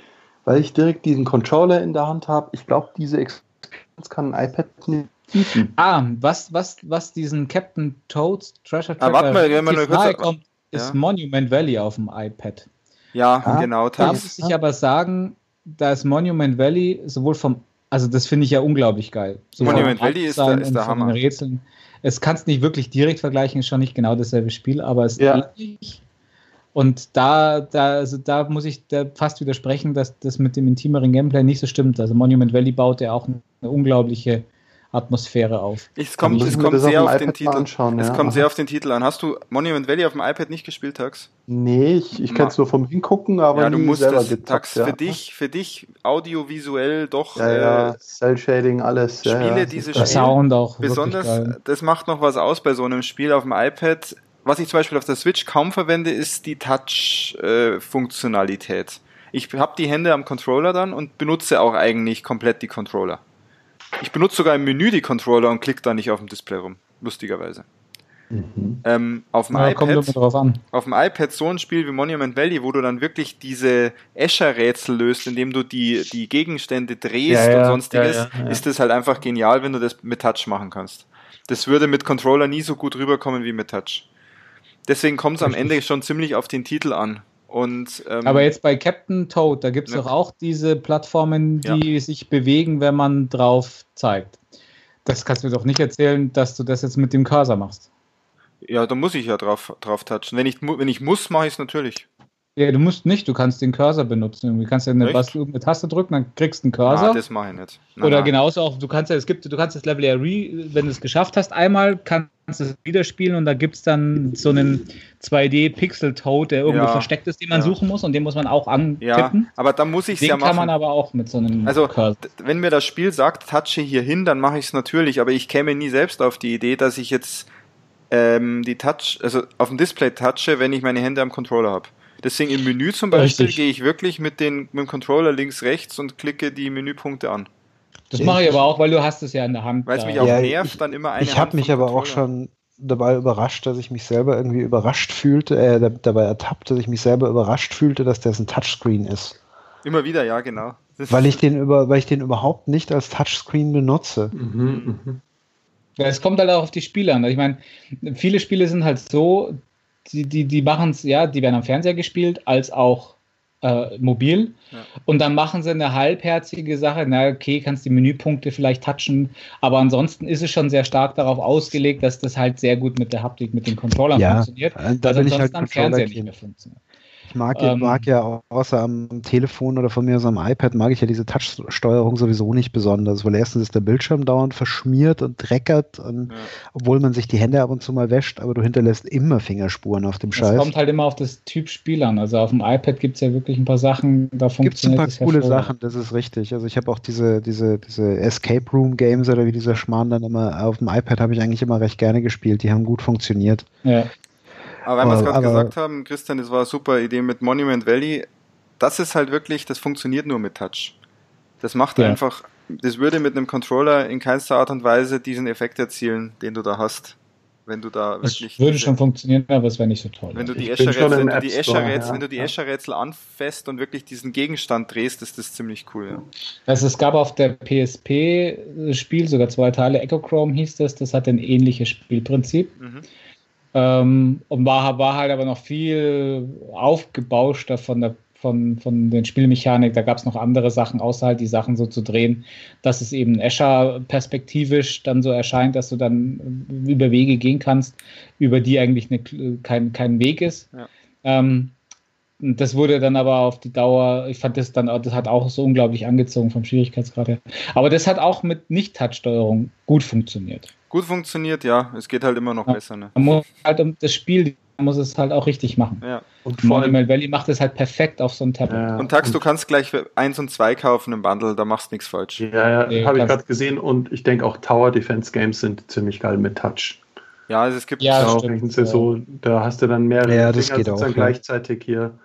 Speaker 4: Weil ich direkt diesen Controller in der Hand habe. Ich glaube, diese Experience kann ein iPad nicht
Speaker 2: bieten. Ah, was, was, was diesen Captain Toads Treasure Tracker ah, warte mal, wenn man kommt, ist ja. Monument Valley auf dem iPad.
Speaker 3: Ja, ah, genau.
Speaker 2: Da muss ich aber sagen, da ist Monument Valley sowohl vom also das finde ich ja unglaublich geil.
Speaker 3: So Monument Valley ist, der, ist der Hammer.
Speaker 2: Rätseln. Es kannst nicht wirklich direkt vergleichen, ist schon nicht genau dasselbe Spiel, aber es ist ja. ähnlich. Und da, da, also da muss ich da fast widersprechen, dass das mit dem intimeren Gameplay nicht so stimmt. Also Monument Valley baut ja auch eine unglaubliche Atmosphäre auf.
Speaker 3: Es kommt, es kommt sehr auf den Titel. Anschauen, es ja. kommt sehr auf den Titel an. Hast du Monument Valley auf dem iPad nicht gespielt, Tax?
Speaker 4: Nee, ich, ich kenne es nur vom Hingucken, aber
Speaker 3: ja, du musst selber das, Tax, ja. für dich, für dich audiovisuell doch.
Speaker 4: Ja, ja, äh, Cell Shading, alles.
Speaker 3: Spiele
Speaker 4: ja,
Speaker 3: diese Spiele.
Speaker 2: Sound auch.
Speaker 3: Besonders, das macht noch was aus bei so einem Spiel auf dem iPad. Was ich zum Beispiel auf der Switch kaum verwende, ist die Touch-Funktionalität. Äh, ich habe die Hände am Controller dann und benutze auch eigentlich komplett die Controller. Ich benutze sogar im Menü die Controller und klicke da nicht auf dem Display rum, lustigerweise. Mhm. Ähm, auf, dem ja, iPad, auf dem iPad so ein Spiel wie Monument Valley, wo du dann wirklich diese Escher-Rätsel löst, indem du die, die Gegenstände drehst ja, ja, und sonstiges, ist das halt einfach genial, wenn du das mit Touch machen kannst. Das würde mit Controller nie so gut rüberkommen wie mit Touch. Deswegen kommt es am Ende schon ziemlich auf den Titel an. Und, ähm,
Speaker 2: Aber jetzt bei Captain Toad, da gibt es ne. doch auch diese Plattformen, die ja. sich bewegen, wenn man drauf zeigt. Das kannst du mir doch nicht erzählen, dass du das jetzt mit dem Cursor machst.
Speaker 3: Ja, da muss ich ja drauf, drauf touchen. Wenn ich, wenn ich muss, mache ich es natürlich.
Speaker 2: Ja, du musst nicht, du kannst den Cursor benutzen. Du kannst ja eine, was, eine Taste drücken, dann kriegst du einen Cursor. Ah,
Speaker 3: das mache ich nicht.
Speaker 2: Na, Oder na. genauso auch, du kannst ja, es gibt, du kannst das Level ja re, wenn du es geschafft hast, einmal kannst du es wieder spielen und da gibt es dann so einen 2D-Pixel-Toad, der irgendwo ja, versteckt ist, den man ja. suchen muss und den muss man auch antippen. Ja,
Speaker 3: aber da muss ich es
Speaker 2: ja
Speaker 3: machen.
Speaker 2: kann man aber auch mit so einem
Speaker 3: Also, Cursor. wenn mir das Spiel sagt, touche hier hin, dann mache ich es natürlich, aber ich käme nie selbst auf die Idee, dass ich jetzt ähm, die Touch, also auf dem Display touche, wenn ich meine Hände am Controller habe. Deswegen im Menü zum Beispiel gehe ich wirklich mit, den, mit dem Controller links, rechts und klicke die Menüpunkte an.
Speaker 2: Das mache ich aber auch, weil du hast es ja in der Hand.
Speaker 3: Weil es mich auch ja, nervt, ich, dann immer eine
Speaker 1: Ich habe mich aber auch schon dabei überrascht, dass ich mich selber irgendwie überrascht fühlte, äh, dabei ertappt, dass ich mich selber überrascht fühlte, dass das ein Touchscreen ist.
Speaker 3: Immer wieder, ja, genau.
Speaker 1: weil ich den über, weil ich den überhaupt nicht als Touchscreen benutze. Mhm,
Speaker 2: mh. Ja, es kommt halt auch auf die Spiele an. Ich meine, viele Spiele sind halt so, die, die, die machen es, ja, die werden am Fernseher gespielt, als auch äh, mobil. Ja. Und dann machen sie eine halbherzige Sache. Na, okay, kannst die Menüpunkte vielleicht touchen, aber ansonsten ist es schon sehr stark darauf ausgelegt, dass das halt sehr gut mit der Haptik, mit den Controllern
Speaker 1: ja,
Speaker 2: funktioniert.
Speaker 1: Da bin ansonsten ich halt am Fernseher nicht mehr funktioniert. Ich mag, ähm, mag ja außer am Telefon oder von mir aus am iPad mag ich ja diese Touch-Steuerung sowieso nicht besonders, weil erstens ist der Bildschirm dauernd verschmiert und dreckert, und, ja. obwohl man sich die Hände ab und zu mal wäscht, aber du hinterlässt immer Fingerspuren auf dem Scheiß. Es
Speaker 2: kommt halt immer auf das Typ Spiel an. Also auf dem iPad gibt es ja wirklich ein paar Sachen,
Speaker 1: da funktioniert Gibt es ein paar coole Sachen, das ist richtig. Also ich habe auch diese, diese, diese Escape Room Games oder wie dieser Schmarrn dann immer auf dem iPad habe ich eigentlich immer recht gerne gespielt. Die haben gut funktioniert.
Speaker 2: Ja.
Speaker 3: Aber wenn wir es gerade gesagt haben, Christian, das war eine super Idee mit Monument Valley. Das ist halt wirklich, das funktioniert nur mit Touch. Das macht ja. einfach, das würde mit einem Controller in keinster Art und Weise diesen Effekt erzielen, den du da hast. Wenn du da
Speaker 2: das wirklich. würde schon funktionieren, aber es wäre nicht so toll.
Speaker 3: Wenn du die Escher-Rätsel, Escher-Rätsel, ja. Escher-Rätsel anfasst und wirklich diesen Gegenstand drehst, ist das ziemlich cool, ja.
Speaker 2: Also es gab auf der PSP Spiel, sogar zwei Teile, Echo Chrome hieß das, das hat ein ähnliches Spielprinzip. Mhm. Ähm, und war, war halt aber noch viel aufgebauschter von der von, von den Spielmechanik. Da gab es noch andere Sachen, außer halt die Sachen so zu drehen, dass es eben Escher perspektivisch dann so erscheint, dass du dann über Wege gehen kannst, über die eigentlich eine, kein, kein Weg ist. Ja. Ähm, das wurde dann aber auf die Dauer, ich fand das dann, das hat auch so unglaublich angezogen vom Schwierigkeitsgrad her. Aber das hat auch mit Nicht-Touch-Steuerung gut funktioniert
Speaker 3: gut funktioniert, ja. Es geht halt immer noch ja. besser. Ne?
Speaker 2: Man muss halt um das Spiel man muss es halt auch richtig machen.
Speaker 3: Ja.
Speaker 2: Und Monument Valley macht es halt perfekt auf so einem Tablet. Ja.
Speaker 3: Und Tax, du kannst gleich eins und zwei kaufen im Bundle, da machst du nichts falsch.
Speaker 4: Ja, ja, nee, habe ich gerade gesehen und ich denke auch Tower Defense Games sind ziemlich geil mit Touch.
Speaker 3: Ja, also es gibt
Speaker 4: ja, auch stimmt, so, da hast du dann mehrere
Speaker 1: ja, das Dinger geht auch,
Speaker 4: gleichzeitig hier.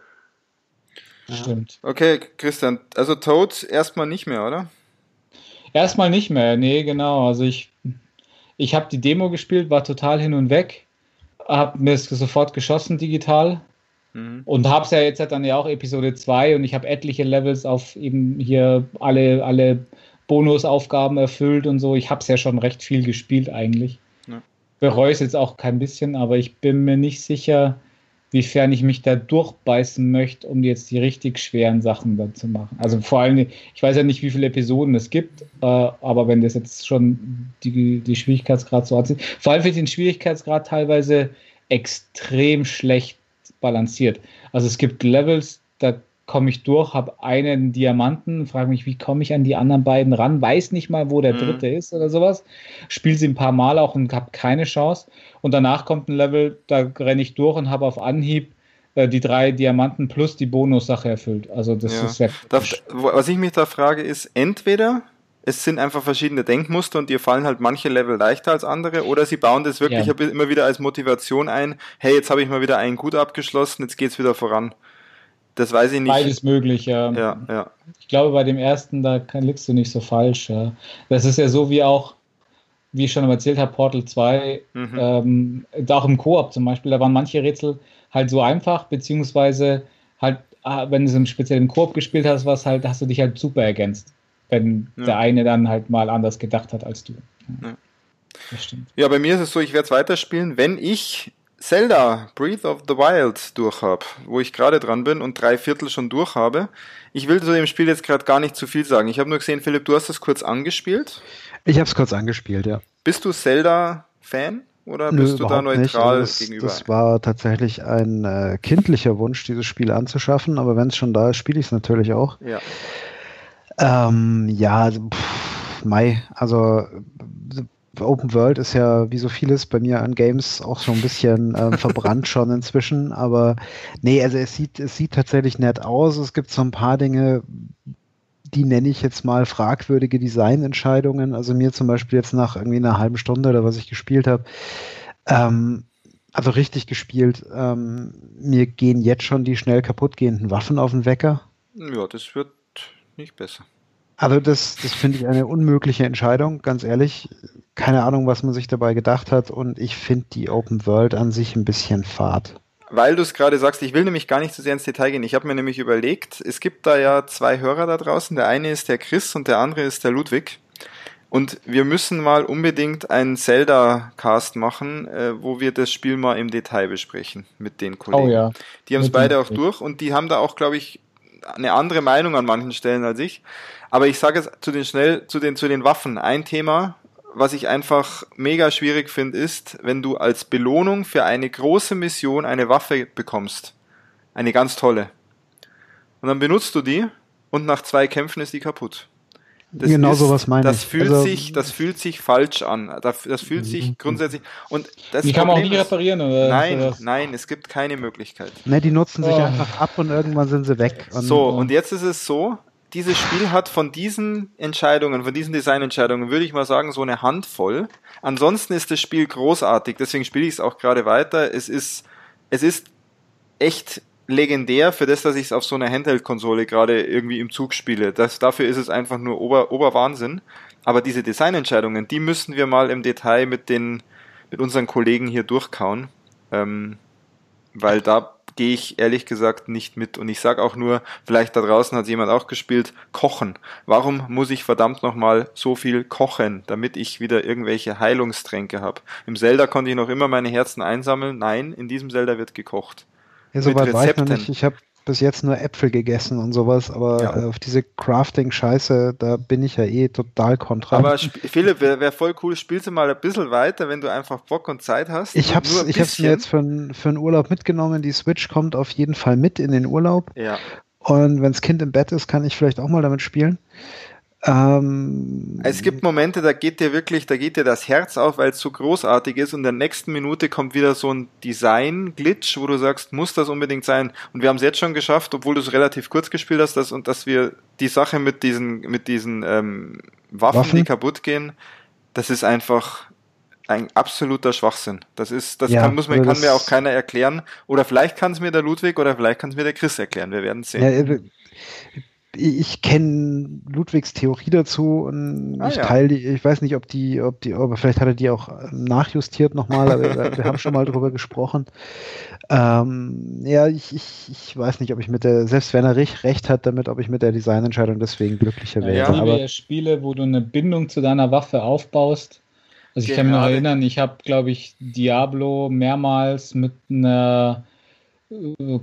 Speaker 2: Stimmt.
Speaker 3: Okay, Christian, also Toad erstmal nicht mehr, oder?
Speaker 2: Erstmal nicht mehr, nee, genau. Also ich ich habe die Demo gespielt, war total hin und weg, habe mir es sofort geschossen digital mhm. und habe es ja jetzt dann ja auch Episode 2 und ich habe etliche Levels auf eben hier alle, alle Bonusaufgaben erfüllt und so. Ich habe es ja schon recht viel gespielt eigentlich. Ja. Bereue es jetzt auch kein bisschen, aber ich bin mir nicht sicher, wiefern ich mich da durchbeißen möchte, um jetzt die richtig schweren Sachen dann zu machen. Also vor allem, ich weiß ja nicht, wie viele Episoden es gibt, äh, aber wenn das jetzt schon die, die Schwierigkeitsgrad so hat, vor allem finde ich den Schwierigkeitsgrad teilweise extrem schlecht balanciert. Also es gibt Levels, da komme ich durch, habe einen Diamanten, frage mich, wie komme ich an die anderen beiden ran, weiß nicht mal, wo der mhm. dritte ist oder sowas, spiele sie ein paar Mal auch und habe keine Chance. Und danach kommt ein Level, da renne ich durch und habe auf Anhieb äh, die drei Diamanten plus die Bonussache erfüllt. Also das ja. ist sehr
Speaker 3: Darf, Was ich mich da frage, ist entweder es sind einfach verschiedene Denkmuster und dir fallen halt manche Level leichter als andere oder sie bauen das wirklich ja. immer wieder als Motivation ein, hey, jetzt habe ich mal wieder einen gut abgeschlossen, jetzt geht's wieder voran. Das weiß ich nicht.
Speaker 2: Beides möglich, ja.
Speaker 3: Ja, ja.
Speaker 2: Ich glaube, bei dem ersten, da liegst du nicht so falsch. Ja. Das ist ja so wie auch, wie ich schon erzählt habe, Portal 2, mhm. ähm, auch im Koop zum Beispiel, da waren manche Rätsel halt so einfach, beziehungsweise halt, ah, wenn du so einen speziellen Koop gespielt hast, was halt, hast du dich halt super ergänzt, wenn ja. der eine dann halt mal anders gedacht hat als du.
Speaker 3: Ja. Das stimmt. Ja, bei mir ist es so, ich werde es weiterspielen, wenn ich Zelda Breath of the Wild durch habe, wo ich gerade dran bin und drei Viertel schon durch habe. Ich will zu dem Spiel jetzt gerade gar nicht zu viel sagen. Ich habe nur gesehen, Philipp, du hast das kurz angespielt.
Speaker 1: Ich habe es kurz angespielt, ja.
Speaker 3: Bist du Zelda-Fan? Oder bist Nö, du da neutral
Speaker 1: das,
Speaker 3: gegenüber?
Speaker 1: Das war tatsächlich ein äh, kindlicher Wunsch, dieses Spiel anzuschaffen, aber wenn es schon da ist, spiele ich es natürlich auch.
Speaker 3: Ja.
Speaker 1: Ähm, ja, also, pff, Mai, also Open World ist ja wie so vieles bei mir an Games auch so ein bisschen äh, verbrannt schon inzwischen, aber nee, also es sieht, es sieht tatsächlich nett aus. Es gibt so ein paar Dinge, die nenne ich jetzt mal fragwürdige Designentscheidungen. Also mir zum Beispiel jetzt nach irgendwie einer halben Stunde oder was ich gespielt habe, Ähm, also richtig gespielt. Ähm, mir gehen jetzt schon die schnell kaputt gehenden Waffen auf den Wecker.
Speaker 3: Ja, das wird nicht besser.
Speaker 1: Also das, das finde ich eine unmögliche Entscheidung, ganz ehrlich. Keine Ahnung, was man sich dabei gedacht hat und ich finde die Open World an sich ein bisschen fad.
Speaker 3: Weil du es gerade sagst, ich will nämlich gar nicht so sehr ins Detail gehen. Ich habe mir nämlich überlegt, es gibt da ja zwei Hörer da draußen. Der eine ist der Chris und der andere ist der Ludwig. Und wir müssen mal unbedingt einen Zelda-Cast machen, äh, wo wir das Spiel mal im Detail besprechen mit den Kollegen. Oh ja. Die haben es beide auch durch und die haben da auch, glaube ich, eine andere Meinung an manchen Stellen als ich. Aber ich sage es zu den schnell, zu den, zu den Waffen. Ein Thema, was ich einfach mega schwierig finde, ist, wenn du als Belohnung für eine große Mission eine Waffe bekommst. Eine ganz tolle. Und dann benutzt du die und nach zwei Kämpfen ist die kaputt.
Speaker 1: Das genau ist, sowas meine
Speaker 3: das ich. Fühlt also, sich, das fühlt sich falsch an. Das, das fühlt sich mhm. grundsätzlich. Und das
Speaker 2: die kann man auch nicht reparieren, oder?
Speaker 3: Nein, nein, es gibt keine Möglichkeit.
Speaker 1: Ne, die nutzen sich oh. einfach ab und irgendwann sind sie weg.
Speaker 3: Und, so, und jetzt ist es so, dieses Spiel hat von diesen Entscheidungen, von diesen Designentscheidungen, würde ich mal sagen, so eine Handvoll. Ansonsten ist das Spiel großartig, deswegen spiele ich es auch gerade weiter. Es ist, es ist echt legendär für das, dass ich es auf so einer Handheld-Konsole gerade irgendwie im Zug spiele. Das, dafür ist es einfach nur Ober, Oberwahnsinn. Aber diese Designentscheidungen, die müssen wir mal im Detail mit den, mit unseren Kollegen hier durchkauen. Ähm, weil da gehe ich ehrlich gesagt nicht mit. Und ich sage auch nur, vielleicht da draußen hat jemand auch gespielt, kochen. Warum muss ich verdammt nochmal so viel kochen, damit ich wieder irgendwelche Heilungstränke habe? Im Zelda konnte ich noch immer meine Herzen einsammeln. Nein, in diesem Zelda wird gekocht.
Speaker 1: Ja, soweit war ich noch nicht. Ich habe bis jetzt nur Äpfel gegessen und sowas, aber ja. auf diese Crafting-Scheiße, da bin ich ja eh total kontra.
Speaker 3: Aber Philipp, wäre wär voll cool, spielst du mal ein bisschen weiter, wenn du einfach Bock und Zeit hast.
Speaker 1: Ich hab's, ich hab's mir jetzt für, für einen Urlaub mitgenommen. Die Switch kommt auf jeden Fall mit in den Urlaub.
Speaker 3: Ja.
Speaker 1: Und wenns Kind im Bett ist, kann ich vielleicht auch mal damit spielen.
Speaker 3: Ähm, es gibt Momente, da geht dir wirklich, da geht dir das Herz auf, weil es so großartig ist und in der nächsten Minute kommt wieder so ein Design-Glitch, wo du sagst, muss das unbedingt sein? Und wir haben es jetzt schon geschafft, obwohl du es relativ kurz gespielt hast, dass, und dass wir die Sache mit diesen, mit diesen ähm, Waffen, Waffen, die kaputt gehen, das ist einfach ein absoluter Schwachsinn. Das ist, das ja, kann, muss man, kann mir auch keiner erklären. Oder vielleicht kann es mir der Ludwig oder vielleicht kann es mir der Chris erklären. Wir werden sehen. Ja,
Speaker 1: ich kenne Ludwigs Theorie dazu und ah, ich teile die, ich weiß nicht, ob die, ob die, aber vielleicht hat er die auch nachjustiert nochmal, aber wir, wir haben schon mal drüber gesprochen. Ähm, ja, ich, ich, ich weiß nicht, ob ich mit der, selbst wenn er recht, recht hat damit, ob ich mit der Designentscheidung deswegen glücklicher wäre. Ja,
Speaker 2: aber ja Spiele, wo du eine Bindung zu deiner Waffe aufbaust. Also ich kann mich noch erinnern, ich habe, glaube ich, Diablo mehrmals mit einer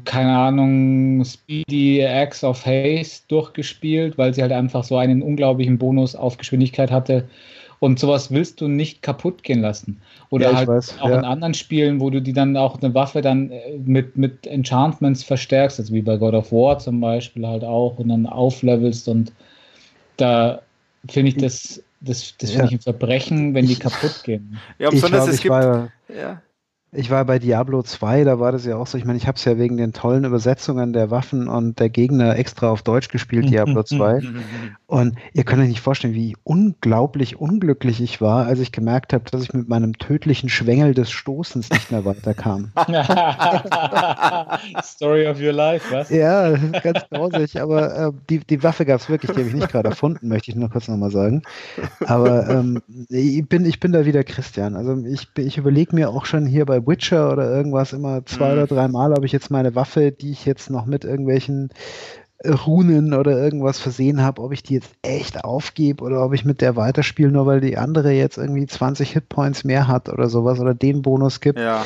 Speaker 2: keine Ahnung, Speedy Axe of Haste durchgespielt, weil sie halt einfach so einen unglaublichen Bonus auf Geschwindigkeit hatte. Und sowas willst du nicht kaputt gehen lassen. Oder ja, halt weiß, auch ja. in anderen Spielen, wo du die dann auch eine Waffe dann äh, mit, mit Enchantments verstärkst, also wie bei God of War zum Beispiel halt auch, und dann auflevelst und da finde ich das, das, das finde ja. ich ein Verbrechen, wenn die kaputt gehen.
Speaker 1: Ja, besonders es gibt. War, ja. Ich war bei Diablo 2, da war das ja auch so. Ich meine, ich habe es ja wegen den tollen Übersetzungen der Waffen und der Gegner extra auf Deutsch gespielt, Diablo 2. und ihr könnt euch nicht vorstellen, wie unglaublich unglücklich ich war, als ich gemerkt habe, dass ich mit meinem tödlichen Schwengel des Stoßens nicht mehr weiterkam.
Speaker 2: Story of your life, was?
Speaker 1: Ja, ganz grausig. Aber äh, die, die Waffe gab es wirklich, die habe ich nicht gerade erfunden, möchte ich nur kurz nochmal sagen. Aber ähm, ich, bin, ich bin da wieder Christian. Also ich, ich überlege mir auch schon hier bei Witcher oder irgendwas immer zwei mhm. oder drei Mal, ob ich jetzt meine Waffe, die ich jetzt noch mit irgendwelchen äh, Runen oder irgendwas versehen habe, ob ich die jetzt echt aufgebe oder ob ich mit der weiterspiele, nur weil die andere jetzt irgendwie 20 Hitpoints mehr hat oder sowas oder den Bonus gibt.
Speaker 3: Ja.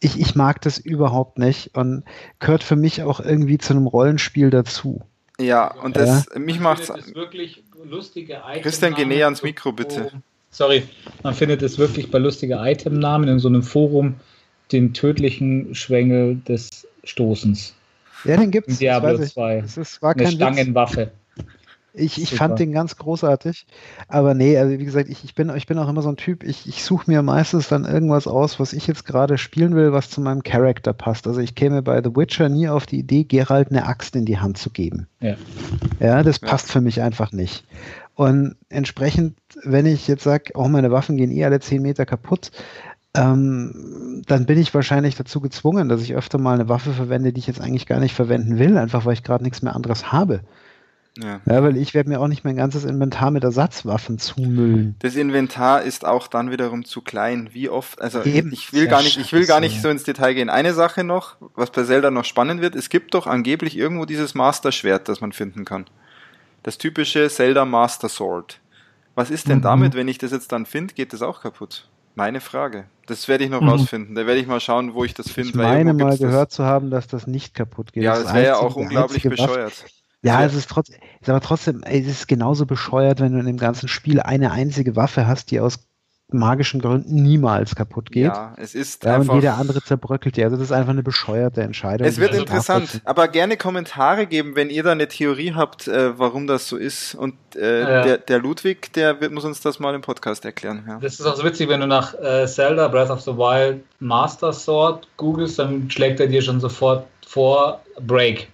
Speaker 1: Ich, ich mag das überhaupt nicht und gehört für mich auch irgendwie zu einem Rollenspiel dazu.
Speaker 3: Ja, und das,
Speaker 2: ja.
Speaker 3: mich macht's.
Speaker 2: wirklich lustige
Speaker 3: Items Christian, geh näher ans Mikro, bitte.
Speaker 2: Sorry, man findet es wirklich bei lustige Itemnamen in so einem Forum den tödlichen Schwengel des Stoßens.
Speaker 1: Ja, den gibt es.
Speaker 2: Diablo 2.
Speaker 1: Es war Eine
Speaker 2: Stangenwaffe.
Speaker 1: Ich, ich fand den ganz großartig. Aber nee, also wie gesagt, ich, ich, bin, ich bin auch immer so ein Typ, ich, ich suche mir meistens dann irgendwas aus, was ich jetzt gerade spielen will, was zu meinem Charakter passt. Also ich käme bei The Witcher nie auf die Idee, Geralt eine Axt in die Hand zu geben.
Speaker 2: Ja,
Speaker 1: ja das passt für mich einfach nicht. Und entsprechend, wenn ich jetzt sage, oh, meine Waffen gehen eh alle 10 Meter kaputt, ähm, dann bin ich wahrscheinlich dazu gezwungen, dass ich öfter mal eine Waffe verwende, die ich jetzt eigentlich gar nicht verwenden will, einfach weil ich gerade nichts mehr anderes habe. Ja. ja, weil ich werde mir auch nicht mein ganzes Inventar mit Ersatzwaffen zumüllen.
Speaker 3: Das Inventar ist auch dann wiederum zu klein. Wie oft, also Eben. ich will gar nicht, ich will gar nicht so ins Detail gehen. Eine Sache noch, was bei Zelda noch spannend wird, es gibt doch angeblich irgendwo dieses Master Schwert, das man finden kann. Das typische Zelda Master Sword. Was ist denn mhm. damit, wenn ich das jetzt dann finde, geht das auch kaputt? Meine Frage. Das werde ich noch mhm. rausfinden. Da werde ich mal schauen, wo ich das finde.
Speaker 1: Ich meine mal gehört das. zu haben, dass das nicht kaputt geht.
Speaker 3: Ja, das, das wäre ja auch unglaublich bescheuert. Waffe,
Speaker 1: ja, es ist trotzdem, ist aber trotzdem, es ist genauso bescheuert, wenn du in dem ganzen Spiel eine einzige Waffe hast, die aus magischen Gründen niemals kaputt geht. Ja,
Speaker 3: es ist
Speaker 1: ja, einfach. Und jeder andere zerbröckelt dir. Also das ist einfach eine bescheuerte Entscheidung.
Speaker 3: Es wird interessant, aber gerne Kommentare geben, wenn ihr da eine Theorie habt, äh, warum das so ist. Und äh, ja. der, der, Ludwig, der wird, muss uns das mal im Podcast erklären. Ja.
Speaker 2: Das ist auch so witzig, wenn du nach äh, Zelda Breath of the Wild Master Sword googelst, dann schlägt er dir schon sofort vor Break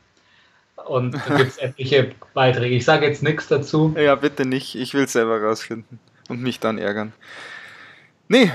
Speaker 2: und da gibt es etliche Beiträge. Ich sage jetzt nichts dazu.
Speaker 3: Ja, bitte nicht. Ich will es selber rausfinden und mich dann ärgern. Nee,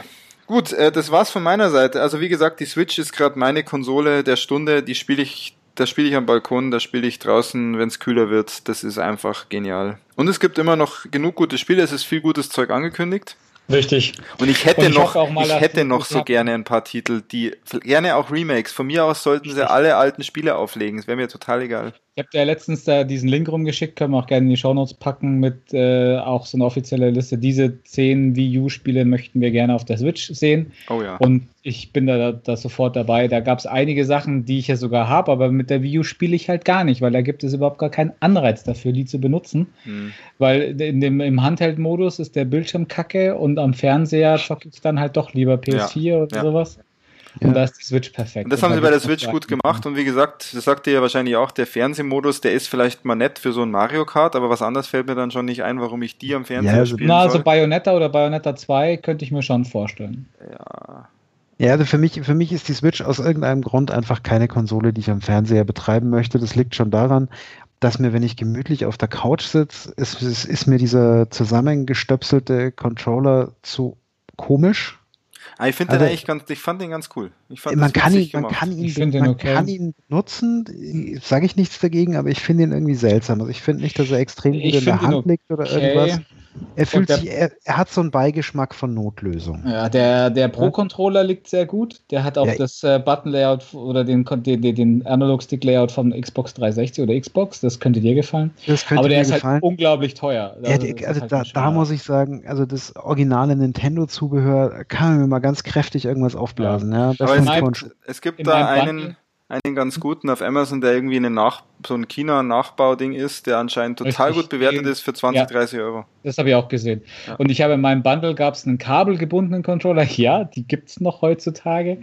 Speaker 3: gut, äh, das war's von meiner Seite. Also wie gesagt, die Switch ist gerade meine Konsole der Stunde. Die spiele ich, da spiele ich am Balkon, da spiele ich draußen, wenn es kühler wird. Das ist einfach genial. Und es gibt immer noch genug gute Spiele. Es ist viel gutes Zeug angekündigt.
Speaker 2: Richtig.
Speaker 3: Und ich hätte und ich noch, mal, ich hätte noch so gerne ein paar Titel, die gerne auch Remakes. Von mir aus sollten sie alle alten Spiele auflegen. Es wäre mir total egal.
Speaker 2: Ich habe dir letztens da diesen Link rumgeschickt, können wir auch gerne in die Shownotes packen mit äh, auch so einer offiziellen Liste. Diese zehn Wii U-Spiele möchten wir gerne auf der Switch sehen.
Speaker 3: Oh ja.
Speaker 2: Und ich bin da, da sofort dabei. Da gab es einige Sachen, die ich ja sogar habe, aber mit der Wii U spiele ich halt gar nicht, weil da gibt es überhaupt gar keinen Anreiz dafür, die zu benutzen. Hm. Weil in dem, im Handheld-Modus ist der Bildschirm kacke und am Fernseher zocke ich dann halt doch lieber PS4 ja. oder ja. sowas. Und da ist die Switch perfekt.
Speaker 3: Und das haben sie bei der Switch gut gemacht und wie gesagt, das sagt ihr ja wahrscheinlich auch, der Fernsehmodus, der ist vielleicht mal nett für so ein Mario Kart, aber was anderes fällt mir dann schon nicht ein, warum ich die am Fernseher ja,
Speaker 2: also,
Speaker 3: spielen
Speaker 2: na, also soll. also Bayonetta oder Bayonetta 2 könnte ich mir schon vorstellen.
Speaker 1: Ja. Ja, also für mich, für mich ist die Switch aus irgendeinem Grund einfach keine Konsole, die ich am Fernseher betreiben möchte. Das liegt schon daran, dass mir, wenn ich gemütlich auf der Couch sitze, ist, ist, ist mir dieser zusammengestöpselte Controller zu komisch
Speaker 3: Ah, ich finde also, den eigentlich ganz, ich fand den ganz cool.
Speaker 1: man, kann ihn, man, kann ihn, man okay. kann ihn nutzen, sage ich nichts dagegen, aber ich finde ihn irgendwie seltsam. Also ich finde nicht, dass er extrem gut in der Hand okay. liegt oder irgendwas. Er fühlt der, sich, er, er, hat so einen Beigeschmack von Notlösung.
Speaker 2: Ja, der, der Pro-Controller liegt sehr gut. Der hat auch ja, das äh, Button-Layout oder den, den, den Analog-Stick-Layout von Xbox 360 oder Xbox. Das könnte dir gefallen.
Speaker 1: Das könnte
Speaker 2: Aber der
Speaker 1: ist
Speaker 2: halt unglaublich teuer.
Speaker 1: Ja, also, also halt da, da muss ich sagen, also das originale Nintendo-Zubehör kann mir mal ganz kräftig irgendwas aufblasen. Ja.
Speaker 3: Ja, Aber es, es gibt da einen einen ganz guten auf Amazon, der irgendwie eine Nach so ein China-Nachbau-Ding ist, der anscheinend total Richtig. gut bewertet ist für 20, ja, 30 Euro.
Speaker 2: Das habe ich auch gesehen. Ja. Und ich habe in meinem Bundle gab es einen kabelgebundenen Controller. Ja, die gibt es noch heutzutage.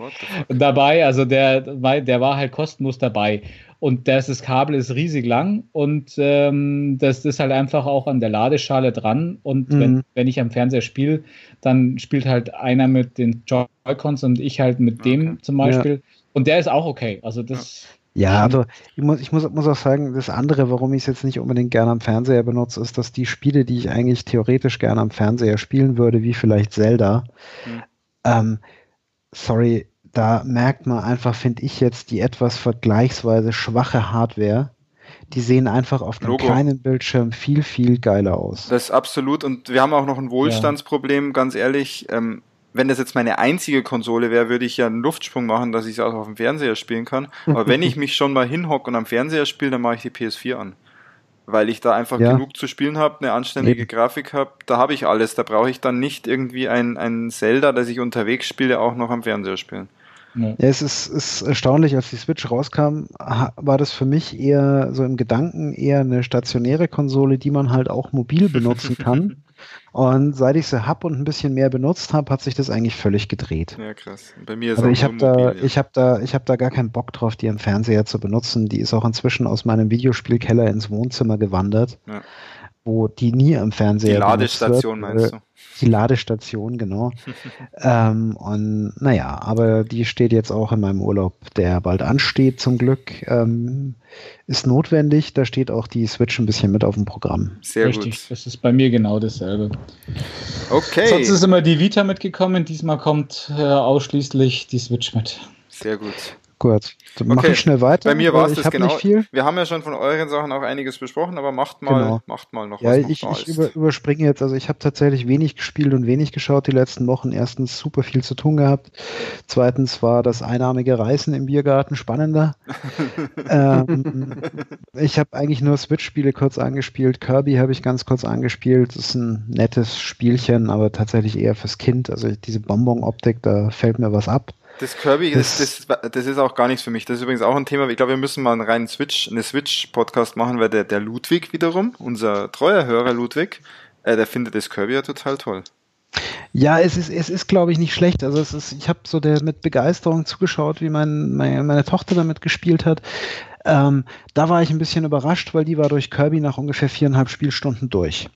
Speaker 2: Dabei, also der, der war halt kostenlos dabei. Und das, das Kabel ist riesig lang und ähm, das ist halt einfach auch an der Ladeschale dran. Und mhm. wenn, wenn ich am Fernseher spiele, dann spielt halt einer mit den Joy-Cons und ich halt mit okay. dem zum Beispiel. Ja. Und der ist auch okay. Also das.
Speaker 1: Ja, also ich muss, ich muss, muss auch sagen, das andere, warum ich es jetzt nicht unbedingt gerne am Fernseher benutze, ist, dass die Spiele, die ich eigentlich theoretisch gerne am Fernseher spielen würde, wie vielleicht Zelda, mhm. ähm, sorry, da merkt man einfach, finde ich jetzt, die etwas vergleichsweise schwache Hardware. Die sehen einfach auf dem Logo. kleinen Bildschirm viel, viel geiler aus.
Speaker 3: Das ist absolut. Und wir haben auch noch ein Wohlstandsproblem, ja. ganz ehrlich. Ähm, wenn das jetzt meine einzige Konsole wäre, würde ich ja einen Luftsprung machen, dass ich es auch auf dem Fernseher spielen kann. Aber wenn ich mich schon mal hinhocke und am Fernseher spiele, dann mache ich die PS4 an. Weil ich da einfach ja. genug zu spielen habe, eine anständige Eben. Grafik habe, da habe ich alles. Da brauche ich dann nicht irgendwie ein, ein Zelda, das ich unterwegs spiele, auch noch am Fernseher spielen.
Speaker 1: Ja. es ist, ist erstaunlich, als die Switch rauskam, war das für mich eher so im Gedanken eher eine stationäre Konsole, die man halt auch mobil benutzen kann. Und seit ich sie habe und ein bisschen mehr benutzt habe, hat sich das eigentlich völlig gedreht.
Speaker 3: Ja, krass. Bei mir ist
Speaker 1: also ich habe da, ja. ich habe da, ich habe da gar keinen Bock drauf, die am Fernseher zu benutzen. Die ist auch inzwischen aus meinem Videospielkeller ins Wohnzimmer gewandert. Ja. Wo die nie im Fernseher.
Speaker 3: Die Ladestation
Speaker 1: wird,
Speaker 3: meinst du?
Speaker 1: Die Ladestation, genau. ähm, und naja, aber die steht jetzt auch in meinem Urlaub, der bald ansteht, zum Glück. Ähm, ist notwendig. Da steht auch die Switch ein bisschen mit auf dem Programm.
Speaker 2: Sehr Richtig, gut. das ist bei mir genau dasselbe.
Speaker 3: Okay.
Speaker 2: Sonst ist immer die Vita mitgekommen, diesmal kommt äh, ausschließlich die Switch mit.
Speaker 3: Sehr gut.
Speaker 1: Gut, dann okay. mache ich schnell weiter.
Speaker 3: Bei mir war es das genau. Nicht viel. Wir haben ja schon von euren Sachen auch einiges besprochen, aber macht mal, genau. macht mal noch
Speaker 1: ja, was. Ich, ich über, überspringe jetzt. Also ich habe tatsächlich wenig gespielt und wenig geschaut die letzten Wochen. Erstens super viel zu tun gehabt. Zweitens war das einarmige Reißen im Biergarten spannender. ähm, ich habe eigentlich nur Switch-Spiele kurz angespielt. Kirby habe ich ganz kurz angespielt. Das ist ein nettes Spielchen, aber tatsächlich eher fürs Kind. Also diese Bonbon-Optik, da fällt mir was ab.
Speaker 3: Das Kirby, das, das, das, ist auch gar nichts für mich. Das ist übrigens auch ein Thema. Ich glaube, wir müssen mal einen reinen Switch, eine Switch-Podcast machen, weil der, der Ludwig wiederum, unser treuer Hörer Ludwig, äh, der findet das Kirby ja total toll.
Speaker 1: Ja, es ist, es ist, glaube ich, nicht schlecht. Also es ist, ich habe so der mit Begeisterung zugeschaut, wie mein, meine, meine Tochter damit gespielt hat. Ähm, da war ich ein bisschen überrascht, weil die war durch Kirby nach ungefähr viereinhalb Spielstunden durch.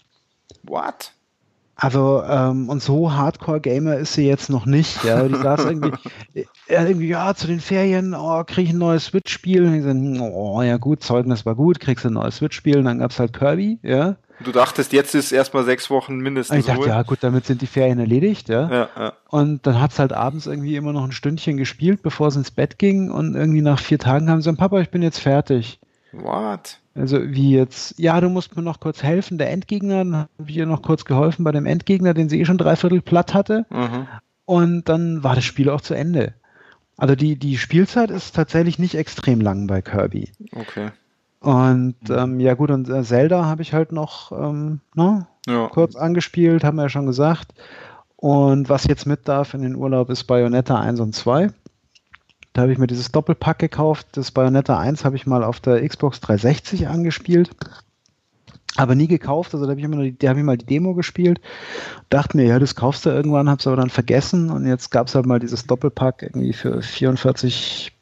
Speaker 3: What?
Speaker 1: Also, ähm, und so Hardcore-Gamer ist sie jetzt noch nicht. Ja, die saß irgendwie, ja, irgendwie, ja, zu den Ferien, oh, krieg ich ein neues Switch-Spiel. Und ich so, oh, ja gut, Zeugnis war gut, kriegst du ein neues Switch-Spiel. Und dann gab's halt Kirby, ja.
Speaker 3: Du dachtest, jetzt ist erstmal sechs Wochen mindestens.
Speaker 1: Ich dachte, Ruhe. ja, gut, damit sind die Ferien erledigt, ja. ja, ja. Und dann hat's halt abends irgendwie immer noch ein Stündchen gespielt, bevor sie ins Bett ging. Und irgendwie nach vier Tagen haben sie gesagt, Papa, ich bin jetzt fertig.
Speaker 3: What?
Speaker 1: Also wie jetzt, ja, du musst mir noch kurz helfen, der Endgegner, dann habe ich ihr noch kurz geholfen bei dem Endgegner, den sie eh schon dreiviertel platt hatte. Mhm. Und dann war das Spiel auch zu Ende. Also die, die Spielzeit ist tatsächlich nicht extrem lang bei Kirby.
Speaker 3: Okay.
Speaker 1: Und ähm, ja gut, und äh, Zelda habe ich halt noch ähm, ne, ja. kurz angespielt, haben wir ja schon gesagt. Und was jetzt mit darf in den Urlaub ist Bayonetta 1 und 2. Da habe ich mir dieses Doppelpack gekauft. Das Bayonetta 1 habe ich mal auf der Xbox 360 angespielt. Aber nie gekauft, also da habe ich, immer die, hab ich mal die Demo gespielt, dachte mir, ja, das kaufst du irgendwann, habe es aber dann vergessen und jetzt gab es halt mal dieses Doppelpack irgendwie für 44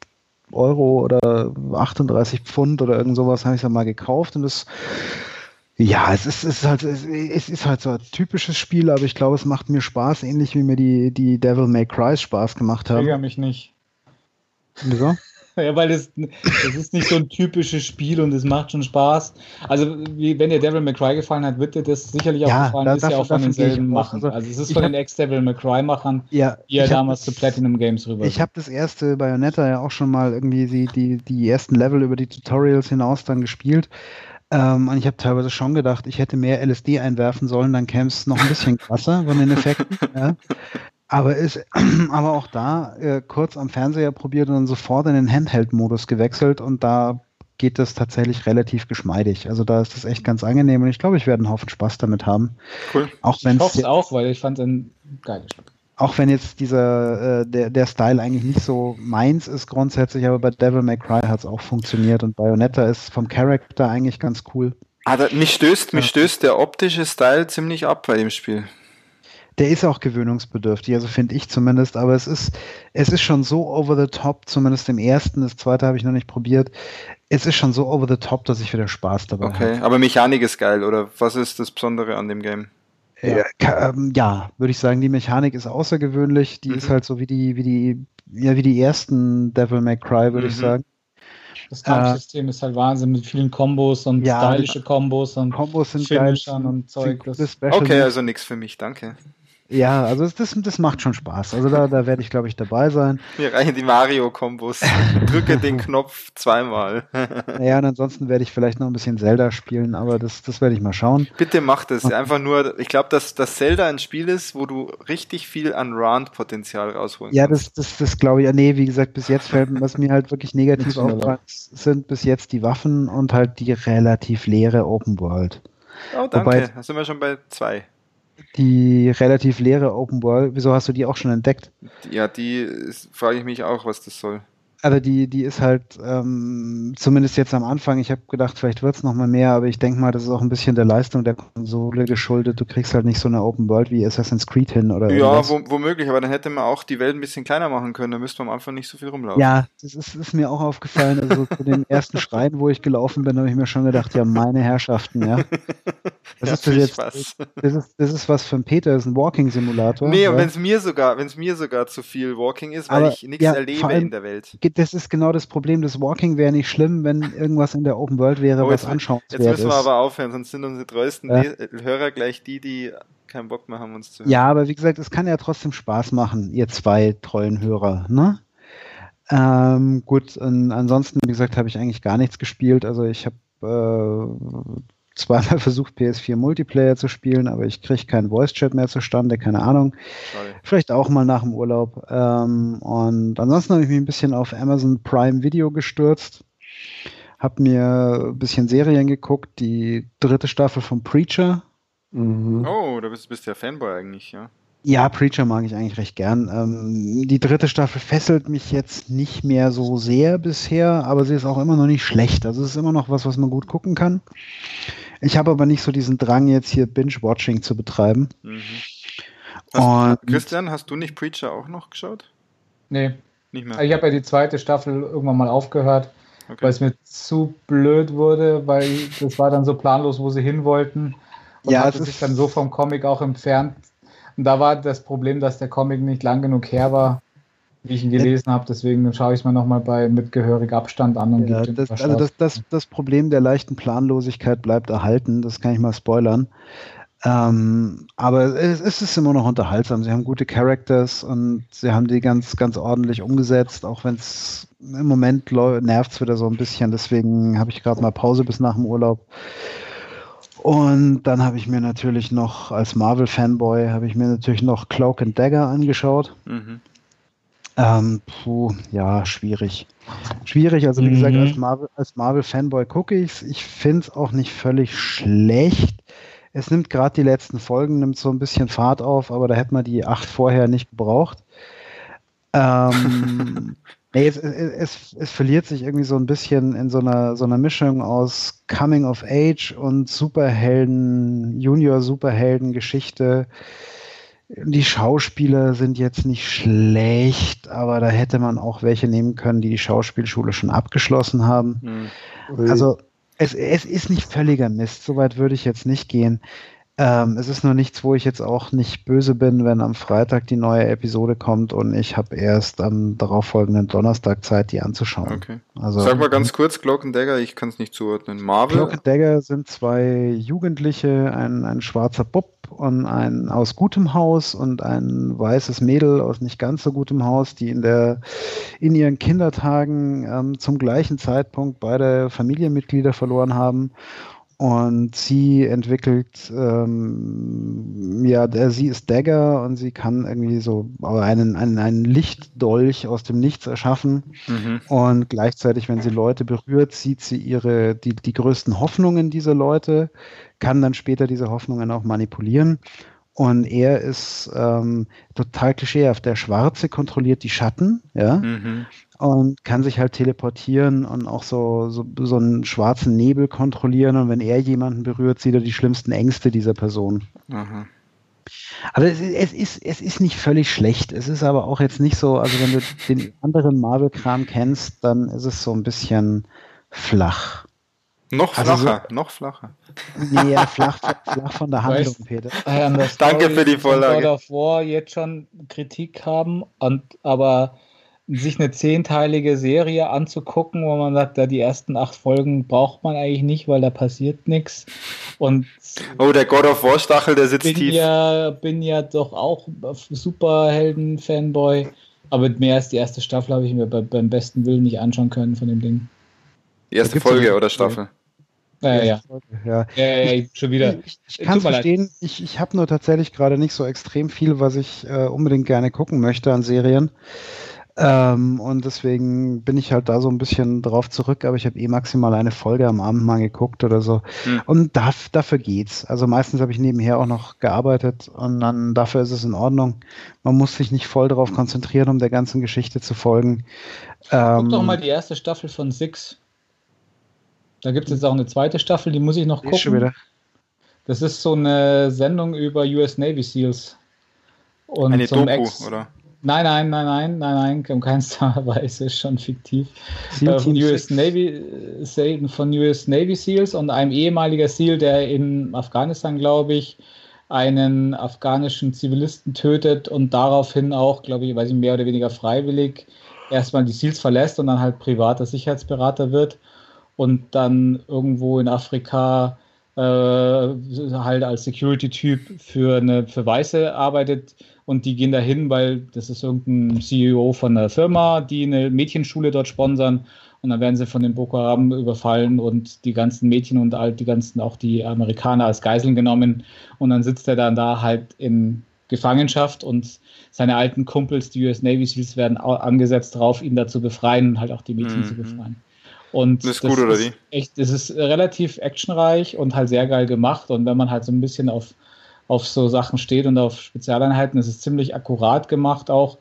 Speaker 1: Euro oder 38 Pfund oder irgend sowas, habe ich es mal gekauft und das ja, es ist, es ist halt, es ist halt so ein typisches Spiel, aber ich glaube, es macht mir Spaß, ähnlich wie mir die, die Devil May Cry Spaß gemacht haben.
Speaker 2: Ich mich nicht.
Speaker 1: Wieso?
Speaker 2: Ja, weil es, es ist nicht so ein typisches Spiel und es macht schon Spaß. Also, wie, wenn dir Devil May Cry gefallen hat, wird dir das sicherlich auch ja, gefallen. Da, ist ja auch von denselben Machern. Also, also, es ist von hab, den Ex-Devil May Cry-Machern,
Speaker 1: ja,
Speaker 2: die ja damals zu Platinum Games rüber
Speaker 1: Ich habe das erste Bayonetta ja auch schon mal irgendwie die, die, die ersten Level über die Tutorials hinaus dann gespielt. Ähm, und ich habe teilweise schon gedacht, ich hätte mehr LSD einwerfen sollen, dann käme es noch ein bisschen krasser von den Effekten. ja. Aber ist aber auch da äh, kurz am Fernseher probiert und dann sofort in den Handheld-Modus gewechselt und da geht das tatsächlich relativ geschmeidig. Also da ist das echt ganz angenehm und ich glaube, ich werde einen Haufen Spaß damit haben.
Speaker 2: Cool.
Speaker 1: Auch wenn ich
Speaker 2: hoffe es auch, weil ich fand es ein geiles Spiel.
Speaker 1: Auch wenn jetzt dieser, äh, der, der Style eigentlich nicht so meins ist grundsätzlich, aber bei Devil May Cry hat es auch funktioniert und Bayonetta ist vom Charakter eigentlich ganz cool.
Speaker 3: Ah, da, mich stößt, mich stößt der optische Style ziemlich ab bei dem Spiel
Speaker 1: der ist auch gewöhnungsbedürftig, also finde ich zumindest, aber es ist, es ist schon so over the top, zumindest im ersten, das zweite habe ich noch nicht probiert. Es ist schon so over the top, dass ich wieder Spaß dabei habe. Okay,
Speaker 3: hab. aber Mechanik ist geil, oder was ist das Besondere an dem Game?
Speaker 1: Ja, ähm, ja würde ich sagen, die Mechanik ist außergewöhnlich, die mhm. ist halt so wie die, wie die, ja, wie die ersten Devil May Cry, würde mhm. ich sagen.
Speaker 2: Das Kampfsystem äh, ist halt Wahnsinn mit vielen Kombos und ja, stylische Kombos und
Speaker 1: Kombos sind Finishern
Speaker 2: geil, und Zeug.
Speaker 3: Okay, also nichts für mich, danke.
Speaker 1: Ja, also das, das macht schon Spaß. Also da, da werde ich, glaube ich, dabei sein.
Speaker 3: Mir reichen die Mario-Kombos. Drücke den Knopf zweimal.
Speaker 1: ja, und ansonsten werde ich vielleicht noch ein bisschen Zelda spielen, aber das, das werde ich mal schauen.
Speaker 3: Bitte mach das. Einfach nur, ich glaube, dass, dass Zelda ein Spiel ist, wo du richtig viel an Rand-Potenzial rausholen
Speaker 1: ja, kannst. Ja, das, das, das glaube ich. Ja, nee, wie gesagt, bis jetzt fällt was mir halt wirklich negativ aufgefallen sind bis jetzt die Waffen und halt die relativ leere Open World.
Speaker 3: Oh, danke. Wobei, da sind wir schon bei zwei
Speaker 1: die relativ leere Open World, wieso hast du die auch schon entdeckt?
Speaker 3: Ja, die frage ich mich auch, was das soll.
Speaker 1: Also die, die ist halt ähm, zumindest jetzt am Anfang, ich habe gedacht, vielleicht wird es nochmal mehr, aber ich denke mal, das ist auch ein bisschen der Leistung der Konsole geschuldet. Du kriegst halt nicht so eine Open World wie Assassin's Creed hin oder
Speaker 3: Ja, wo, womöglich, aber dann hätte man auch die Welt ein bisschen kleiner machen können, da müsste man am Anfang nicht so viel rumlaufen.
Speaker 1: Ja, das ist, ist mir auch aufgefallen. Also zu den ersten Schreien, wo ich gelaufen bin, habe ich mir schon gedacht, ja, meine Herrschaften, ja. Was ja, ist das jetzt? Was. Das, ist, das ist was für ein Peter, das ist ein Walking-Simulator.
Speaker 3: Nee, und wenn es mir sogar, wenn es mir sogar zu viel Walking ist, weil aber, ich nichts ja, erlebe in der Welt
Speaker 1: das ist genau das Problem. Das Walking wäre nicht schlimm, wenn irgendwas in der Open World wäre, oh, was anschauenswert ist.
Speaker 3: Jetzt müssen wir aber aufhören, sonst sind unsere treuesten ja. Hörer gleich die, die keinen Bock mehr haben, uns zu
Speaker 1: hören. Ja, aber wie gesagt, es kann ja trotzdem Spaß machen, ihr zwei treuen Hörer, ne? Ähm, gut, ansonsten, wie gesagt, habe ich eigentlich gar nichts gespielt. Also ich habe äh, zweimal versucht, PS4 Multiplayer zu spielen, aber ich kriege keinen Voice-Chat mehr zustande, keine Ahnung. Sorry. Vielleicht auch mal nach dem Urlaub. Ähm, und ansonsten habe ich mich ein bisschen auf Amazon Prime Video gestürzt. Hab mir ein bisschen Serien geguckt, die dritte Staffel von Preacher.
Speaker 3: Mhm. Oh, da bist, bist du ja Fanboy eigentlich, ja.
Speaker 1: Ja, Preacher mag ich eigentlich recht gern. Ähm, die dritte Staffel fesselt mich jetzt nicht mehr so sehr bisher, aber sie ist auch immer noch nicht schlecht. Also es ist immer noch was, was man gut gucken kann. Ich habe aber nicht so diesen Drang, jetzt hier Binge-Watching zu betreiben. Mhm.
Speaker 3: Hast, Christian, hast du nicht Preacher auch noch geschaut?
Speaker 2: Nee. Nicht mehr. Ich habe ja die zweite Staffel irgendwann mal aufgehört, okay. weil es mir zu blöd wurde, weil das war dann so planlos, wo sie hin wollten. Und ja, hatte sich dann so vom Comic auch entfernt. Und da war das Problem, dass der Comic nicht lang genug her war wie ich ihn gelesen habe. Deswegen schaue ich es mir nochmal bei mit gehörig Abstand an. Und
Speaker 1: ja, das, also das, das, das Problem der leichten Planlosigkeit bleibt erhalten. Das kann ich mal spoilern. Ähm, aber es, es, ist immer noch unterhaltsam. Sie haben gute Characters und sie haben die ganz, ganz ordentlich umgesetzt, auch wenn es im Moment nervt es wieder so ein bisschen. Deswegen habe ich gerade mal Pause bis nach dem Urlaub. Und dann habe ich mir natürlich noch als Marvel-Fanboy habe ich mir natürlich noch Cloak and Dagger angeschaut. Mhm. Ähm, puh, ja, schwierig. Schwierig, also wie mhm. gesagt, als Marvel, als Marvel-Fanboy gucke ich es. Ich finde es auch nicht völlig schlecht. Es nimmt gerade die letzten Folgen, nimmt so ein bisschen Fahrt auf, aber da hätte man die acht vorher nicht gebraucht. Ähm, nee, es, es, es, verliert sich irgendwie so ein bisschen in so einer, so einer Mischung aus Coming of Age und Superhelden, Junior-Superhelden-Geschichte. Die Schauspieler sind jetzt nicht schlecht, aber da hätte man auch welche nehmen können, die die Schauspielschule schon abgeschlossen haben. Mhm. Also es, es ist nicht völliger Mist, soweit würde ich jetzt nicht gehen. Ähm, es ist nur nichts, wo ich jetzt auch nicht böse bin, wenn am Freitag die neue Episode kommt und ich habe erst am darauffolgenden Donnerstag Zeit, die anzuschauen. Okay.
Speaker 3: Also, Sag mal ganz kurz, Cloak and Dagger, ich kann es nicht zuordnen. Marvel?
Speaker 1: Cloak and Dagger sind zwei Jugendliche, ein, ein schwarzer Bub und ein aus gutem Haus und ein weißes Mädel aus nicht ganz so gutem Haus, die in der in ihren Kindertagen ähm, zum gleichen Zeitpunkt beide Familienmitglieder verloren haben und sie entwickelt, ähm, ja, der, sie ist Dagger und sie kann irgendwie so einen, einen, einen Lichtdolch aus dem Nichts erschaffen. Mhm. Und gleichzeitig, wenn sie Leute berührt, sieht sie ihre, die, die größten Hoffnungen dieser Leute, kann dann später diese Hoffnungen auch manipulieren. Und er ist ähm, total klischeehaft. Der Schwarze kontrolliert die Schatten, ja. Mhm und kann sich halt teleportieren und auch so, so, so einen schwarzen Nebel kontrollieren. Und wenn er jemanden berührt, sieht er die schlimmsten Ängste dieser Person. Aha. Aber es, es, ist, es ist nicht völlig schlecht. Es ist aber auch jetzt nicht so, also wenn du den anderen Marvel-Kram kennst, dann ist es so ein bisschen flach.
Speaker 3: Noch also flacher, so, noch flacher.
Speaker 1: Nee, ja, flach, flach von der Handlung, weißt,
Speaker 3: Peter. Danke für die Vorlage.
Speaker 2: God of War jetzt schon Kritik haben, und, aber sich eine zehnteilige Serie anzugucken, wo man sagt, da die ersten acht Folgen braucht man eigentlich nicht, weil da passiert nichts. Und
Speaker 3: oh, der God of War Stachel, der sitzt
Speaker 2: bin
Speaker 3: tief.
Speaker 2: Ja, bin ja doch auch Superhelden-Fanboy, aber mehr als die erste Staffel habe ich mir bei, beim besten Willen nicht anschauen können von dem Ding.
Speaker 3: Die erste Folge oder Staffel?
Speaker 2: Ja, ja. ja. ja, ja schon wieder.
Speaker 1: Ich, ich kann verstehen, ich, ich habe nur tatsächlich gerade nicht so extrem viel, was ich äh, unbedingt gerne gucken möchte an Serien. Ähm, und deswegen bin ich halt da so ein bisschen drauf zurück, aber ich habe eh maximal eine Folge am Abend mal geguckt oder so. Mhm. Und da, dafür geht's. Also meistens habe ich nebenher auch noch gearbeitet und dann dafür ist es in Ordnung. Man muss sich nicht voll darauf konzentrieren, um der ganzen Geschichte zu folgen.
Speaker 2: Ähm, Guck doch mal die erste Staffel von Six. Da gibt es jetzt auch eine zweite Staffel, die muss ich noch gucken. Schon wieder. Das ist so eine Sendung über US Navy SEALs.
Speaker 3: Und eine Doku, Ex oder?
Speaker 2: Nein, nein, nein, nein, nein, nein, um keinster Weise, ist schon fiktiv. Äh, von, US Navy, von US Navy SEALs und einem ehemaliger SEAL, der in Afghanistan, glaube ich, einen afghanischen Zivilisten tötet und daraufhin auch, glaube ich, weiß ich, mehr oder weniger freiwillig erstmal die SEALs verlässt und dann halt privater Sicherheitsberater wird und dann irgendwo in Afrika äh, halt als Security-Typ für eine für Weiße arbeitet und die gehen dahin, weil das ist irgendein CEO von einer Firma, die eine Mädchenschule dort sponsern und dann werden sie von den Boko Haram überfallen und die ganzen Mädchen und all die ganzen auch die Amerikaner als Geiseln genommen und dann sitzt er dann da halt in Gefangenschaft und seine alten Kumpels, die US Navy Seals, werden angesetzt darauf, ihn da zu befreien und halt auch die Mädchen mhm. zu befreien. Und
Speaker 3: das ist das gut, oder
Speaker 2: wie? Echt, das ist relativ actionreich und halt sehr geil gemacht. Und wenn man halt so ein bisschen auf auf so Sachen steht und auf Spezialeinheiten. Es ist ziemlich akkurat gemacht auch.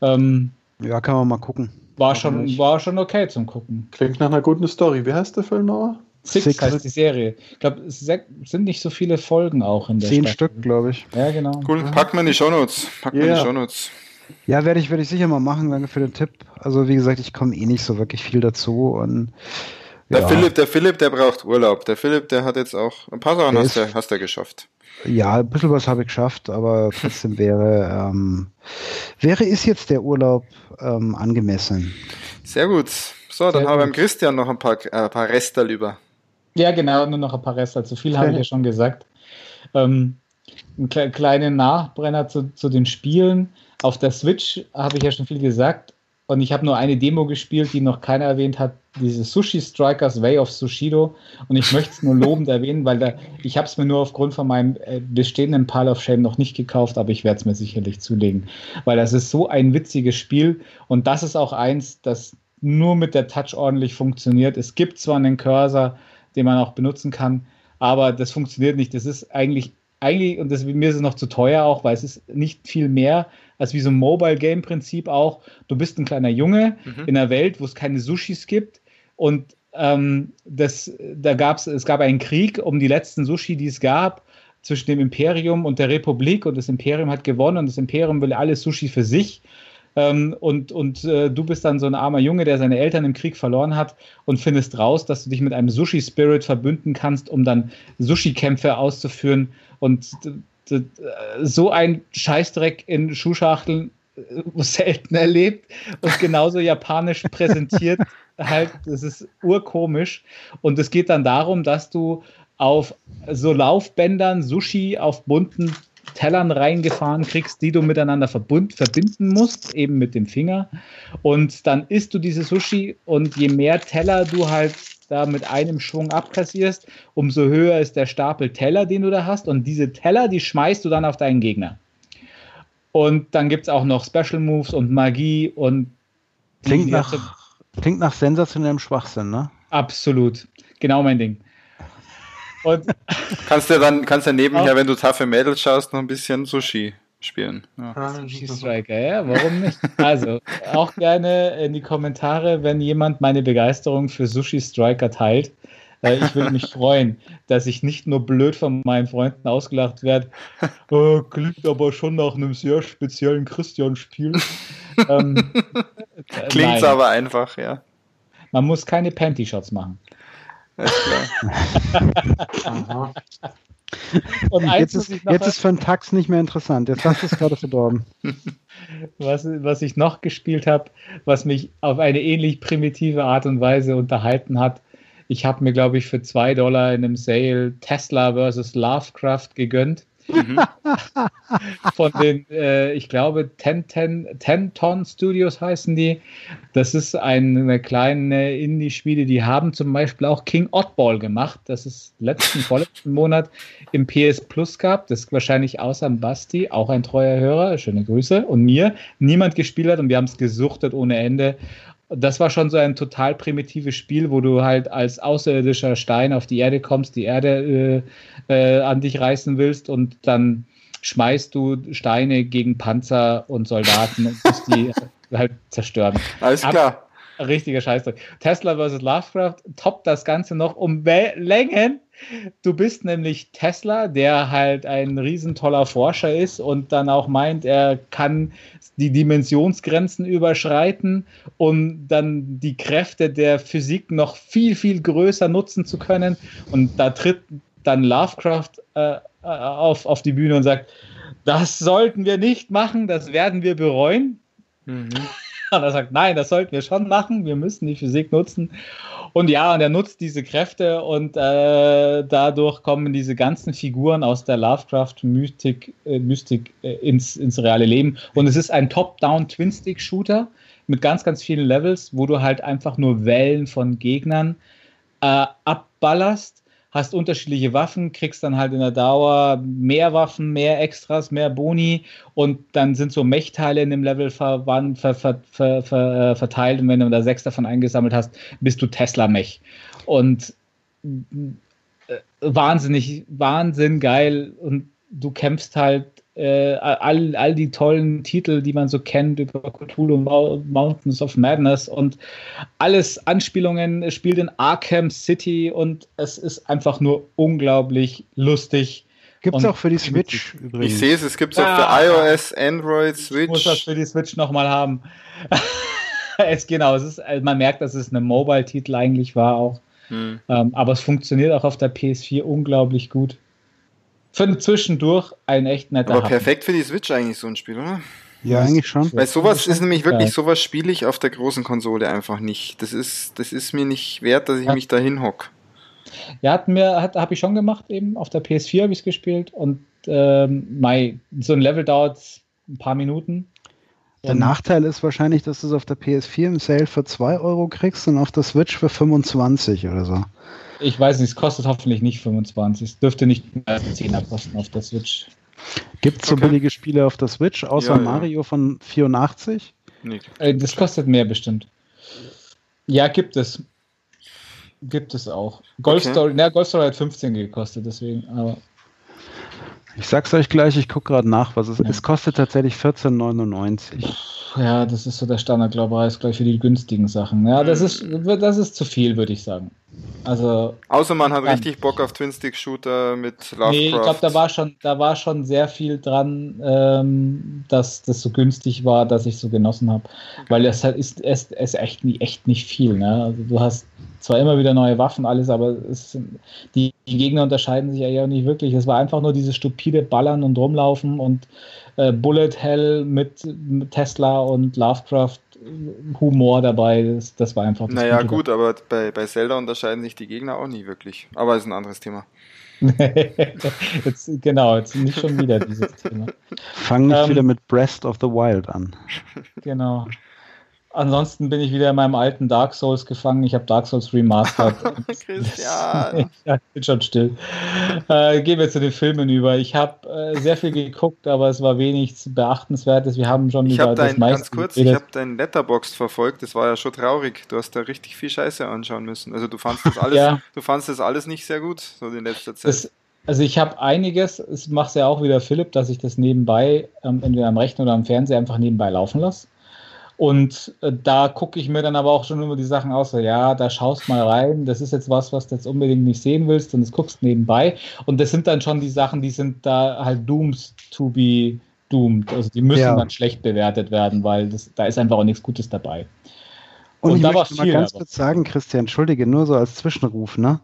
Speaker 2: Ähm,
Speaker 1: ja, kann man mal gucken.
Speaker 2: War schon, war schon okay zum Gucken.
Speaker 4: Klingt nach einer guten Story. Wie heißt der Film noch?
Speaker 2: Six, Six heißt die Serie. Ich glaube, es sind nicht so viele Folgen auch in der
Speaker 1: Zehn Staffel. Stück, glaube ich.
Speaker 2: Ja, genau.
Speaker 3: Cool, pack mal in die Shownotes. Pack yeah. mal in die Shownotes.
Speaker 1: Ja, werde ich, werd ich sicher mal machen. Danke für den Tipp. Also, wie gesagt, ich komme eh nicht so wirklich viel dazu. Und,
Speaker 3: der, ja. Philipp, der Philipp, der braucht Urlaub. Der Philipp, der hat jetzt auch ein paar Sachen hast du, hast geschafft.
Speaker 1: Ja, ein bisschen was habe ich geschafft, aber trotzdem wäre, ähm, wäre ist jetzt der Urlaub ähm, angemessen.
Speaker 3: Sehr gut. So, dann Sehr haben wir beim Christian noch ein paar, äh, paar Restal über.
Speaker 2: Ja, genau, nur noch ein paar Restal. Zu viel habe ich ja schon gesagt. Ähm, ein kle kleiner Nachbrenner zu, zu den Spielen. Auf der Switch habe ich ja schon viel gesagt. Und ich habe nur eine Demo gespielt, die noch keiner erwähnt hat, diese Sushi Strikers Way of Sushido. Und ich möchte es nur lobend erwähnen, weil da, ich habe es mir nur aufgrund von meinem äh, bestehenden Pile of Shame noch nicht gekauft, aber ich werde es mir sicherlich zulegen. Weil das ist so ein witziges Spiel und das ist auch eins, das nur mit der Touch ordentlich funktioniert. Es gibt zwar einen Cursor, den man auch benutzen kann, aber das funktioniert nicht. Das ist eigentlich, eigentlich, und das, mir ist es noch zu teuer auch, weil es ist nicht viel mehr als wie so ein Mobile-Game-Prinzip auch. Du bist ein kleiner Junge mhm. in einer Welt, wo es keine Sushis gibt und ähm, das, da gab's, es gab einen Krieg um die letzten Sushi, die es gab, zwischen dem Imperium und der Republik und das Imperium hat gewonnen und das Imperium will alles Sushi für sich. Ähm, und und äh, du bist dann so ein armer Junge, der seine Eltern im Krieg verloren hat und findest raus, dass du dich mit einem Sushi-Spirit verbünden kannst, um dann Sushi-Kämpfe auszuführen. Und so ein Scheißdreck in Schuhschachteln äh, selten erlebt und genauso japanisch präsentiert. halt, das ist urkomisch. Und es geht dann darum, dass du auf so Laufbändern Sushi auf bunten Tellern reingefahren kriegst, die du miteinander verbund, verbinden musst, eben mit dem Finger. Und dann isst du diese Sushi und je mehr Teller du halt da mit einem Schwung abkassierst, umso höher ist der Stapel Teller, den du da hast. Und diese Teller, die schmeißt du dann auf deinen Gegner. Und dann gibt es auch noch Special Moves und Magie und.
Speaker 1: Klingt nach, klingt nach sensationellem Schwachsinn, ne?
Speaker 2: Absolut. Genau mein Ding.
Speaker 3: Und kannst du dann, kannst du nebenher, wenn du taffe Mädels schaust, noch ein bisschen Sushi spielen.
Speaker 2: Ja. Ah, Striker, ja, warum nicht? Also, auch gerne in die Kommentare, wenn jemand meine Begeisterung für Sushi Striker teilt. Äh, ich würde mich freuen, dass ich nicht nur blöd von meinen Freunden ausgelacht werde. Oh, klingt aber schon nach einem sehr speziellen Christian-Spiel.
Speaker 3: ähm, Klingt aber einfach, ja.
Speaker 2: Man muss keine Panty-Shots machen. Alles
Speaker 1: klar. Und jetzt ist, jetzt ist für einen Tax nicht mehr interessant. Jetzt hast du es gerade verdorben.
Speaker 2: Was, was ich noch gespielt habe, was mich auf eine ähnlich primitive Art und Weise unterhalten hat. Ich habe mir, glaube ich, für zwei Dollar in einem Sale Tesla versus Lovecraft gegönnt. Mhm. Von den, äh, ich glaube, Ten, Ten, Ten Ton Studios heißen die. Das ist eine kleine Indie-Spiele, die haben zum Beispiel auch King Oddball gemacht. Das ist letzten, vorletzten Monat im PS Plus gehabt. Das ist wahrscheinlich außer Basti, auch ein treuer Hörer, schöne Grüße, und mir, niemand gespielt hat und wir haben es gesuchtet ohne Ende das war schon so ein total primitives Spiel, wo du halt als außerirdischer Stein auf die Erde kommst, die Erde äh, äh, an dich reißen willst und dann schmeißt du Steine gegen Panzer und Soldaten und musst die halt zerstören.
Speaker 3: Alles klar.
Speaker 2: Ab, richtiger Scheißdreck. Tesla vs. Lovecraft toppt das Ganze noch um Längen Du bist nämlich Tesla, der halt ein riesentoller Forscher ist und dann auch meint, er kann die Dimensionsgrenzen überschreiten, um dann die Kräfte der Physik noch viel, viel größer nutzen zu können. Und da tritt dann Lovecraft äh, äh auf, auf die Bühne und sagt, das sollten wir nicht machen, das werden wir bereuen. Mhm. Und er sagt, nein, das sollten wir schon machen, wir müssen die Physik nutzen. Und ja, und er nutzt diese Kräfte und äh, dadurch kommen diese ganzen Figuren aus der Lovecraft-Mystik äh, Mystik, äh, ins, ins reale Leben. Und es ist ein Top-Down-Twin-Stick-Shooter mit ganz, ganz vielen Levels, wo du halt einfach nur Wellen von Gegnern äh, abballerst hast unterschiedliche Waffen, kriegst dann halt in der Dauer mehr Waffen, mehr Extras, mehr Boni und dann sind so Mechteile in dem Level ver, ver, ver, äh, verteilt und wenn du da sechs davon eingesammelt hast, bist du Tesla-Mech. Und äh, wahnsinnig, wahnsinn geil und du kämpfst halt äh, all, all die tollen Titel, die man so kennt über Cthulhu Mountains of Madness und alles Anspielungen, spielt in Arkham City und es ist einfach nur unglaublich lustig.
Speaker 1: Gibt es auch für die Switch
Speaker 3: übrigens. Ich sehe es, es gibt es auch für ah, iOS, Android, Switch. Ich
Speaker 2: muss das für die Switch nochmal haben. es, genau, es ist, also man merkt, dass es ein Mobile-Titel eigentlich war auch. Hm. Ähm, aber es funktioniert auch auf der PS4 unglaublich gut für zwischendurch ein echt netter
Speaker 3: Aber perfekt für die Switch eigentlich so ein Spiel, oder?
Speaker 1: Ja, eigentlich schon.
Speaker 3: Weil sowas ist nämlich wirklich, ja. sowas spiele ich auf der großen Konsole einfach nicht. Das ist, das ist mir nicht wert, dass ich ja. mich da hinhock.
Speaker 2: Ja, hat mir, hat, habe ich schon gemacht, eben auf der PS4 habe ich es gespielt und ähm, mein, so ein Level dauert ein paar Minuten.
Speaker 1: Der Nachteil ist wahrscheinlich, dass du es auf der PS4 im Sale für 2 Euro kriegst und auf der Switch für 25 oder so.
Speaker 2: Ich weiß nicht, es kostet hoffentlich nicht 25. Es dürfte nicht mehr als 10er kosten auf der Switch.
Speaker 1: Gibt es so okay. billige Spiele auf der Switch, außer ja, Mario von 84?
Speaker 2: Nee. Äh, das kostet mehr bestimmt. Ja, gibt es. Gibt es auch. Golf okay. Story, na, Golf Story hat 15 gekostet, deswegen, aber.
Speaker 1: Ich sag's euch gleich, ich gucke gerade nach, was es ja. Es kostet tatsächlich 14,99.
Speaker 2: Ja, das ist so der Standard, glaube ich, gleich für die günstigen Sachen. Ja, das ist, das ist zu viel, würde ich sagen. Also.
Speaker 3: Außer man hat richtig Bock auf Twin-Stick-Shooter mit Lovecraft. Nee,
Speaker 2: ich glaube, da war schon, da war schon sehr viel dran, ähm, dass das so günstig war, dass ich so genossen habe. Weil es halt ist, es ist echt, echt nicht viel. Ne? Also du hast zwar immer wieder neue Waffen, alles, aber es, die, die Gegner unterscheiden sich ja auch nicht wirklich. Es war einfach nur dieses stupide Ballern und Rumlaufen und äh, Bullet Hell mit, mit, Tesla und Lovecraft Humor dabei. Das, das war einfach.
Speaker 3: Das naja, Gute gut, aber bei, bei Zelda unterscheiden sich die Gegner auch nie wirklich. Aber ist ein anderes Thema.
Speaker 2: jetzt, genau, jetzt nicht schon wieder dieses Thema.
Speaker 1: Fangen nicht ähm, wieder mit Breast of the Wild an.
Speaker 2: Genau. Ansonsten bin ich wieder in meinem alten Dark Souls gefangen. Ich habe Dark Souls Remastered. Christian! ich bin schon still. Äh, gehen wir zu den Filmen über. Ich habe äh, sehr viel geguckt, aber es war wenig Beachtenswertes. Wir haben schon
Speaker 3: ich über hab dein, das meiste Ganz kurz, geredet. ich habe deinen Letterbox verfolgt. Das war ja schon traurig. Du hast da richtig viel Scheiße anschauen müssen. Also du fandest das alles, ja. du fandest das alles nicht sehr gut so in letzter Zeit.
Speaker 2: Das, also ich habe einiges, es macht ja auch wieder Philipp, dass ich das nebenbei, ähm, entweder am Rechner oder am Fernseher einfach nebenbei laufen lasse. Und äh, da gucke ich mir dann aber auch schon immer die Sachen aus, so, ja, da schaust mal rein, das ist jetzt was, was du jetzt unbedingt nicht sehen willst und das guckst nebenbei. Und das sind dann schon die Sachen, die sind da halt doomed to be doomed. Also die müssen ja. dann schlecht bewertet werden, weil das, da ist einfach auch nichts Gutes dabei.
Speaker 1: Und, und ich da möchte mal ganz aber. kurz sagen, Christian, entschuldige, nur so als Zwischenruf, ne?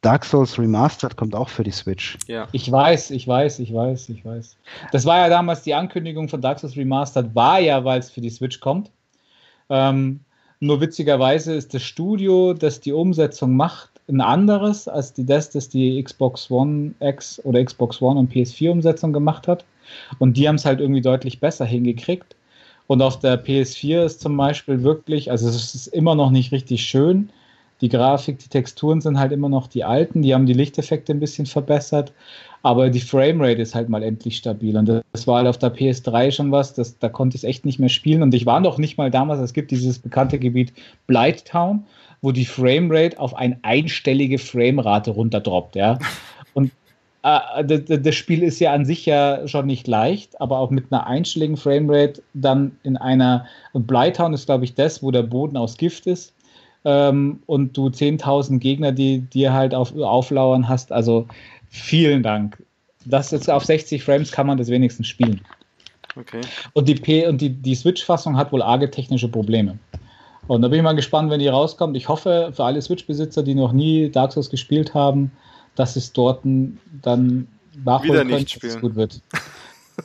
Speaker 1: Dark Souls Remastered kommt auch für die Switch.
Speaker 2: Ja. Ich weiß, ich weiß, ich weiß, ich weiß. Das war ja damals die Ankündigung von Dark Souls Remastered, war ja, weil es für die Switch kommt. Ähm, nur witzigerweise ist das Studio, das die Umsetzung macht, ein anderes als die das, das die Xbox One X oder Xbox One und PS4 Umsetzung gemacht hat. Und die haben es halt irgendwie deutlich besser hingekriegt. Und auf der PS4 ist zum Beispiel wirklich, also es ist immer noch nicht richtig schön. Die Grafik, die Texturen sind halt immer noch die alten. Die haben die Lichteffekte ein bisschen verbessert. Aber die Framerate ist halt mal endlich stabil. Und das war halt auf der PS3 schon was, das, da konnte ich es echt nicht mehr spielen. Und ich war noch nicht mal damals, es gibt dieses bekannte Gebiet Blighttown, wo die Framerate auf eine einstellige Framerate runterdroppt, ja. Und äh, das Spiel ist ja an sich ja schon nicht leicht, aber auch mit einer einstelligen Framerate dann in einer, und Blighttown ist, glaube ich, das, wo der Boden aus Gift ist ähm, und du 10.000 Gegner, die dir halt auf, auflauern hast. Also vielen Dank. Das jetzt auf 60 Frames kann man das wenigstens spielen. Okay. Und die, P und die, die Switch-Fassung hat wohl arge technische Probleme. Und da bin ich mal gespannt, wenn die rauskommt. Ich hoffe für alle Switch-Besitzer, die noch nie Dark Souls gespielt haben, dass es dort dann nachholen können, dass es gut wird.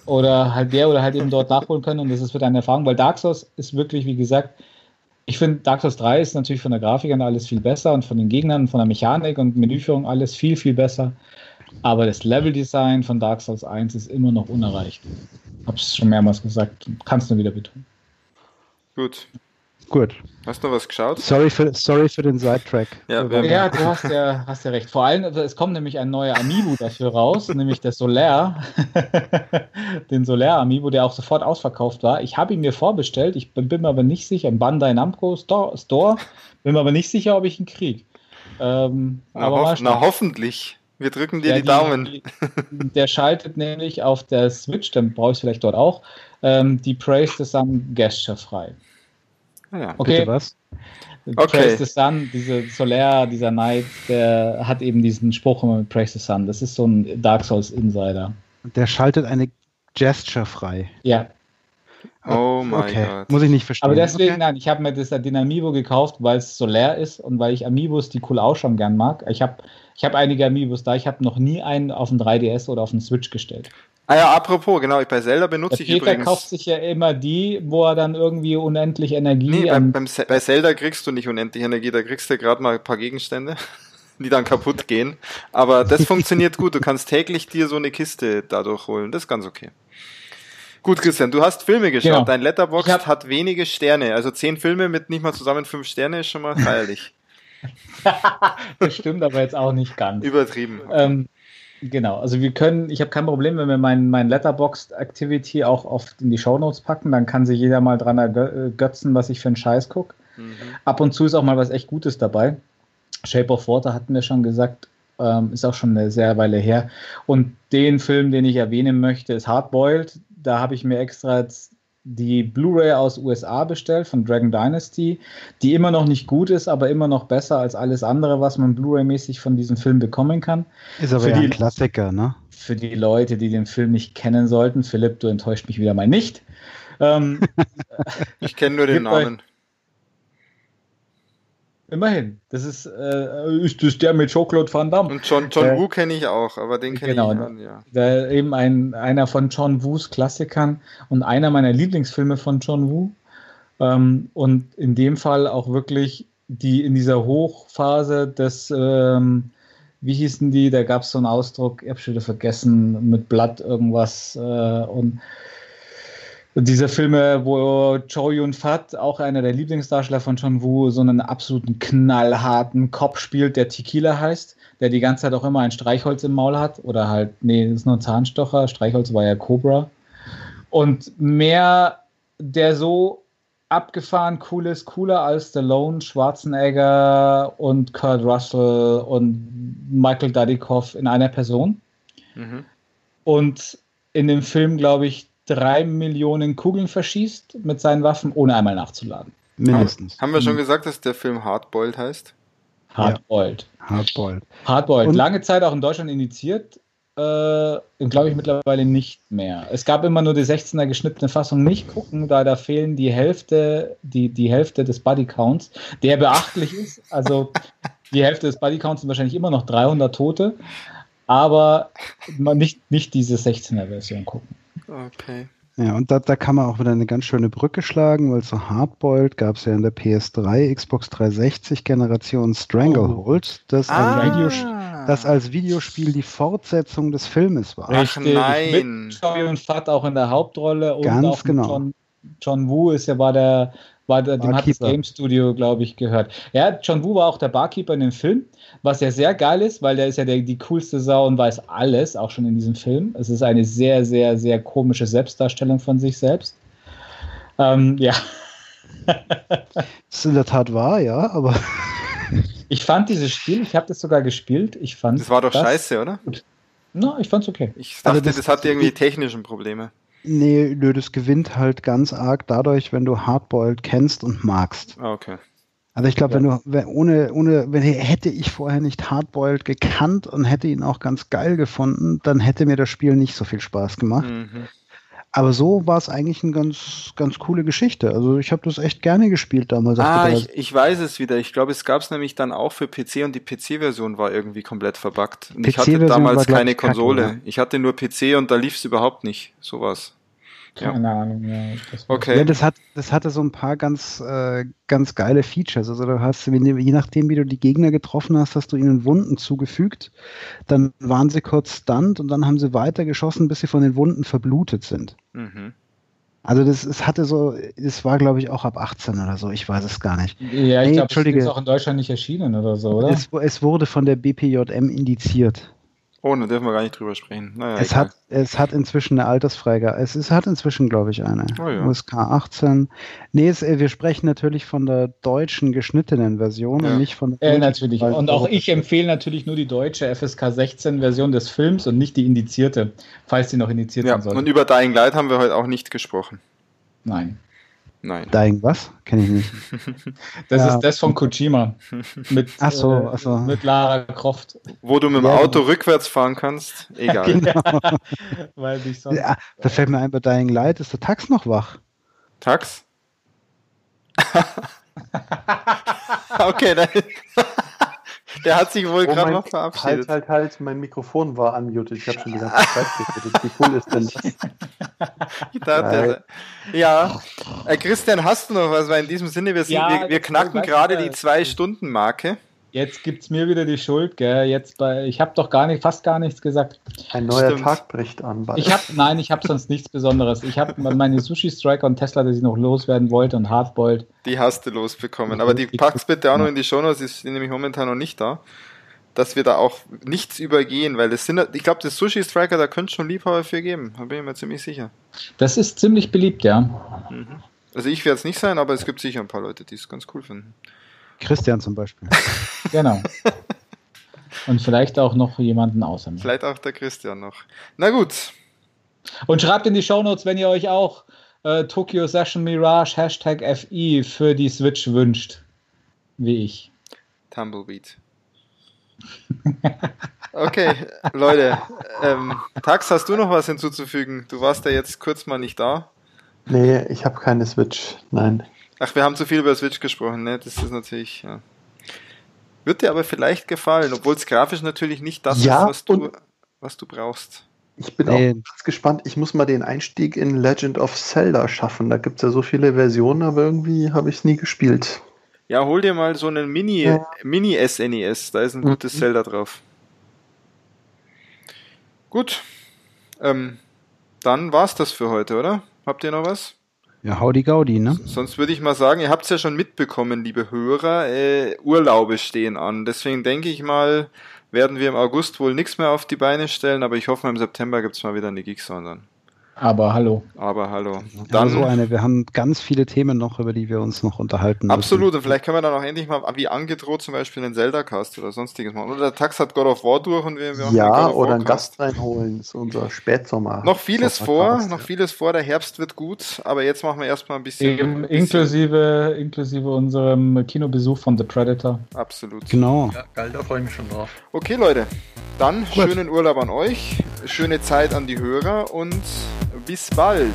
Speaker 2: Oder halt der oder halt eben dort nachholen können und das ist wird eine Erfahrung, weil Dark Souls ist wirklich, wie gesagt, ich finde Dark Souls 3 ist natürlich von der Grafik an alles viel besser und von den Gegnern, von der Mechanik und Menüführung alles viel, viel besser. Aber das Leveldesign von Dark Souls 1 ist immer noch unerreicht. Hab's schon mehrmals gesagt, kannst du wieder betonen.
Speaker 3: Gut.
Speaker 1: Gut.
Speaker 3: Hast du was geschaut?
Speaker 1: Sorry für, sorry für den Sidetrack.
Speaker 2: Ja, ja du hast ja, hast ja recht. Vor allem, es kommt nämlich ein neuer Amiibo dafür raus, nämlich der Solar. den Solar Amiibo, der auch sofort ausverkauft war. Ich habe ihn mir vorbestellt, ich bin, bin, mir aber nicht sicher, im Bandai Namco Store, Store, bin mir aber nicht sicher, ob ich ihn kriege. Ähm,
Speaker 3: na, hoff na, hoffentlich. Wir drücken dir ja, die, die, Daumen. Die,
Speaker 2: der schaltet nämlich auf der Switch, dann brauche ich es vielleicht dort auch, ähm, die Praise the Sun Gesture frei.
Speaker 1: Ah ja, okay. Bitte was?
Speaker 2: Okay. Praise the Sun, diese Solar, dieser Knight, der hat eben diesen Spruch immer mit Praise the Sun. Das ist so ein Dark Souls Insider.
Speaker 1: Der schaltet eine Gesture frei.
Speaker 2: Ja.
Speaker 3: Oh mein okay. Gott.
Speaker 1: Muss ich nicht verstehen.
Speaker 2: Aber deswegen, okay. nein, ich habe mir das, den Amiibo gekauft, weil es Solar ist und weil ich Amiibos, die cool ausschauen, gern mag. Ich habe ich hab einige Amiibos da. Ich habe noch nie einen auf den 3DS oder auf den Switch gestellt.
Speaker 3: Ah ja, apropos, genau, bei Zelda benutze der ich
Speaker 2: Peter
Speaker 3: übrigens...
Speaker 2: kauft sich ja immer die, wo er dann irgendwie unendlich Energie...
Speaker 3: Nee, beim, beim, bei Zelda kriegst du nicht unendlich Energie, da kriegst du gerade mal ein paar Gegenstände, die dann kaputt gehen. Aber das funktioniert gut, du kannst täglich dir so eine Kiste dadurch holen, das ist ganz okay. Gut, Christian, du hast Filme geschaut. Genau. Dein Letterbox hab... hat wenige Sterne. Also zehn Filme mit nicht mal zusammen fünf Sterne ist schon mal feierlich.
Speaker 2: das stimmt aber jetzt auch nicht ganz.
Speaker 3: Übertrieben.
Speaker 2: Ähm, Genau, also wir können, ich habe kein Problem, wenn wir mein, mein Letterboxd Activity auch oft in die Shownotes packen, dann kann sich jeder mal dran ergötzen, was ich für einen Scheiß gucke. Mhm. Ab und zu ist auch mal was echt Gutes dabei. Shape of Water hatten wir schon gesagt, ähm, ist auch schon eine sehr Weile her. Und den Film, den ich erwähnen möchte, ist Hardboiled. Da habe ich mir extra jetzt die Blu-ray aus USA bestellt von Dragon Dynasty, die immer noch nicht gut ist, aber immer noch besser als alles andere, was man Blu-ray-mäßig von diesem Film bekommen kann.
Speaker 1: Ist aber
Speaker 2: für
Speaker 1: ja
Speaker 2: die,
Speaker 1: ein Klassiker, ne?
Speaker 2: Für die Leute, die den Film nicht kennen sollten, Philipp, du enttäuscht mich wieder mal nicht. Ähm,
Speaker 3: ich kenne nur den Namen.
Speaker 2: Immerhin. Das ist, äh, ist das der mit Jean-Claude Van Damme.
Speaker 3: Und John, John äh, Woo kenne ich auch, aber den kenne genau, ich an, ja.
Speaker 2: Der, eben ein, einer von John Woos Klassikern und einer meiner Lieblingsfilme von John Woo. Ähm, und in dem Fall auch wirklich die in dieser Hochphase des, ähm, wie hießen die, da gab es so einen Ausdruck, ich habe schon wieder vergessen, mit Blatt irgendwas äh, und diese Filme, wo Chow Yun-Fat, auch einer der Lieblingsdarsteller von John Woo, so einen absoluten knallharten Kopf spielt, der Tequila heißt, der die ganze Zeit auch immer ein Streichholz im Maul hat. Oder halt, nee, das ist nur ein Zahnstocher, Streichholz war ja Cobra. Und mehr, der so abgefahren cool ist, cooler als Stallone, Schwarzenegger und Kurt Russell und Michael Dudikoff in einer Person. Mhm. Und in dem Film, glaube ich, drei Millionen Kugeln verschießt mit seinen Waffen, ohne einmal nachzuladen.
Speaker 3: Mindestens. Haben wir schon gesagt, dass der Film Hardboiled heißt?
Speaker 2: Hardboiled.
Speaker 1: Ja. Hardboiled.
Speaker 2: Hardboiled. Lange Zeit auch in Deutschland indiziert, äh, glaube ich mittlerweile nicht mehr. Es gab immer nur die 16er geschnittene Fassung. Nicht gucken, da da fehlen die Hälfte, die, die Hälfte des Bodycounts, der beachtlich ist. Also die Hälfte des Bodycounts sind wahrscheinlich immer noch 300 Tote, aber nicht, nicht diese 16er Version gucken.
Speaker 3: Okay.
Speaker 1: Ja, und da, da kann man auch wieder eine ganz schöne Brücke schlagen, weil so Hardboiled gab es ja in der PS3, Xbox 360 Generation Stranglehold, das, ah. als Videospiel, das als Videospiel die Fortsetzung des Filmes war.
Speaker 2: Ach nein. Mit Joey und Fat auch in der Hauptrolle und
Speaker 1: ganz
Speaker 2: auch
Speaker 1: genau.
Speaker 2: John, John Woo ist ja war der war der, dem hat das Game Studio, glaube ich, gehört. Ja, John Woo war auch der Barkeeper in dem Film, was ja sehr geil ist, weil der ist ja der, die coolste Sau und weiß alles, auch schon in diesem Film. Es ist eine sehr, sehr, sehr komische Selbstdarstellung von sich selbst. Ähm, ja.
Speaker 1: das ist in der Tat wahr, ja, aber.
Speaker 2: ich fand dieses Spiel, ich habe das sogar gespielt. Ich fand
Speaker 3: das war doch das scheiße, oder?
Speaker 2: Gut. No, ich fand's okay.
Speaker 3: Ich dachte, also das, das hat irgendwie technischen Probleme.
Speaker 1: Nee, nö, das gewinnt halt ganz arg dadurch, wenn du Hardboiled kennst und magst.
Speaker 3: Ah, okay.
Speaker 1: Also ich glaube, wenn du, wenn, ohne, ohne, wenn hätte ich vorher nicht Hardboiled gekannt und hätte ihn auch ganz geil gefunden, dann hätte mir das Spiel nicht so viel Spaß gemacht. Mhm. Aber so war es eigentlich eine ganz, ganz coole Geschichte. Also ich habe das echt gerne gespielt damals.
Speaker 3: Ah, ich, ich weiß es wieder. Ich glaube, es gab es nämlich dann auch für PC und die PC-Version war irgendwie komplett verbuggt. Und ich hatte damals keine Konsole. Kacke, ich hatte nur PC und da lief es überhaupt nicht. Sowas.
Speaker 2: Keine ja. Ahnung, ja.
Speaker 1: Das okay. Ja, das, hat, das hatte so ein paar ganz, äh, ganz geile Features. Also du hast, je nachdem, wie du die Gegner getroffen hast, hast du ihnen Wunden zugefügt. Dann waren sie kurz stunned und dann haben sie weiter geschossen, bis sie von den Wunden verblutet sind. Mhm. Also das, es hatte so, es war glaube ich auch ab 18 oder so, ich weiß es gar nicht.
Speaker 2: Ja, ich hey, glaube, es ist auch in Deutschland nicht erschienen oder so, oder?
Speaker 1: Es, es wurde von der BPJM indiziert.
Speaker 3: Oh, da dürfen wir gar nicht drüber sprechen.
Speaker 1: Naja, es, hat, es hat inzwischen eine Altersfreigabe. Es, es hat inzwischen, glaube ich, eine. Oh, ja. USK 18. Nee, es, wir sprechen natürlich von der deutschen geschnittenen Version ja. und nicht von
Speaker 2: der. Äh, natürlich. Und auch ich empfehle natürlich nur die deutsche FSK 16 Version des Films und nicht die indizierte, falls die noch indiziert ja, sein soll.
Speaker 3: Und über Dying Light haben wir heute auch nicht gesprochen.
Speaker 2: Nein.
Speaker 3: Nein.
Speaker 1: Dying was? Kenne ich nicht.
Speaker 2: Das ja. ist das von Kojima.
Speaker 1: Mit, ach so, äh, ach so.
Speaker 2: mit Lara Croft.
Speaker 3: Wo du mit dem ja, Auto rückwärts fahren kannst. Egal. genau.
Speaker 1: Weil ich sonst, ja, da fällt mir ein, bei Dying Light ist der Tax noch wach.
Speaker 3: Tax? okay, dann. Der hat sich wohl oh gerade noch verabschiedet.
Speaker 4: Halt, halt, halt, mein Mikrofon war unmuted. Ich habe schon die ganze Zeit geredet. Wie cool ist denn das?
Speaker 3: ja, äh, Christian, hast du noch was? Weil in diesem Sinne, wir, sind, ja, wir, wir knacken gerade die Zwei-Stunden-Marke.
Speaker 2: Jetzt gibt es mir wieder die Schuld, gell? Jetzt bei, ich habe doch gar nicht, fast gar nichts gesagt.
Speaker 4: Ein neuer Stimmt. Tag bricht an.
Speaker 2: Bald. Ich hab, nein, ich habe sonst nichts Besonderes. Ich habe meine Sushi Striker und Tesla, die ich noch loswerden wollte und Hardboiled.
Speaker 3: Die hast du losbekommen. Aber die packst bitte auch noch in die Shownotes, ist nämlich momentan noch nicht da. Dass wir da auch nichts übergehen, weil das sind, ich glaube, das Sushi Striker, da könnte schon Liebhaber für geben. Da bin ich mir ziemlich sicher.
Speaker 2: Das ist ziemlich beliebt, ja.
Speaker 3: Mhm. Also ich werde es nicht sein, aber es gibt sicher ein paar Leute, die es ganz cool finden.
Speaker 1: Christian zum Beispiel.
Speaker 2: genau. Und vielleicht auch noch jemanden außer mir.
Speaker 3: Vielleicht auch der Christian noch. Na gut.
Speaker 2: Und schreibt in die Shownotes, wenn ihr euch auch äh, Tokyo Session Mirage Hashtag FI für die Switch wünscht. Wie ich.
Speaker 3: Tumbleweed. Okay, Leute. Ähm, Tax, hast du noch was hinzuzufügen? Du warst ja jetzt kurz mal nicht da.
Speaker 4: Nee, ich habe keine Switch. Nein.
Speaker 3: Ach, wir haben zu viel über Switch gesprochen, ne? Das ist natürlich, ja. Wird dir aber vielleicht gefallen, obwohl es grafisch natürlich nicht das ja, ist, was du, was du brauchst.
Speaker 4: Ich bin nee. auch ganz gespannt. Ich muss mal den Einstieg in Legend of Zelda schaffen. Da gibt es ja so viele Versionen, aber irgendwie habe ich es nie gespielt.
Speaker 3: Ja, hol dir mal so einen Mini, ja. Mini SNES. Da ist ein gutes mhm. Zelda drauf. Gut. Ähm, dann war's das für heute, oder? Habt ihr noch was?
Speaker 1: Ja, howdy gaudi, ne?
Speaker 3: Sonst würde ich mal sagen, ihr habt es ja schon mitbekommen, liebe Hörer, äh, Urlaube stehen an. Deswegen denke ich mal, werden wir im August wohl nichts mehr auf die Beine stellen, aber ich hoffe, im September gibt es mal wieder eine Geeksong dann.
Speaker 2: Aber hallo.
Speaker 3: Aber hallo.
Speaker 1: Dann so eine. Wir haben ganz viele Themen noch, über die wir uns noch unterhalten müssen.
Speaker 3: Absolut. Und vielleicht können wir dann auch endlich mal, wie angedroht, zum Beispiel einen Zelda-Cast oder sonstiges machen. Oder der Tax hat God of War durch und wir,
Speaker 4: wir Ja, oder einen Gast reinholen. Das ist unser Spätsommer.
Speaker 3: Noch vieles vor, noch vieles vor. Der Herbst wird gut. Aber jetzt machen wir erstmal ein bisschen.
Speaker 2: Eben, inklusive, inklusive unserem Kinobesuch von The Predator.
Speaker 3: Absolut.
Speaker 1: Genau.
Speaker 4: Ja, geil, da freue ich mich schon drauf.
Speaker 3: Okay, Leute. Dann gut. schönen Urlaub an euch. Schöne Zeit an die Hörer und bis bald.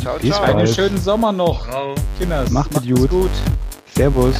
Speaker 2: Ciao, ciao. Einen schönen Sommer noch.
Speaker 1: Kinders. Macht, Macht gut. gut. Servus.